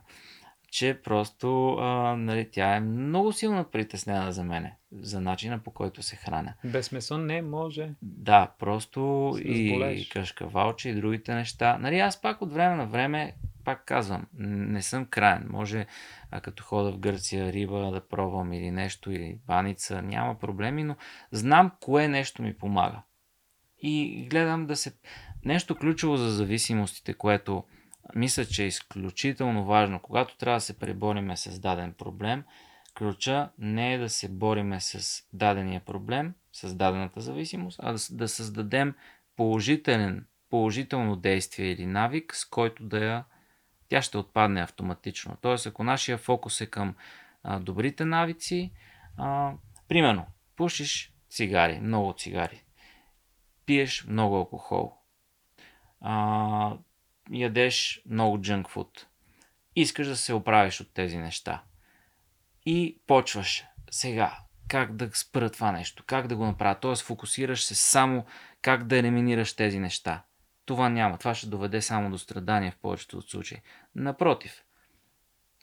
B: че просто а, нали, тя е много силно притеснена за мене, за начина по който се храня.
A: Без месо не може.
B: Да, просто и кашкавалче и другите неща. Нали, аз пак от време на време, пак казвам, не съм крайен. Може, а като хода в Гърция, риба да пробвам или нещо, или баница, няма проблеми, но знам кое нещо ми помага. И гледам да се... Нещо ключово за зависимостите, което мисля, че е изключително важно, когато трябва да се пребориме с даден проблем, ключа не е да се бориме с дадения проблем, с дадената зависимост, а да, да създадем положителен, положително действие или навик, с който да я, тя ще отпадне автоматично. Тоест, ако нашия фокус е към а, добрите навици, а, примерно, пушиш цигари, много цигари, пиеш много алкохол, а, ядеш много джънк фуд. Искаш да се оправиш от тези неща. И почваш сега как да спра това нещо, как да го направя. Тоест фокусираш се само как да елиминираш тези неща. Това няма. Това ще доведе само до страдания в повечето от случаи. Напротив,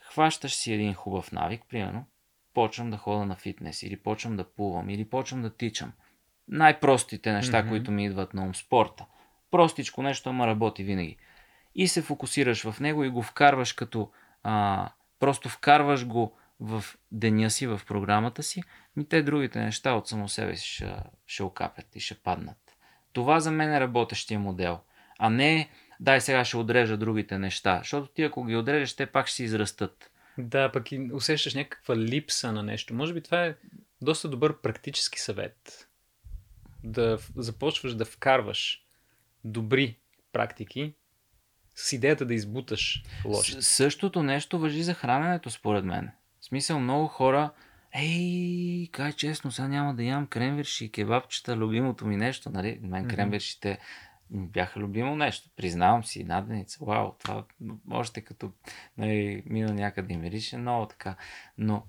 B: хващаш си един хубав навик, примерно, почвам да хода на фитнес, или почвам да плувам, или почвам да тичам. Най-простите неща, mm-hmm. които ми идват на ум, спорта. Простичко нещо, ама работи винаги и се фокусираш в него и го вкарваш като а, просто вкарваш го в деня си, в програмата си, ми те другите неща от само себе си ще, ще окапят и ще паднат. Това за мен е работещия модел, а не дай сега ще отрежа другите неща, защото ти ако ги отрежеш, те пак ще си израстат.
A: Да, пък и усещаш някаква липса на нещо. Може би това е доста добър практически съвет. Да започваш да вкарваш добри практики с идеята да избуташ лошите.
B: Същото нещо въжи за храненето, според мен. В смисъл, много хора, ей, кай честно, сега няма да ям кремверши и кебабчета, любимото ми нещо, нали? Мен кремвершите бяха любимо нещо. Признавам си, наденица, вау, това още като нали, мина някъде и мирише много така. Но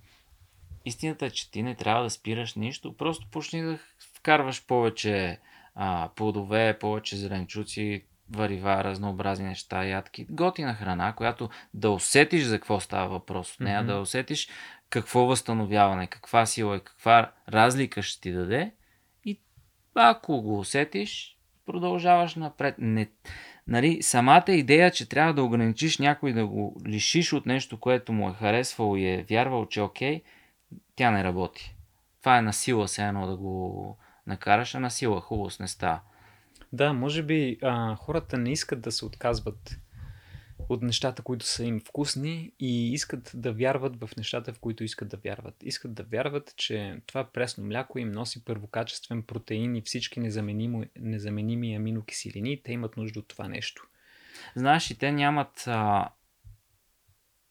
B: истината е, че ти не трябва да спираш нищо, просто почни да вкарваш повече а, плодове, повече зеленчуци, варива, разнообразни неща, ядки, готина храна, която да усетиш за какво става въпрос от нея, mm-hmm. да усетиш какво възстановяване, каква сила и каква разлика ще ти даде и ако го усетиш, продължаваш напред. Не, нали, самата идея, че трябва да ограничиш някой да го лишиш от нещо, което му е харесвало и е вярвал, че е окей, тя не работи. Това е на сила се едно да го накараш, а на сила хубост не става.
A: Да, може би а, хората не искат да се отказват от нещата, които са им вкусни и искат да вярват в нещата, в които искат да вярват. Искат да вярват, че това пресно мляко им носи първокачествен протеин и всички незаменими, незаменими аминокиселини. Те имат нужда от това нещо.
B: Знаеш, и те нямат а,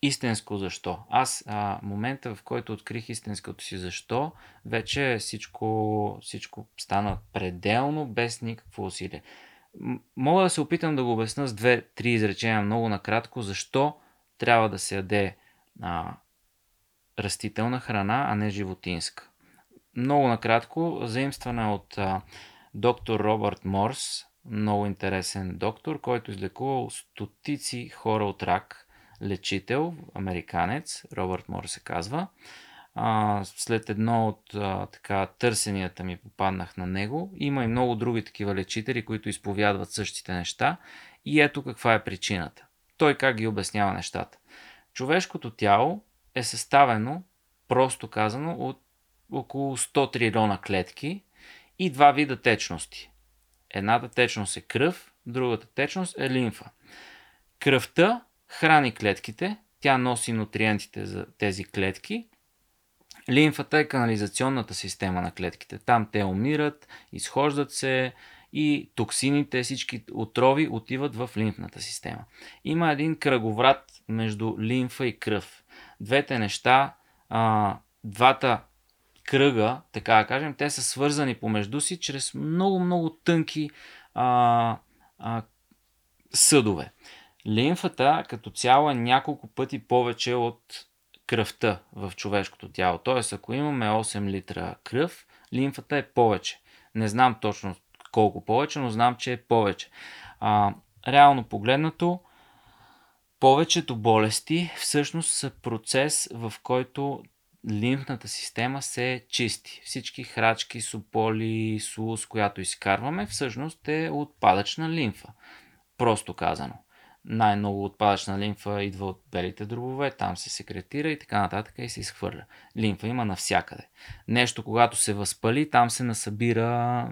B: истинско защо. Аз а, момента, в който открих истинското си защо, вече всичко, всичко стана пределно, без никакво усилие. Мога да се опитам да го обясна с две-три изречения много накратко, защо трябва да се яде а, растителна храна, а не животинска. Много накратко, заимствана от а, доктор Робърт Морс, много интересен доктор, който излекувал стотици хора от рак – лечител, американец, Робърт Мор се казва. А, след едно от а, така, търсенията ми попаднах на него. Има и много други такива лечители, които изповядват същите неща. И ето каква е причината. той как ги обяснява нещата. Човешкото тяло е съставено, просто казано, от около 100 трилиона клетки и два вида течности. Едната течност е кръв, другата течност е лимфа. Кръвта храни клетките, тя носи нутриентите за тези клетки. Лимфата е канализационната система на клетките. Там те умират, изхождат се и токсините, всички отрови отиват в лимфната система. Има един кръговрат между лимфа и кръв. Двете неща, а, двата кръга, така да кажем, те са свързани помежду си чрез много-много тънки а, а, съдове. Лимфата като цяло е няколко пъти повече от кръвта в човешкото тяло. Тоест, ако имаме 8 литра кръв, лимфата е повече. Не знам точно колко повече, но знам, че е повече. А, реално погледнато, повечето болести всъщност са процес, в който лимфната система се чисти. Всички храчки, сополи, сулус, която изкарваме, всъщност е отпадъчна лимфа. Просто казано. Най-много отпадъчна лимфа идва от белите дробове, там се секретира и така нататък и се изхвърля. Лимфа има навсякъде. Нещо, когато се възпали, там се насъбира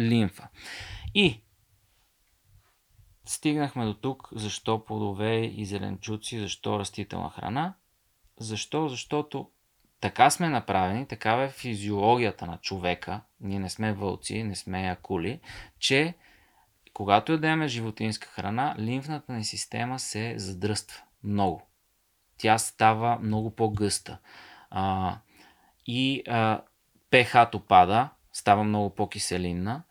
B: лимфа. И стигнахме до тук, защо плодове и зеленчуци, защо растителна храна. Защо? Защото така сме направени, такава е физиологията на човека, ние не сме вълци, не сме акули, че когато ядеме животинска храна, лимфната ни система се задръства много. Тя става много по-гъста. А, и а, pH-то пада, става много по-киселинна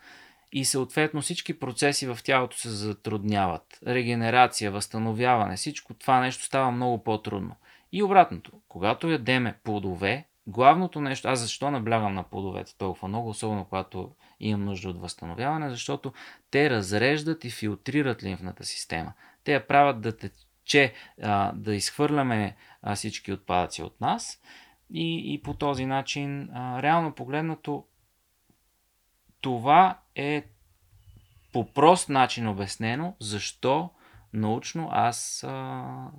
B: и съответно всички процеси в тялото се затрудняват. Регенерация, възстановяване, всичко това нещо става много по-трудно. И обратното, когато ядеме плодове, главното нещо, аз защо наблягам на плодовете толкова много, особено когато имам нужда от възстановяване, защото те разреждат и филтрират лимфната система. Те я правят да тече, да изхвърляме всички отпадъци от нас и, и по този начин, реално погледнато, това е по прост начин обяснено, защо научно аз а,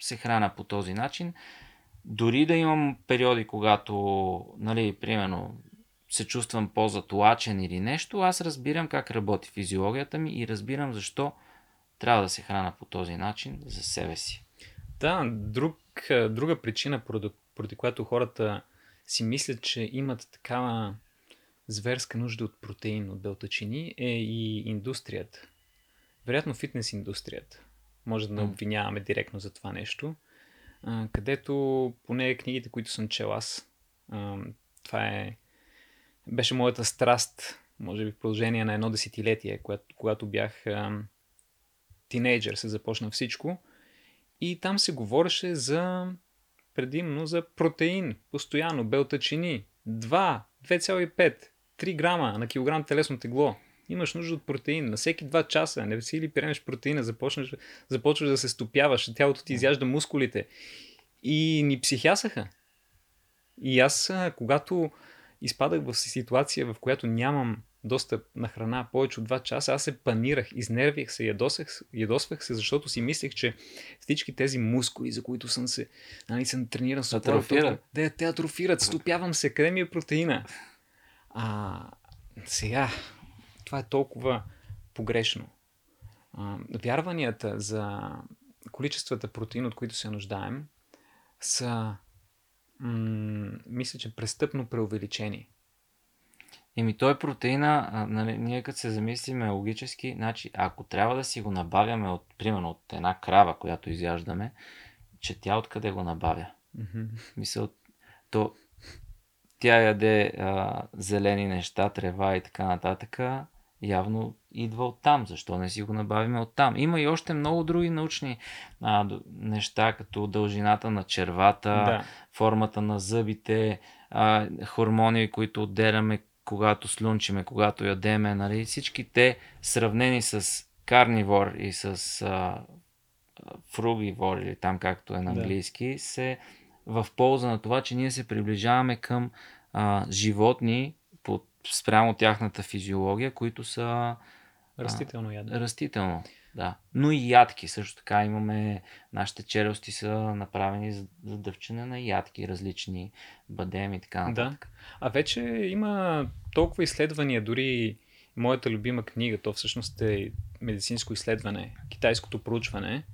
B: се храна по този начин. Дори да имам периоди, когато, нали, примерно, се чувствам по-затлачен или нещо, аз разбирам как работи физиологията ми и разбирам защо трябва да се храна по този начин за себе си.
A: Да, друг, друга причина, поради, която хората си мислят, че имат такава зверска нужда от протеин, от белтачини, е и индустрията. Вероятно фитнес индустрията може да не обвиняваме директно за това нещо, където поне книгите, които съм чел аз, това е, беше моята страст, може би в продължение на едно десетилетие, когато, когато бях а, тинейджър, се започна всичко. И там се говореше за предимно за протеин, постоянно, белтачини, 2, 2,5, 3 грама на килограм телесно тегло имаш нужда от протеин. На всеки 2 часа не си ли приемеш протеина, започнеш, започваш да се стопяваш, тялото ти изяжда мускулите. И ни психясаха. И аз, когато изпадах в ситуация, в която нямам достъп на храна повече от 2 часа, аз се панирах, изнервих се, ядосах, ядосвах се, защото си мислех, че всички тези мускули, за които съм се, нали, съм трениран с
B: атрофират.
A: Да, те атрофират, стопявам се, къде ми е протеина? А, сега, това е толкова погрешно. А, вярванията за количествата протеин, от които се нуждаем, са, м- мисля, че престъпно преувеличени.
B: Еми той протеина, а, нали, ние като се замислиме логически, значи ако трябва да си го набавяме от, примерно от една крава, която изяждаме, че тя откъде го набавя? Mm-hmm. Мисъл, то тя яде а, зелени неща, трева и така нататък явно идва от там. Защо не си го набавиме от там? Има и още много други научни а, неща, като дължината на червата, да. формата на зъбите, а, хормони, които отделяме когато слюнчиме, когато ядеме, нали? всички те сравнени с карнивор и с а, фругивор или там както е на английски, да. се в полза на това, че ние се приближаваме към а, животни, спрямо тяхната физиология, които са
A: растително ядене.
B: Растително. да. Но и ядки също така имаме, нашите челюсти са направени за, за дъвчене на ядки, различни бадеми и така нататък.
A: Да. А вече има толкова изследвания, дори моята любима книга, то всъщност е медицинско изследване, китайското проучване.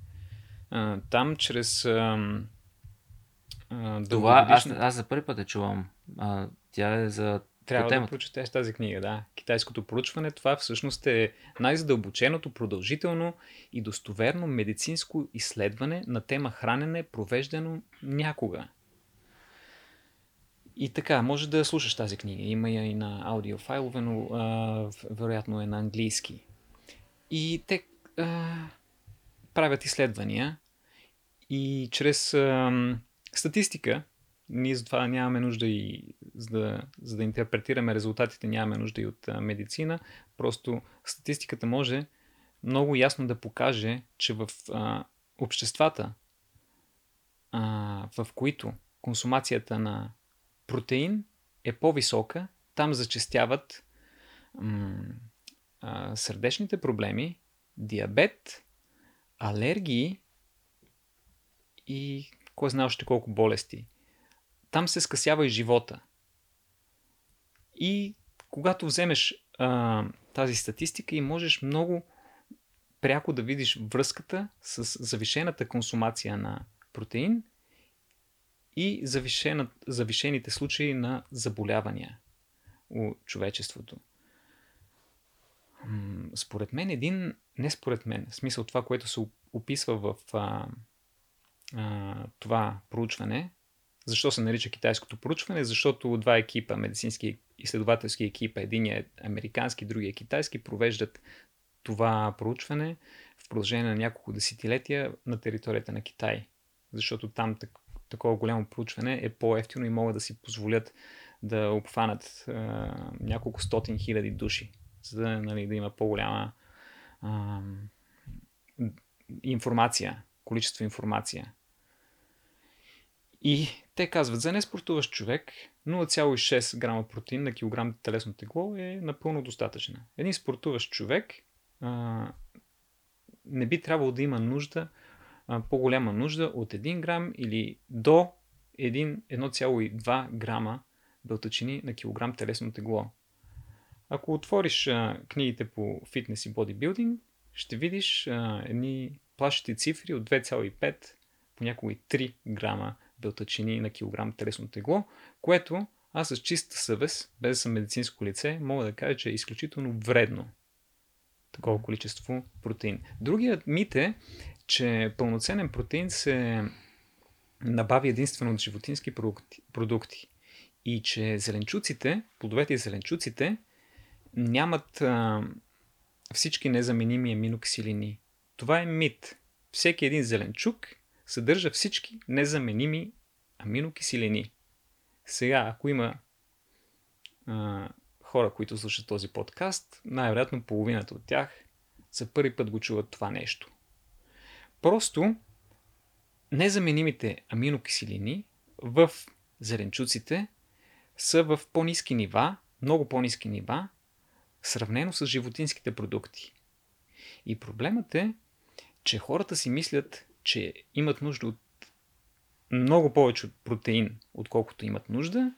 A: Там чрез
B: Това аз, аз за първи път я чувам. А, тя е за
A: трябва да прочетеш тази книга, да. Китайското проучване, това всъщност е най-задълбоченото, продължително и достоверно медицинско изследване на тема хранене, провеждано някога. И така, може да слушаш тази книга. Има я и на аудиофайлове, но а, вероятно е на английски. И те а, правят изследвания и чрез а, статистика ние затова нямаме нужда и за да, за да интерпретираме резултатите, нямаме нужда и от медицина. Просто статистиката може много ясно да покаже, че в а, обществата, а, в които консумацията на протеин е по-висока, там зачестяват м- а, сърдечните проблеми, диабет, алергии и кой знае още колко болести там се скъсява и живота. И когато вземеш а, тази статистика и можеш много пряко да видиш връзката с завишената консумация на протеин и завишена, завишените случаи на заболявания у човечеството. Според мен един, не според мен, в смисъл това, което се описва в а, а, това проучване, защо се нарича китайското проучване? Защото два екипа, медицински изследователски екипа, един е американски, другия е китайски, провеждат това проучване в продължение на няколко десетилетия на територията на Китай. Защото там так, такова голямо проучване е по-ефтино и могат да си позволят да обхванат е, няколко стотин хиляди души, за да, нали, да има по-голяма е, информация, количество информация. И те казват, за неспортуващ човек 0,6 грама протеин на килограм телесно тегло е напълно достатъчна. Един спортуващ човек а, не би трябвало да има нужда, а, по-голяма нужда от 1 грам или до 1,2 грама белтъчини на килограм телесно тегло. Ако отвориш а, книгите по фитнес и бодибилдинг, ще видиш а, едни плашещи цифри от 2,5 понякога и 3 грама белтачини на килограм телесно тегло, което аз с чиста съвест, без да съм медицинско лице, мога да кажа, че е изключително вредно такова количество протеин. Другият мит е, че пълноценен протеин се набави единствено от животински продукти и че зеленчуците, плодовете и зеленчуците нямат а, всички незаменими аминокиселини. Това е мит. Всеки един зеленчук съдържа всички незаменими аминокиселини. Сега, ако има а, хора, които слушат този подкаст, най-вероятно половината от тях за първи път го чуват това нещо. Просто незаменимите аминокиселини в зеленчуците са в по-низки нива, много по-низки нива, сравнено с животинските продукти. И проблемът е, че хората си мислят, че имат нужда от много повече от протеин, отколкото имат нужда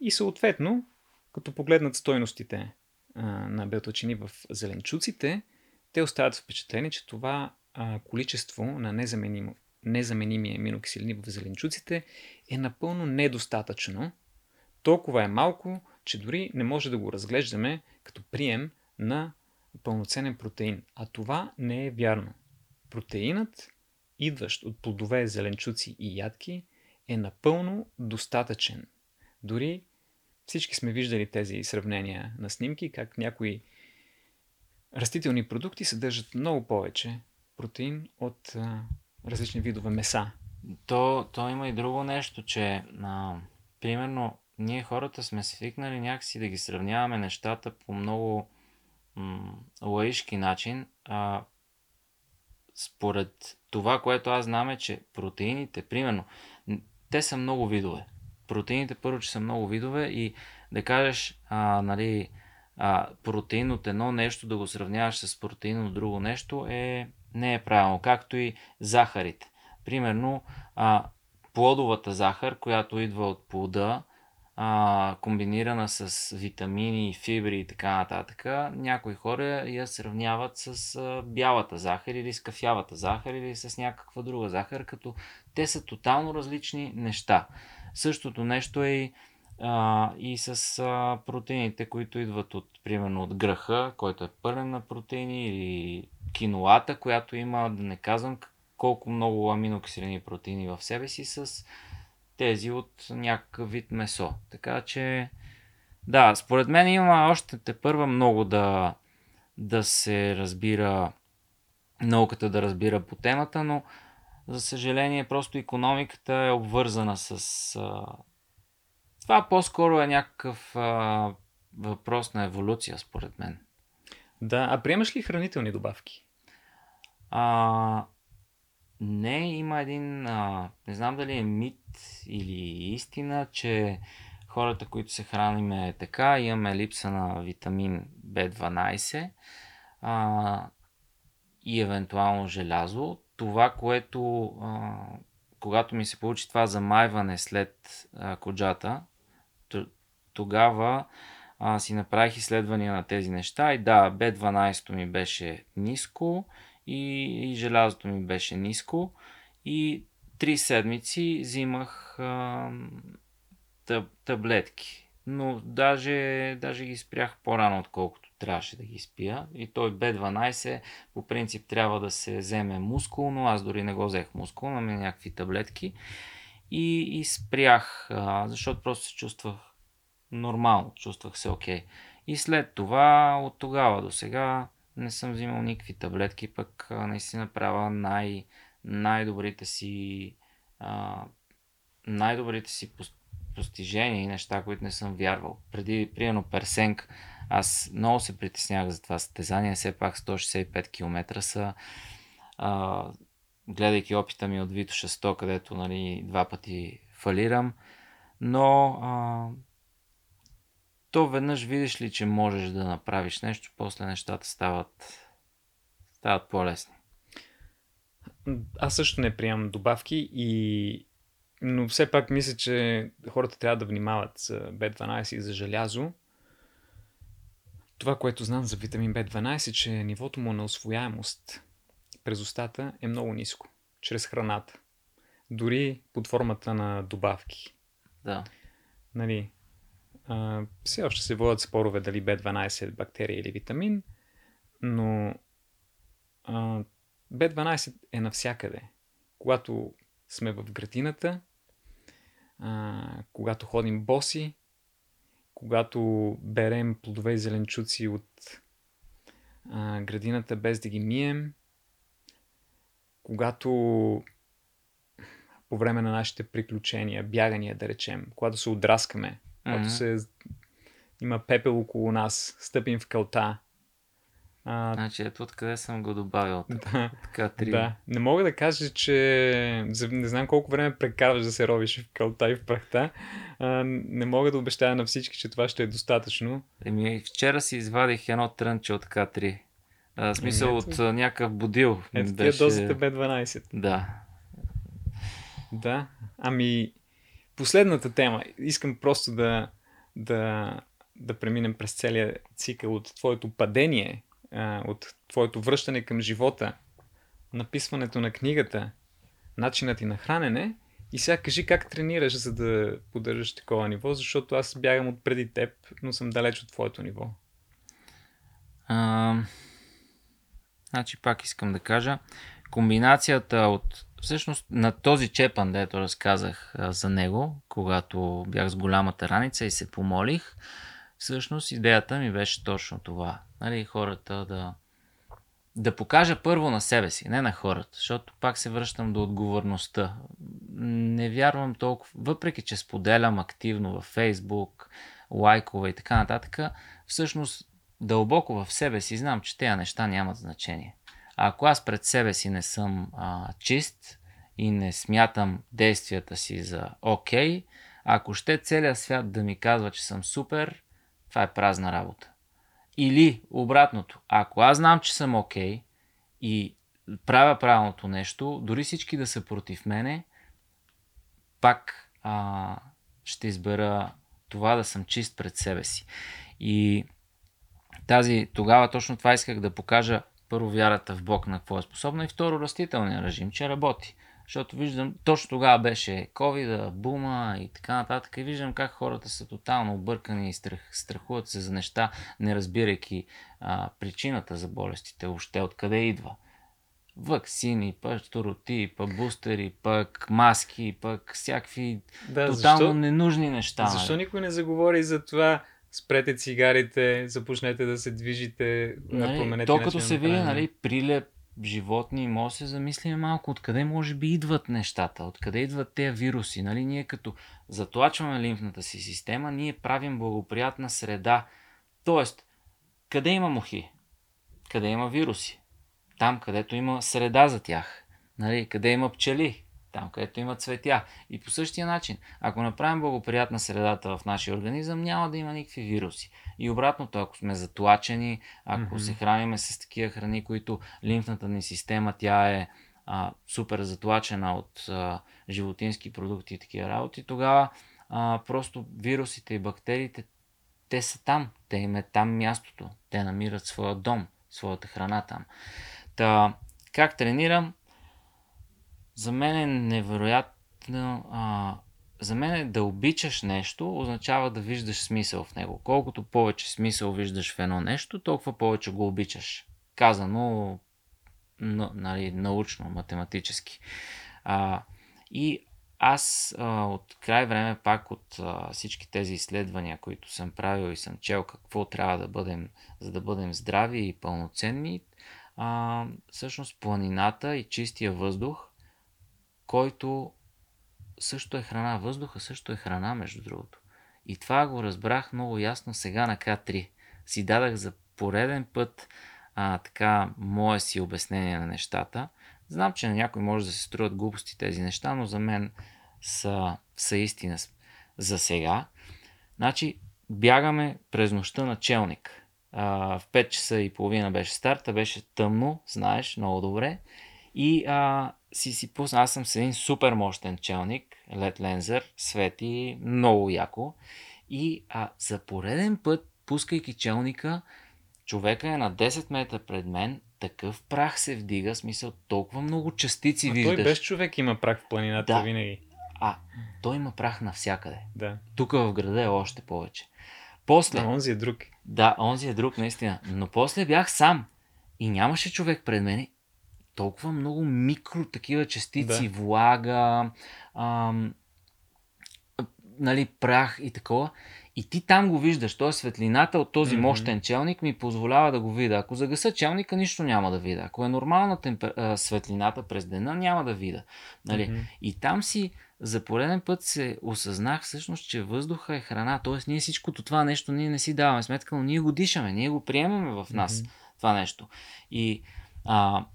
A: и съответно, като погледнат стойностите а, на белтачини в зеленчуците, те остават впечатление, че това а, количество на незаменимо, незаменими аминокиселини в зеленчуците е напълно недостатъчно. Толкова е малко, че дори не може да го разглеждаме като прием на пълноценен протеин. А това не е вярно. Протеинът идващ от плодове, зеленчуци и ядки, е напълно достатъчен. Дори всички сме виждали тези сравнения на снимки, как някои растителни продукти съдържат много повече протеин от а, различни видове меса.
B: То, то има и друго нещо, че а, примерно ние хората сме свикнали някакси да ги сравняваме нещата по много м- лаишки начин, а според това, което аз знам е, че протеините, примерно, те са много видове. Протеините първо, че са много видове и да кажеш, а, нали, а, протеин от едно нещо да го сравняваш с протеин от друго нещо е не е правилно. Както и захарите. Примерно, а, плодовата захар, която идва от плода, а, комбинирана с витамини, фибри и така нататък, някои хора я сравняват с а, бялата захар или с кафявата захар или с някаква друга захар, като те са тотално различни неща. Същото нещо е и, а, и с а, протеините, които идват от, примерно, от гръха, който е пълен на протеини, или киноата, която има, да не казвам колко много аминокиселини протеини в себе си, с тези от някакъв вид месо. Така че, да, според мен има още те първа много да, да се разбира, науката да разбира по темата, но за съжаление просто економиката е обвързана с... А... Това по-скоро е някакъв а... въпрос на еволюция, според мен.
A: Да, а приемаш ли хранителни добавки?
B: А, не, има един, а, не знам дали е мит или истина, че хората, които се храниме така, имаме липса на витамин B12 а, и евентуално желязо. Това, което а, когато ми се получи това замайване след а, коджата, тогава а, си направих изследвания на тези неща и да, B12 ми беше ниско, и, и желязото ми беше ниско. И три седмици взимах а, таб, таблетки. Но даже, даже ги спрях по-рано, отколкото трябваше да ги спия. И той B12 по принцип трябва да се вземе мускул, но аз дори не го взех мускул, но ми някакви таблетки. И, и спрях, а, защото просто се чувствах нормално, чувствах се окей. Okay. И след това, от тогава до сега, не съм взимал никакви таблетки, пък наистина правя най- най-добрите си а, най-добрите си постижения и неща, които не съм вярвал. Преди, примерно, Персенк, аз много се притеснявах за това състезание, все пак 165 км са. А, гледайки опита ми от Вито 600, където нали, два пъти фалирам, но а, то веднъж видиш ли, че можеш да направиш нещо, после нещата стават, стават по-лесни.
A: Аз също не приемам добавки и но все пак мисля, че хората трябва да внимават за B12 и за желязо. Това, което знам за витамин B12, е, че нивото му на освояемост през устата е много ниско, чрез храната. Дори под формата на добавки.
B: Да.
A: Нали, а, все още се водят спорове дали B12 е бактерия или витамин, но а, B12 е навсякъде. Когато сме в градината, когато ходим боси, когато берем плодове и зеленчуци от градината без да ги мием, когато по време на нашите приключения, бягания, да речем, когато се отраскаме, когато се има пепел около нас, стъпим в кълта.
B: А, значи ето откъде съм го добавил.
A: Да, така, три. да. Не мога да кажа, че не знам колко време прекарваш да се ровиш в кълта и в прахта. А, не мога да обещая на всички, че това ще е достатъчно.
B: Еми, вчера си извадих едно трънче от К3. А, смисъл еми, от някакъв будил.
A: Ето беше... дозата Б12.
B: Да.
A: Да. Ами, последната тема. Искам просто да, да, да преминем през целия цикъл от твоето падение, от твоето връщане към живота, написването на книгата, начинът ти на хранене. И сега кажи как тренираш, за да поддържаш такова ниво, защото аз бягам от преди теб, но съм далеч от твоето ниво.
B: А, значи пак искам да кажа, комбинацията от Всъщност на този чепан, дето разказах за него, когато бях с голямата раница и се помолих, всъщност идеята ми беше точно това. Нали, хората да, да покажа първо на себе си, не на хората, защото пак се връщам до отговорността. Не вярвам толкова, въпреки че споделям активно във Фейсбук, лайкове и така нататък, всъщност дълбоко в себе си знам, че тези неща нямат значение. Ако аз пред себе си не съм а, чист и не смятам действията си за окей, okay, ако ще целият свят да ми казва, че съм супер, това е празна работа. Или обратното, ако аз знам, че съм окей okay, и правя правилното нещо, дори всички да са против мене, пак а, ще избера това да съм чист пред себе си. И тази, тогава точно това исках да покажа първо вярата в Бог на какво е способна и второ растителния режим, че работи. Защото виждам, точно тогава беше COVID, бума и така нататък. И виждам как хората са тотално объркани и страх, страхуват се за неща, не разбирайки а, причината за болестите, въобще откъде идва. Ваксини, пък стороти, пък бустери, пък маски, пък всякакви да, тотално защо, ненужни неща.
A: Защо нали? никой не заговори за това? Спрете цигарите, започнете да се движите,
B: нали, променете То като се види, нали, прилеп, животни, може да се замислим малко откъде може би идват нещата, откъде идват тези вируси. Нали? Ние като затлачваме лимфната си система, ние правим благоприятна среда. Тоест, къде има мухи? Къде има вируси? Там, където има среда за тях. Нали? Къде има пчели? Там където има цветя. И по същия начин, ако направим благоприятна средата в нашия организъм, няма да има никакви вируси. И обратното, ако сме затлачени, ако mm-hmm. се храниме с такива храни, които лимфната ни система, тя е а, супер затлачена от а, животински продукти и такива работи, тогава а, просто вирусите и бактериите, те са там. Те им е там мястото. Те намират своя дом, своята храна там. Та, как тренирам? За мен е невероятно. А, за мен е да обичаш нещо означава да виждаш смисъл в него. Колкото повече смисъл виждаш в едно нещо, толкова повече го обичаш. Казано нали, научно, математически. А, и аз а, от край време пак от а, всички тези изследвания, които съм правил и съм чел какво трябва да бъдем, за да бъдем здрави и пълноценни, а, всъщност планината и чистия въздух който също е храна. Въздуха също е храна, между другото. И това го разбрах много ясно сега на К3. Си дадах за пореден път а, така мое си обяснение на нещата. Знам, че на някой може да се струват глупости тези неща, но за мен са, са истина за сега. Значи, бягаме през нощта на челник. А, в 5 часа и половина беше старта, беше тъмно, знаеш много добре. И а, си си пусна, аз съм с един супер мощен челник, LED лензър, свети много яко. И а, за пореден път, пускайки челника, човека е на 10 метра пред мен, такъв прах се вдига, смисъл толкова много частици а виждаш.
A: Той без човек има прах в планината да. винаги.
B: А, той има прах навсякъде.
A: Да.
B: Тук в града е още повече. После...
A: А онзи е друг.
B: Да, онзи е друг, наистина. Но после бях сам. И нямаше човек пред мен толкова много микро такива частици, да. влага, ам, нали, прах и такова. И ти там го виждаш, т.е. светлината от този mm-hmm. мощен челник ми позволява да го видя. Ако загаса челника, нищо няма да видя. Ако е нормална темпер... светлината през дена, няма да видя. Нали? Mm-hmm. И там си за пореден път се осъзнах всъщност, че въздуха е храна. Т.е. ние всичкото това нещо ние не си даваме сметка, но ние го дишаме, ние го приемаме в нас mm-hmm. това нещо. И а,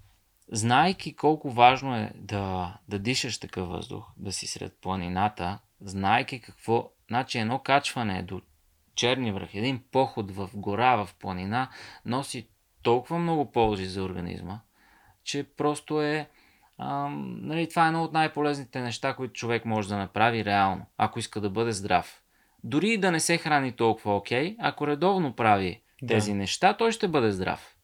B: Знайки колко важно е да, да дишаш такъв въздух, да си сред планината, знайки какво, значи едно качване до черни връх, един поход в гора, в планина, носи толкова много ползи за организма, че просто е, ам, нали, това е едно от най-полезните неща, които човек може да направи реално, ако иска да бъде здрав. Дори да не се храни толкова окей, ако редовно прави тези да. неща, той ще бъде здрав.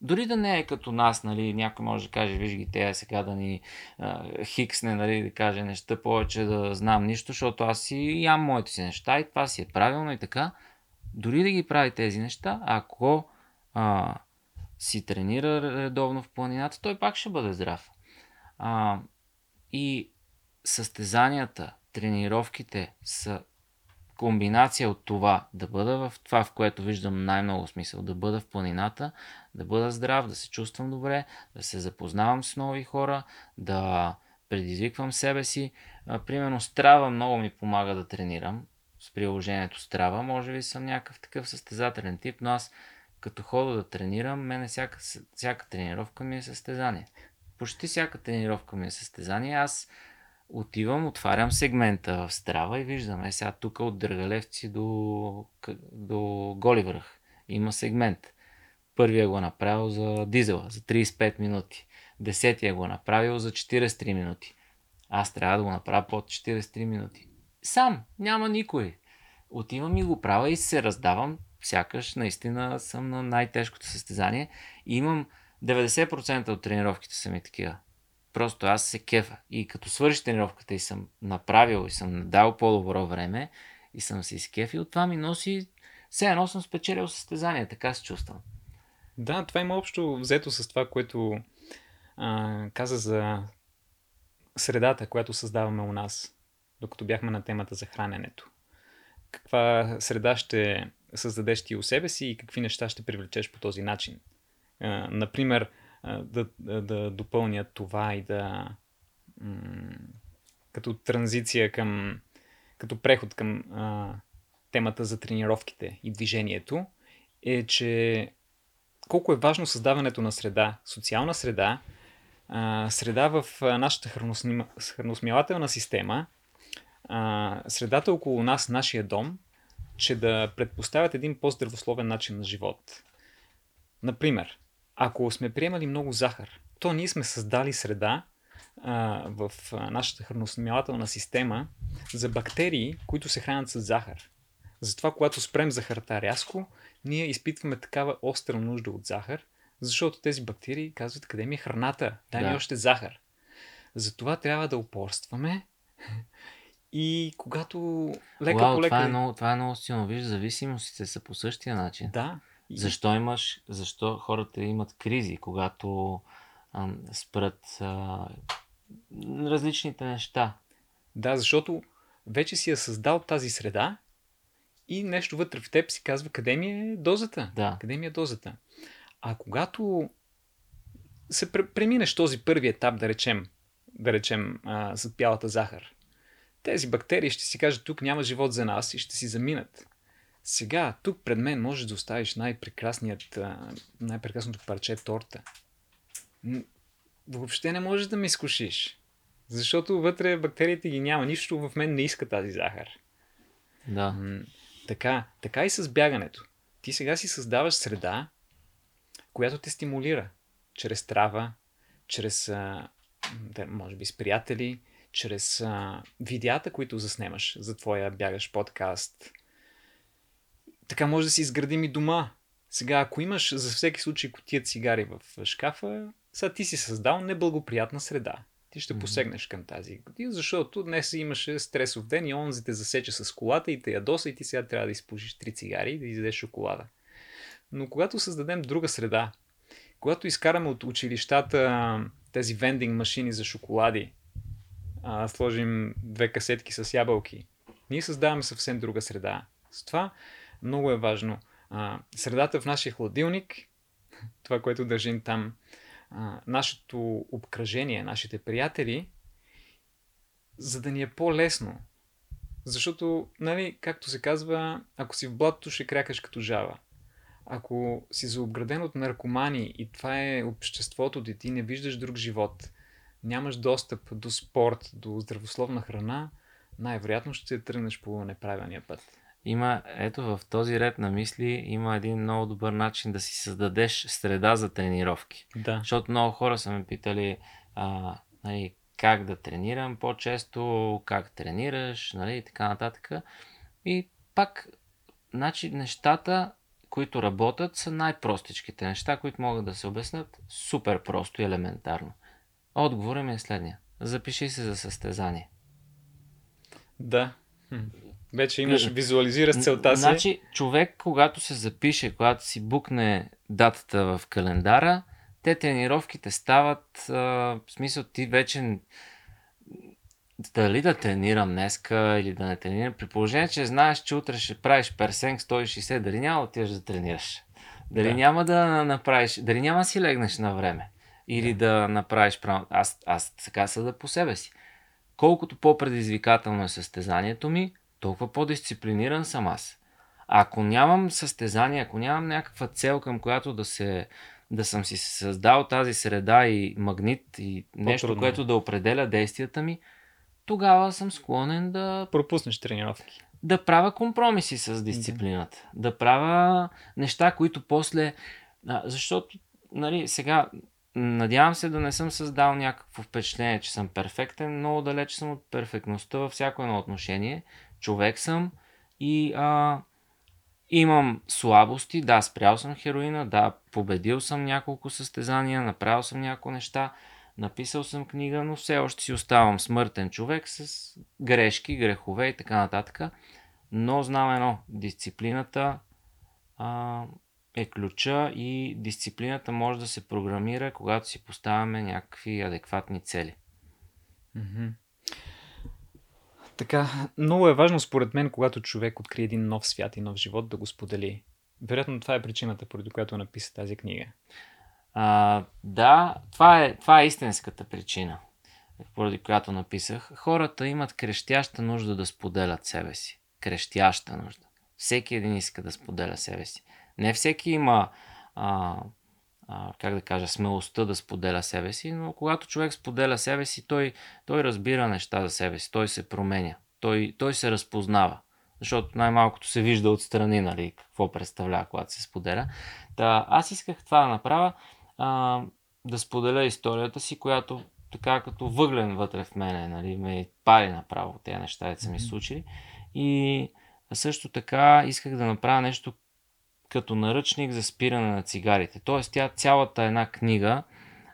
B: Дори да не е като нас, нали, някой може да каже, виж ги, те сега да ни а, хиксне, нали, да каже неща повече да знам нищо, защото аз си ям моите си неща и това си е правилно и така. Дори да ги прави тези неща, ако а, си тренира редовно в планината, той пак ще бъде здрав. А, и състезанията, тренировките са комбинация от това да бъда в това, в което виждам най-много смисъл, да бъда в планината, да бъда здрав, да се чувствам добре, да се запознавам с нови хора, да предизвиквам себе си. Примерно Страва много ми помага да тренирам. С приложението Страва, може би съм някакъв такъв състезателен тип, но аз като хода да тренирам, мене всяка, всяка тренировка ми е състезание. Почти всяка тренировка ми е състезание. Аз отивам, отварям сегмента в Страва и виждам, е сега тук от Дъргалевци до, до Голивръх има сегмент. Първия го направил за дизела, за 35 минути. десетия го е направил за 43 минути. Аз трябва да го направя под 43 минути. Сам, няма никой. Отивам и го правя и се раздавам, сякаш наистина съм на най-тежкото състезание и имам 90% от тренировките са ми такива. Просто аз се кефа. И като свърши тренировката и съм направил и съм дал по-добро време и съм се изкефил, това ми носи все едно съм спечелил състезание, така се чувствам.
A: Да, това има общо взето с това, което а, каза за средата, която създаваме у нас, докато бяхме на темата за храненето. Каква среда ще създадеш ти у себе си и какви неща ще привлечеш по този начин. А, например, а, да, да, да допълня това и да м- като транзиция към като преход към а, темата за тренировките и движението, е, че колко е важно създаването на среда, социална среда, среда в нашата храносмилателна система, средата около нас, нашия дом, че да предпоставят един по-здравословен начин на живот. Например, ако сме приемали много захар, то ние сме създали среда в нашата храносмилателна система за бактерии, които се хранят с захар. Затова, когато спрем захарта рязко, ние изпитваме такава остра нужда от захар, защото тези бактерии казват къде ми е храната, дай да. ми още захар. Затова трябва да упорстваме и когато лека
B: Уау,
A: по лека...
B: Това е много, това е много силно. Виж, зависимостите са по същия начин.
A: Да.
B: Защо имаш, защо хората имат кризи, когато ам, спрат а, различните неща?
A: Да, защото вече си е създал тази среда и нещо вътре в теб си казва къде ми е дозата.
B: Да.
A: Къде ми е дозата. А когато се преминеш този първи етап, да речем, да речем а, за бялата захар, тези бактерии ще си кажат, тук няма живот за нас и ще си заминат. Сега, тук пред мен можеш да оставиш най-прекрасният, най-прекрасното парче торта. Въобще не можеш да ме изкушиш. Защото вътре бактериите ги няма. Нищо в мен не иска тази захар.
B: Да.
A: Така, така и с бягането. Ти сега си създаваш среда, която те стимулира. Чрез трава, чрез, а, може би, с приятели, чрез а, видеята, които заснемаш за твоя бягаш подкаст. Така може да си изградим и дома. Сега, ако имаш за всеки случай котия цигари в шкафа, сега ти си създал неблагоприятна среда. Ти ще посегнеш към тази година, защото днес имаше стресов ден и онзи те засече с колата и те ядоса и ти сега трябва да изпушиш три цигари и да изядеш шоколада. Но когато създадем друга среда, когато изкараме от училищата тези вендинг машини за шоколади, а, сложим две касетки с ябълки, ние създаваме съвсем друга среда. С това много е важно. А, средата в нашия хладилник, това, което държим там, а, нашето обкръжение, нашите приятели, за да ни е по-лесно. Защото, нали, както се казва, ако си в блатото, ще крякаш като жава. Ако си заобграден от наркомани и това е обществото, де ти не виждаш друг живот, нямаш достъп до спорт, до здравословна храна, най-вероятно ще тръгнеш по неправилния път.
B: Има, ето в този ред на мисли, има един много добър начин да си създадеш среда за тренировки.
A: Да.
B: Защото много хора са ме питали а, нали, как да тренирам по-често, как тренираш, нали, и така нататък. И пак, значи, нещата, които работят, са най-простичките неща, които могат да се обяснят супер просто и елементарно. Отговорът ми е следния. Запиши се за състезание.
A: Да. Вече имаш, визуализира с целта си.
B: Значи, човек, когато се запише, когато си букне датата в календара, те тренировките стават, а, в смисъл ти вече дали да тренирам днеска или да не тренирам, при положение, че знаеш, че утре ще правиш персенг 160, дали няма да отидеш да тренираш? Дали да. няма да направиш, дали няма да си легнеш на време? Или да, да направиш правилно. Аз, аз сега съда по себе си. Колкото по-предизвикателно е състезанието ми, толкова по-дисциплиниран съм аз. Ако нямам състезание, ако нямам някаква цел, към която да се да съм си създал тази среда и магнит и нещо, По-трудно. което да определя действията ми, тогава съм склонен да...
A: Пропуснеш тренировки.
B: Да правя компромиси с дисциплината. Да, да правя неща, които после... Защото, нали, сега надявам се да не съм създал някакво впечатление, че съм перфектен. Много далеч съм от перфектността във всяко едно отношение. Човек съм и а, имам слабости. Да, спрял съм хероина, да, победил съм няколко състезания, направил съм няколко неща, написал съм книга, но все още си оставам смъртен човек с грешки, грехове и така нататък. Но знам едно, дисциплината а, е ключа и дисциплината може да се програмира, когато си поставяме някакви адекватни цели.
A: Mm-hmm. Така, много е важно според мен, когато човек открие един нов свят и нов живот, да го сподели. Вероятно това е причината, поради която написа тази книга.
B: А, да, това е, това е истинската причина, поради която написах. Хората имат крещяща нужда да споделят себе си. Крещяща нужда. Всеки един иска да споделя себе си. Не всеки има, а, а, как да кажа, смелостта да споделя себе си, но когато човек споделя себе си, той, той разбира неща за себе си, той се променя, той, той се разпознава. Защото най-малкото се вижда отстрани, нали, какво представлява, когато се споделя. Та, аз исках това да направя, а, да споделя историята си, която така като въглен вътре в мене, нали, ме пали направо тези неща, които са ми случили. И също така исках да направя нещо като наръчник за спиране на цигарите. Тоест, тя цялата една книга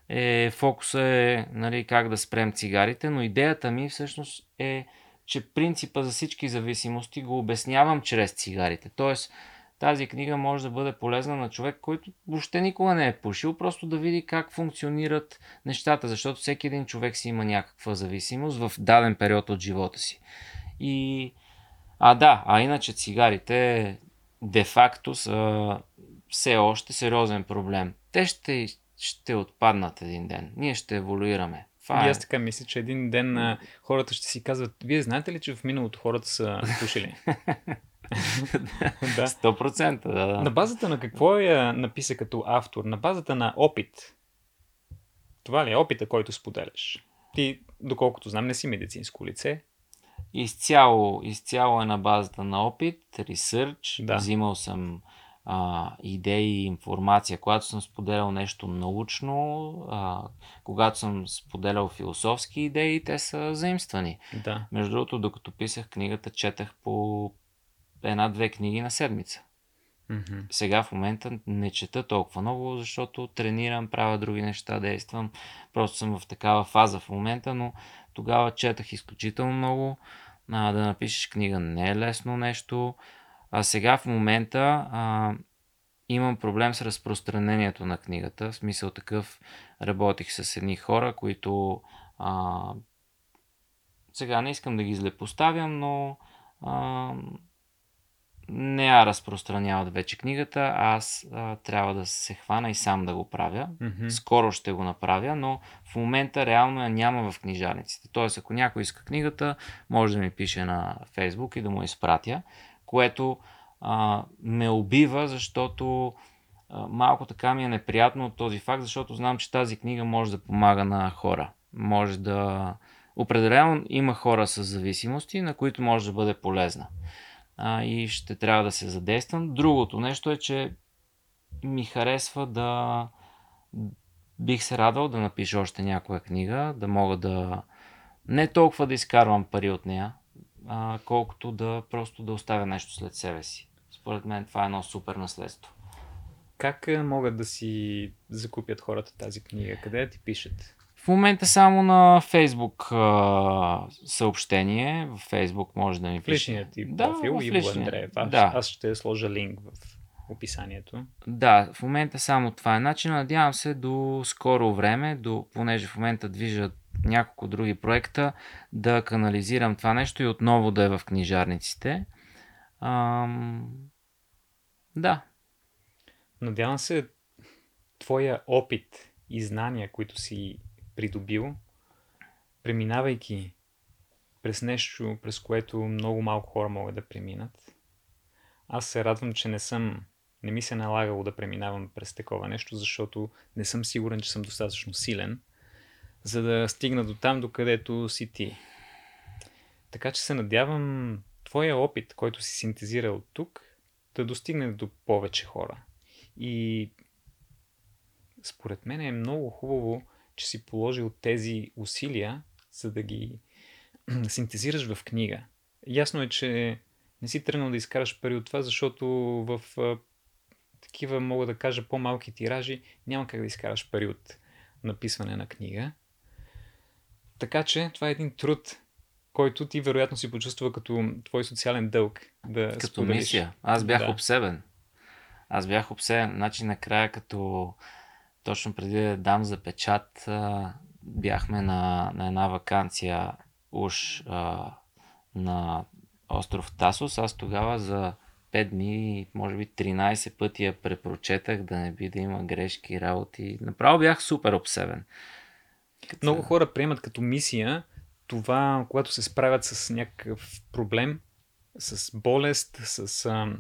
B: е, фокуса е нали, как да спрем цигарите, но идеята ми всъщност е, че принципа за всички зависимости го обяснявам чрез цигарите. Тоест, тази книга може да бъде полезна на човек, който въобще никога не е пушил, просто да види как функционират нещата, защото всеки един човек си има някаква зависимост в даден период от живота си. И а да, а иначе цигарите де-факто са все още сериозен проблем. Те ще, ще отпаднат един ден. Ние ще еволюираме.
A: Това и е. аз така мисля, че един ден а, хората ще си казват, вие знаете ли, че в миналото хората са пушили?
B: да. 100% да, да.
A: На базата на какво я написа като автор? На базата на опит. Това ли е опита, който споделяш? Ти, доколкото знам, не си медицинско лице.
B: Изцяло, изцяло е на базата на опит, ресърч. Да. Взимал съм а, идеи информация. Когато съм споделял нещо научно, а, когато съм споделял философски идеи, те са заимствани.
A: Да.
B: Между другото, докато писах книгата, четах по една-две книги на седмица.
A: Mm-hmm.
B: Сега в момента не чета толкова много, защото тренирам, правя други неща, действам. Просто съм в такава фаза в момента, но тогава четах изключително много. А, да напишеш книга не е лесно нещо. А сега в момента а, имам проблем с разпространението на книгата. В смисъл такъв работих с едни хора, които а, сега не искам да ги злепоставям, но а, не я разпространяват вече книгата, аз а, трябва да се хвана и сам да го правя.
A: Mm-hmm.
B: Скоро ще го направя, но в момента реално я няма в книжарниците. Тоест, ако някой иска книгата, може да ми пише на Фейсбук и да му изпратя, което а, ме убива, защото а, малко така ми е неприятно от този факт, защото знам, че тази книга може да помага на хора. Може да... Определено има хора с зависимости, на които може да бъде полезна а, и ще трябва да се задействам. Другото нещо е, че ми харесва да бих се радвал да напиша още някоя книга, да мога да не толкова да изкарвам пари от нея, а, колкото да просто да оставя нещо след себе си. Според мен това е едно супер наследство.
A: Как могат да си закупят хората тази книга? Къде ти пишат?
B: В момента само на Фейсбук съобщение. В Фейсбук може да ми
A: пише. Личният ти да, профил и Андреев. Аз, да. аз ще сложа линк в описанието.
B: Да, в момента само това е начин. Надявам се до скоро време, до, понеже в момента движат няколко други проекта, да канализирам това нещо и отново да е в книжарниците. Ам... Да.
A: Надявам се твоя опит и знания, които си придобил, преминавайки през нещо, през което много малко хора могат да преминат. Аз се радвам, че не съм, не ми се налагало да преминавам през такова нещо, защото не съм сигурен, че съм достатъчно силен, за да стигна до там, докъдето си ти. Така че се надявам твоя опит, който си синтезирал тук, да достигне до повече хора. И според мен е много хубаво, че си положил тези усилия, за да ги синтезираш в книга. Ясно е, че не си тръгнал да изкараш пари от това, защото в а, такива, мога да кажа, по-малки тиражи няма как да изкараш пари от написване на книга. Така че това е един труд, който ти вероятно си почувства като твой социален дълг. Да
B: Като
A: споделиш.
B: мисия. Аз бях
A: Да.
B: обсебен. Аз бях обсебен. Значи накрая, като точно преди да дам за печат, бяхме на, на една вакансия уж а, на остров Тасос. Аз тогава за 5 дни, може би 13 пъти я препрочетах, да не би да има грешки, работи. Направо бях супер обсебен.
A: Много хора приемат като мисия това, когато се справят с някакъв проблем, с болест, с а,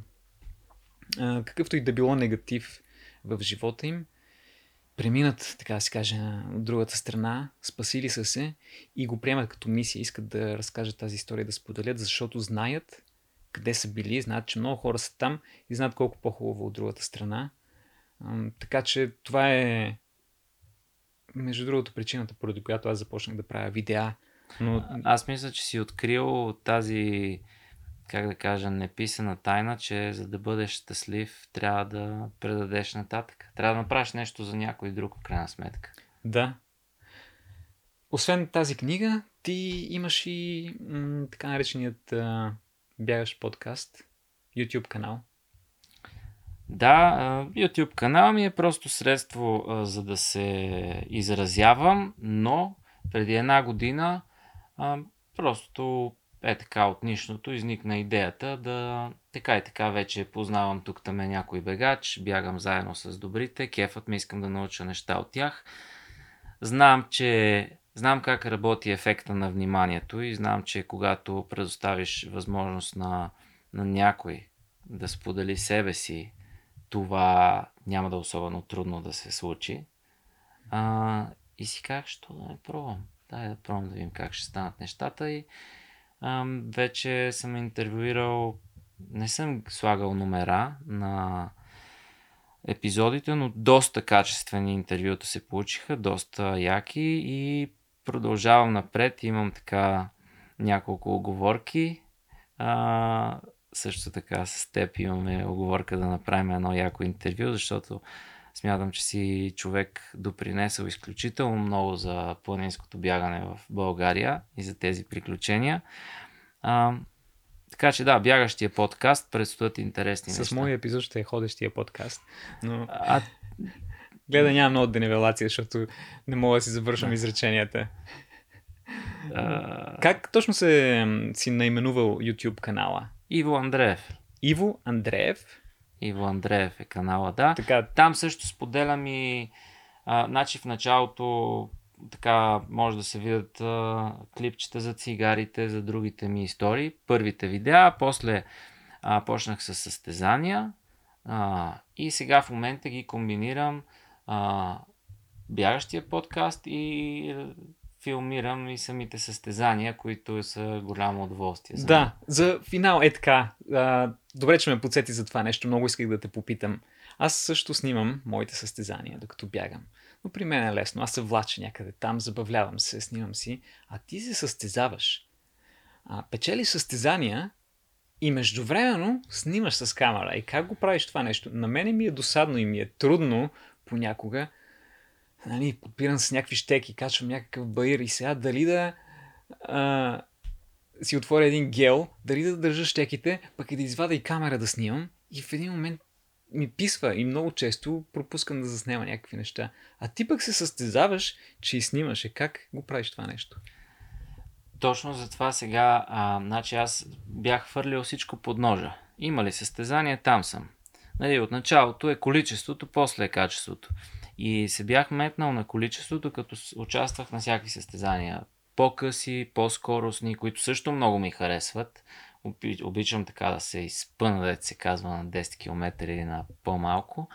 A: а, какъвто и да било негатив в живота им, преминат, така да се каже, от другата страна, спасили са се и го приемат като мисия. Искат да разкажат тази история, да споделят, защото знаят къде са били, знаят, че много хора са там и знаят колко по-хубаво от другата страна. Така че това е между другото причината, поради която аз започнах да правя видеа. Но
B: Аз мисля, че си открил тази, как да кажа, неписана тайна, че за да бъдеш щастлив, трябва да предадеш нататък. Трябва да направиш нещо за някой друг, в крайна сметка.
A: да. Освен тази книга, ти имаш и м- така нареченият а, бягаш подкаст, YouTube канал.
B: Да, YouTube канал ми е просто средство а, за да се изразявам, но преди една година а, просто е така от нищото изникна идеята да така и така вече познавам тук там е някой бегач, бягам заедно с добрите, кефът ми искам да науча неща от тях. Знам, че знам как работи ефекта на вниманието и знам, че когато предоставиш възможност на, на някой да сподели себе си, това няма да е особено трудно да се случи. А, и си как, що да не пробвам. Дай да пробвам да видим как ще станат нещата. И вече съм интервюирал, не съм слагал номера на епизодите, но доста качествени интервюта се получиха, доста яки и продължавам напред. Имам така няколко оговорки. А, също така с теб имаме оговорка да направим едно яко интервю, защото смятам, че си човек допринесъл изключително много за планинското бягане в България и за тези приключения. А, така че да, бягащия подкаст, предстоят интересни
A: С
B: неща.
A: моя епизод ще е ходещия подкаст. Но
B: А,
A: гледа няма много денивелация, защото не мога да си завършвам изреченията.
B: а,
A: Как точно се си наименувал YouTube канала?
B: Иво Андреев.
A: Иво Андреев.
B: Иво Андреев е канала, да.
A: Така,
B: Там също споделям и а, значи в началото така може да се видят а, клипчета за цигарите, за другите ми истории. Първите видеа, после а, почнах с състезания а, и сега в момента ги комбинирам а, бягащия подкаст и филмирам и самите състезания, които са голямо удоволствие. За.
A: Да, за финал е така. А, добре, че ме подсети за това нещо. Много исках да те попитам. Аз също снимам моите състезания, докато бягам. Но при мен е лесно. Аз се влача някъде там, забавлявам се, снимам си. А ти се състезаваш. А, печелиш състезания и междувременно снимаш с камера. И как го правиш това нещо? На мене ми е досадно и ми е трудно понякога. Нали, подпирам с някакви щеки, качвам някакъв баир и сега дали да а, си отворя един гел, дали да държа щеките, пък и да извада и камера да снимам. И в един момент ми писва и много често пропускам да заснема някакви неща. А ти пък се състезаваш, че и снимаш. Е, как го правиш това нещо?
B: Точно за това сега, а, значи аз бях хвърлил всичко под ножа. Има ли състезание, там съм. Нали, от началото е количеството, после е качеството. И се бях метнал на количеството, като участвах на всякакви състезания. По-къси, по-скоростни, които също много ми харесват. Оби- Обичам така да се изпъна, да се казва, на 10 км или на по-малко.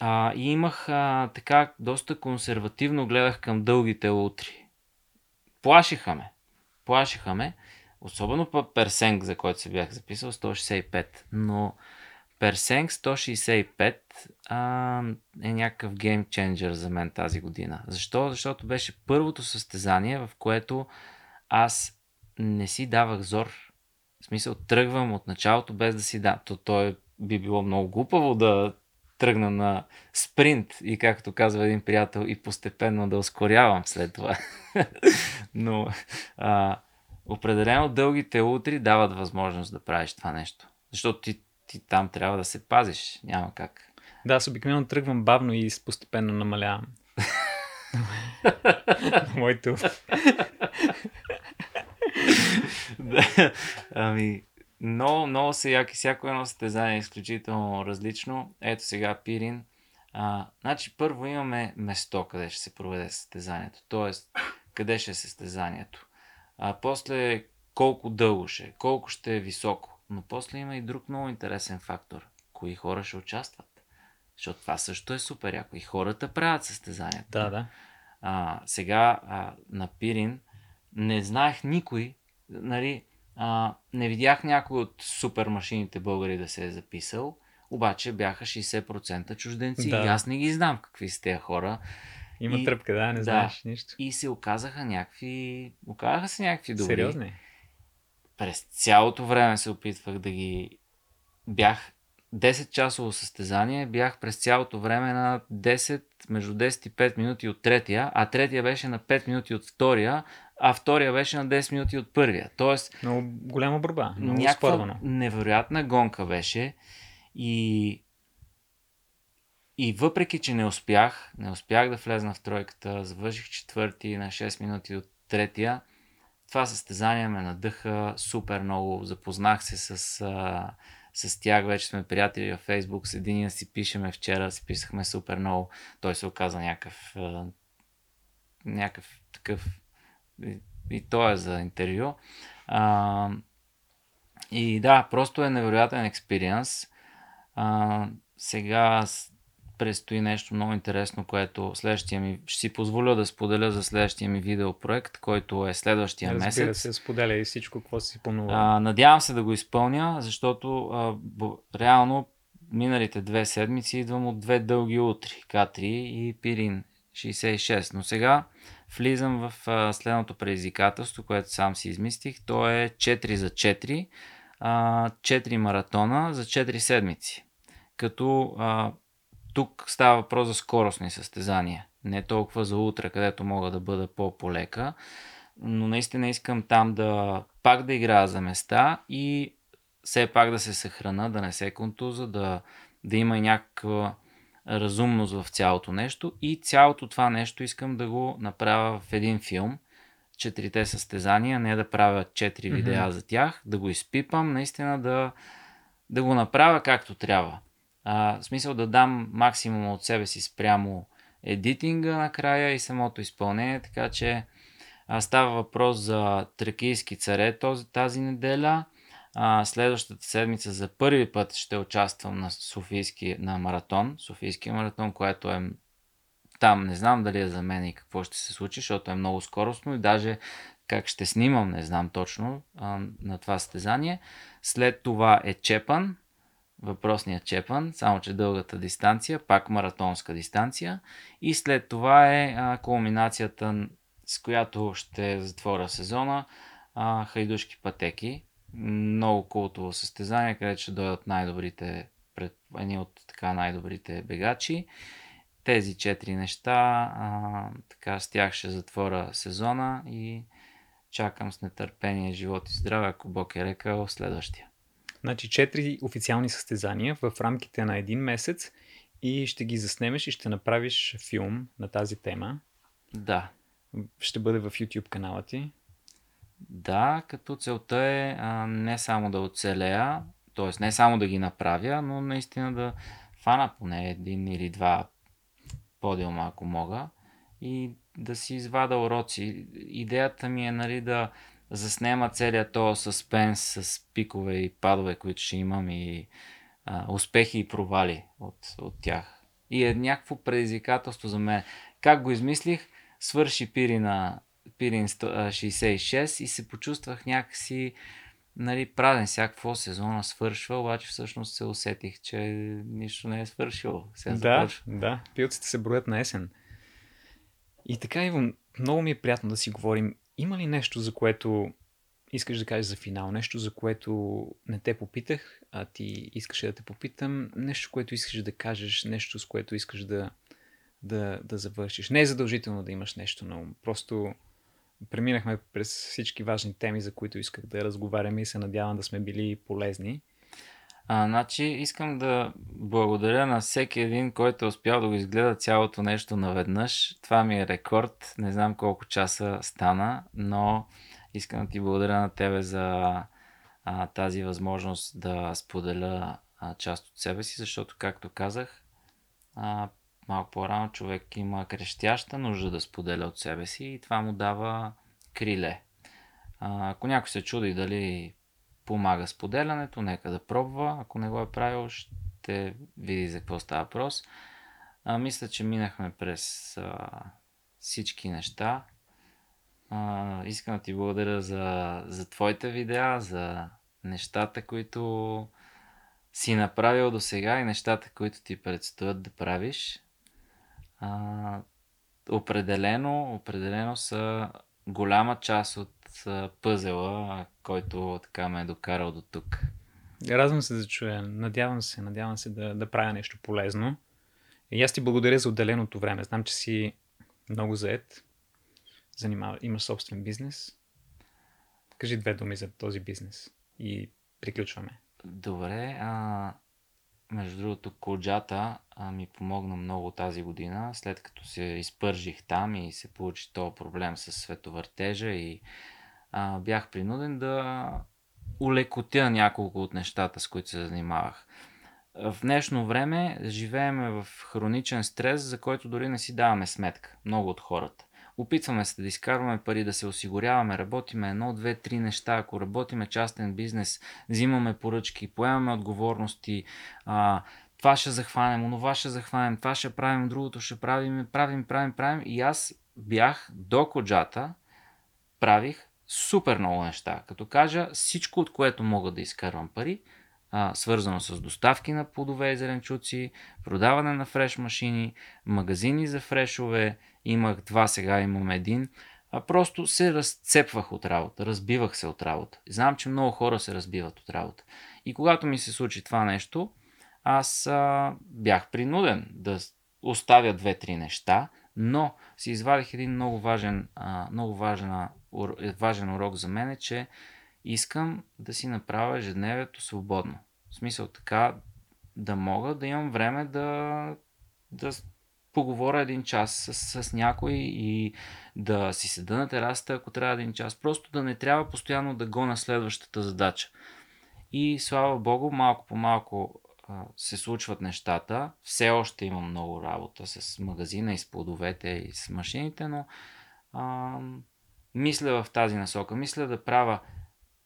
B: А, и имах а, така доста консервативно гледах към дългите утри. Плашиха ме. Плашиха ме. Особено по Персенг, за който се бях записал, 165. Но Персенг 165 а, е някакъв геймченджер за мен тази година. Защо? Защото беше първото състезание, в което аз не си давах зор. В смисъл, тръгвам от началото без да си да. То, то е, би било много глупаво да тръгна на спринт и както казва един приятел и постепенно да ускорявам след това. Но а, определено дългите утри дават възможност да правиш това нещо. Защото ти, ти там трябва да се пазиш. Няма как.
A: Да, аз обикновено тръгвам бавно и постепенно намалявам. Моето.
B: да, ами, много, много са яки. Всяко едно състезание е изключително различно. Ето сега Пирин. А, значи първо имаме место, къде ще се проведе състезанието. Тоест, къде ще е състезанието. А после колко дълго ще е, колко ще е високо. Но после има и друг много интересен фактор. Кои хора ще участват. Защото това също е супер яко. И хората правят състезанието.
A: Да, да.
B: А, сега а, на Пирин не знаех никой, нали, а, не видях някой от супер машините българи да се е записал, обаче бяха 60% чужденци да. и аз не ги знам какви са тези хора.
A: Има и, тръпка, да, не да, знаеш нищо.
B: И се оказаха някакви, оказаха се някакви добри.
A: Сериозни?
B: През цялото време се опитвах да ги... Бях 10 часово състезание, бях през цялото време на 10, между 10 и 5 минути от третия, а третия беше на 5 минути от втория, а втория беше на 10 минути от първия. Тоест,
A: много голяма борба. Много
B: някаква
A: спорвано.
B: невероятна гонка беше и и въпреки, че не успях, не успях да влезна в тройката, завърших четвърти на 6 минути от третия, това състезание ме надъха супер много. Запознах се с, с тях, вече сме приятели във Фейсбук, с един си пишеме вчера, си писахме супер много. Той се оказа някакъв, някакъв такъв и, и то е за интервю. А, и да, просто е невероятен експириенс. А, сега предстои нещо много интересно, което следващия ми, ще си позволя да споделя за следващия ми видеопроект, който е следващия
A: Разбира
B: месец.
A: Разбира се, споделя и всичко, какво си планува.
B: Надявам се да го изпълня, защото а, б, реално миналите две седмици идвам от две дълги утри, К3 и Пирин 66. Но сега влизам в а, следното предизвикателство, което сам си измислих. То е 4 за 4, а, 4 маратона за 4 седмици. Като а, тук става въпрос за скоростни състезания. Не толкова за утре, където мога да бъда по-полека. Но наистина искам там да пак да играя за места и все пак да се съхрана, да не се контуза, да, да има някаква разумност в цялото нещо и цялото това нещо искам да го направя в един филм. Четирите състезания, не да правя четири mm-hmm. видеа за тях, да го изпипам, наистина да, да го направя както трябва. А, в смисъл да дам максимум от себе си спрямо едитинга накрая и самото изпълнение, така че а, става въпрос за тракийски царе този, тази неделя. А, следващата седмица за първи път ще участвам на Софийски на маратон, Софийския маратон, което е там не знам дали е за мен и какво ще се случи, защото е много скоростно и даже как ще снимам, не знам точно а, на това състезание. След това е Чепан, въпросният Чепан, само че дългата дистанция, пак маратонска дистанция. И след това е а, кулминацията, с която ще затворя сезона, а, хайдушки пътеки, много култово състезание, където ще дойдат най-добрите, пред, едни от така най-добрите бегачи. Тези четири неща, а, така с тях ще затворя сезона и чакам с нетърпение живот и здраве, ако Бог е рекал, следващия.
A: Значи четири официални състезания в рамките на един месец и ще ги заснемеш и ще направиш филм на тази тема.
B: Да.
A: Ще бъде в YouTube канала ти.
B: Да, като целта е а, не само да оцелея, т.е. не само да ги направя, но наистина да фана поне един или два подиума, ако мога, и да си извада уроци. Идеята ми е нали, да заснема целият този съспенс с пикове и падове, които ще имам и а, успехи и провали от, от тях. И е някакво предизвикателство за мен. Как го измислих? Свърши пири на Пирин 66 и се почувствах някакси нали, празен всякакво сезона свършва, обаче всъщност се усетих, че нищо не е свършило.
A: Сега да, да, пилците се броят на есен. И така, Иво, много ми е приятно да си говорим. Има ли нещо, за което искаш да кажеш за финал? Нещо, за което не те попитах, а ти искаше да те попитам? Нещо, което искаш да кажеш? Нещо, с което искаш да, да, да завършиш? Не е задължително да имаш нещо ум. Просто преминахме през всички важни теми, за които исках да разговаряме и се надявам да сме били полезни.
B: А, значи искам да благодаря на всеки един, който е успял да го изгледа цялото нещо наведнъж. Това ми е рекорд. Не знам колко часа стана, но искам да ти благодаря на тебе за а, тази възможност да споделя а, част от себе си, защото, както казах, а, малко по-рано човек има крещяща нужда да споделя от себе си и това му дава криле. А, ако някой се чуди дали помага споделянето, нека да пробва. Ако не го е правил, ще види за какво става въпрос. Мисля, че минахме през а, всички неща. А, искам да ти благодаря за, за твоите видеа, за нещата, които си направил до сега и нещата, които ти предстоят да правиш. А, определено, определено са голяма част от пъзела, който така ме е докарал до тук.
A: Радвам се да чуя. Надявам се, надявам се да, да правя нещо полезно. И аз ти благодаря за отделеното време. Знам, че си много заед. Занимава, имаш собствен бизнес. Кажи две думи за този бизнес и приключваме.
B: Добре. А, между другото, коджата а, ми помогна много тази година, след като се изпържих там и се получи този проблем с световъртежа и а, бях принуден да улекотя няколко от нещата, с които се занимавах. В днешно време живееме в хроничен стрес, за който дори не си даваме сметка. Много от хората. Опитваме се да изкарваме пари, да се осигуряваме, работиме едно, две, три неща. Ако работиме частен бизнес, взимаме поръчки, поемаме отговорности, а, това ще захванем, онова ще захванем, това ще правим, другото ще правим, правим, правим, правим. И аз бях до коджата, правих супер много неща. Като кажа всичко, от което мога да изкарвам пари, а, свързано с доставки на плодове и зеленчуци, продаване на фреш машини, магазини за фрешове, имах два, сега имам един. А просто се разцепвах от работа, разбивах се от работа. Знам, че много хора се разбиват от работа. И когато ми се случи това нещо, аз а, бях принуден да оставя две-три неща, но си извадих един много важен, а, много важен, важен урок за мен, е, че искам да си направя ежедневието свободно. В смисъл така да мога да имам време да, да поговоря един час с, с някой и да си седа на терасата, ако трябва един час. Просто да не трябва постоянно да го на следващата задача. И слава Богу, малко по малко се случват нещата. Все още имам много работа с магазина и с плодовете и с машините, но а, мисля в тази насока. Мисля да правя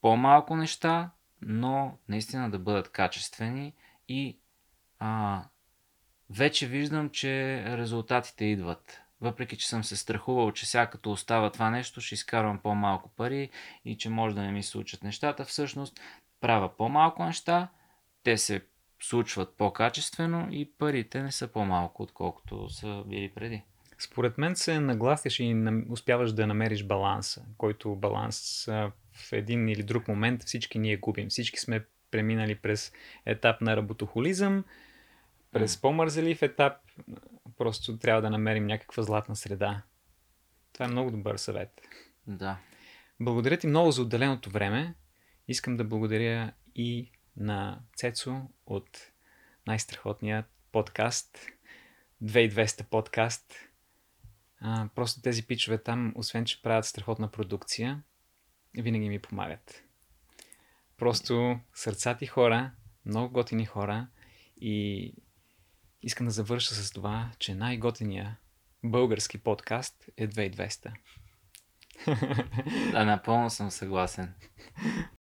B: по-малко неща, но наистина да бъдат качествени и а, вече виждам, че резултатите идват. Въпреки, че съм се страхувал, че сега като остава това нещо, ще изкарвам по-малко пари и че може да не ми случат нещата, всъщност правя по-малко неща, те се случват по-качествено и парите не са по-малко, отколкото са били преди.
A: Според мен се нагласиш и успяваш да намериш баланса, който баланс в един или друг момент всички ние губим. Всички сме преминали през етап на работохолизъм, през по-мързелив етап, просто трябва да намерим някаква златна среда. Това е много добър съвет.
B: Да.
A: Благодаря ти много за отделеното време. Искам да благодаря и на Цецо от най-страхотния подкаст, 2200 подкаст. Просто тези пичове там, освен че правят страхотна продукция, винаги ми помагат. Просто сърцати хора, много готини хора и искам да завърша с това, че най-готиния български подкаст е 2200.
B: Да, напълно съм съгласен.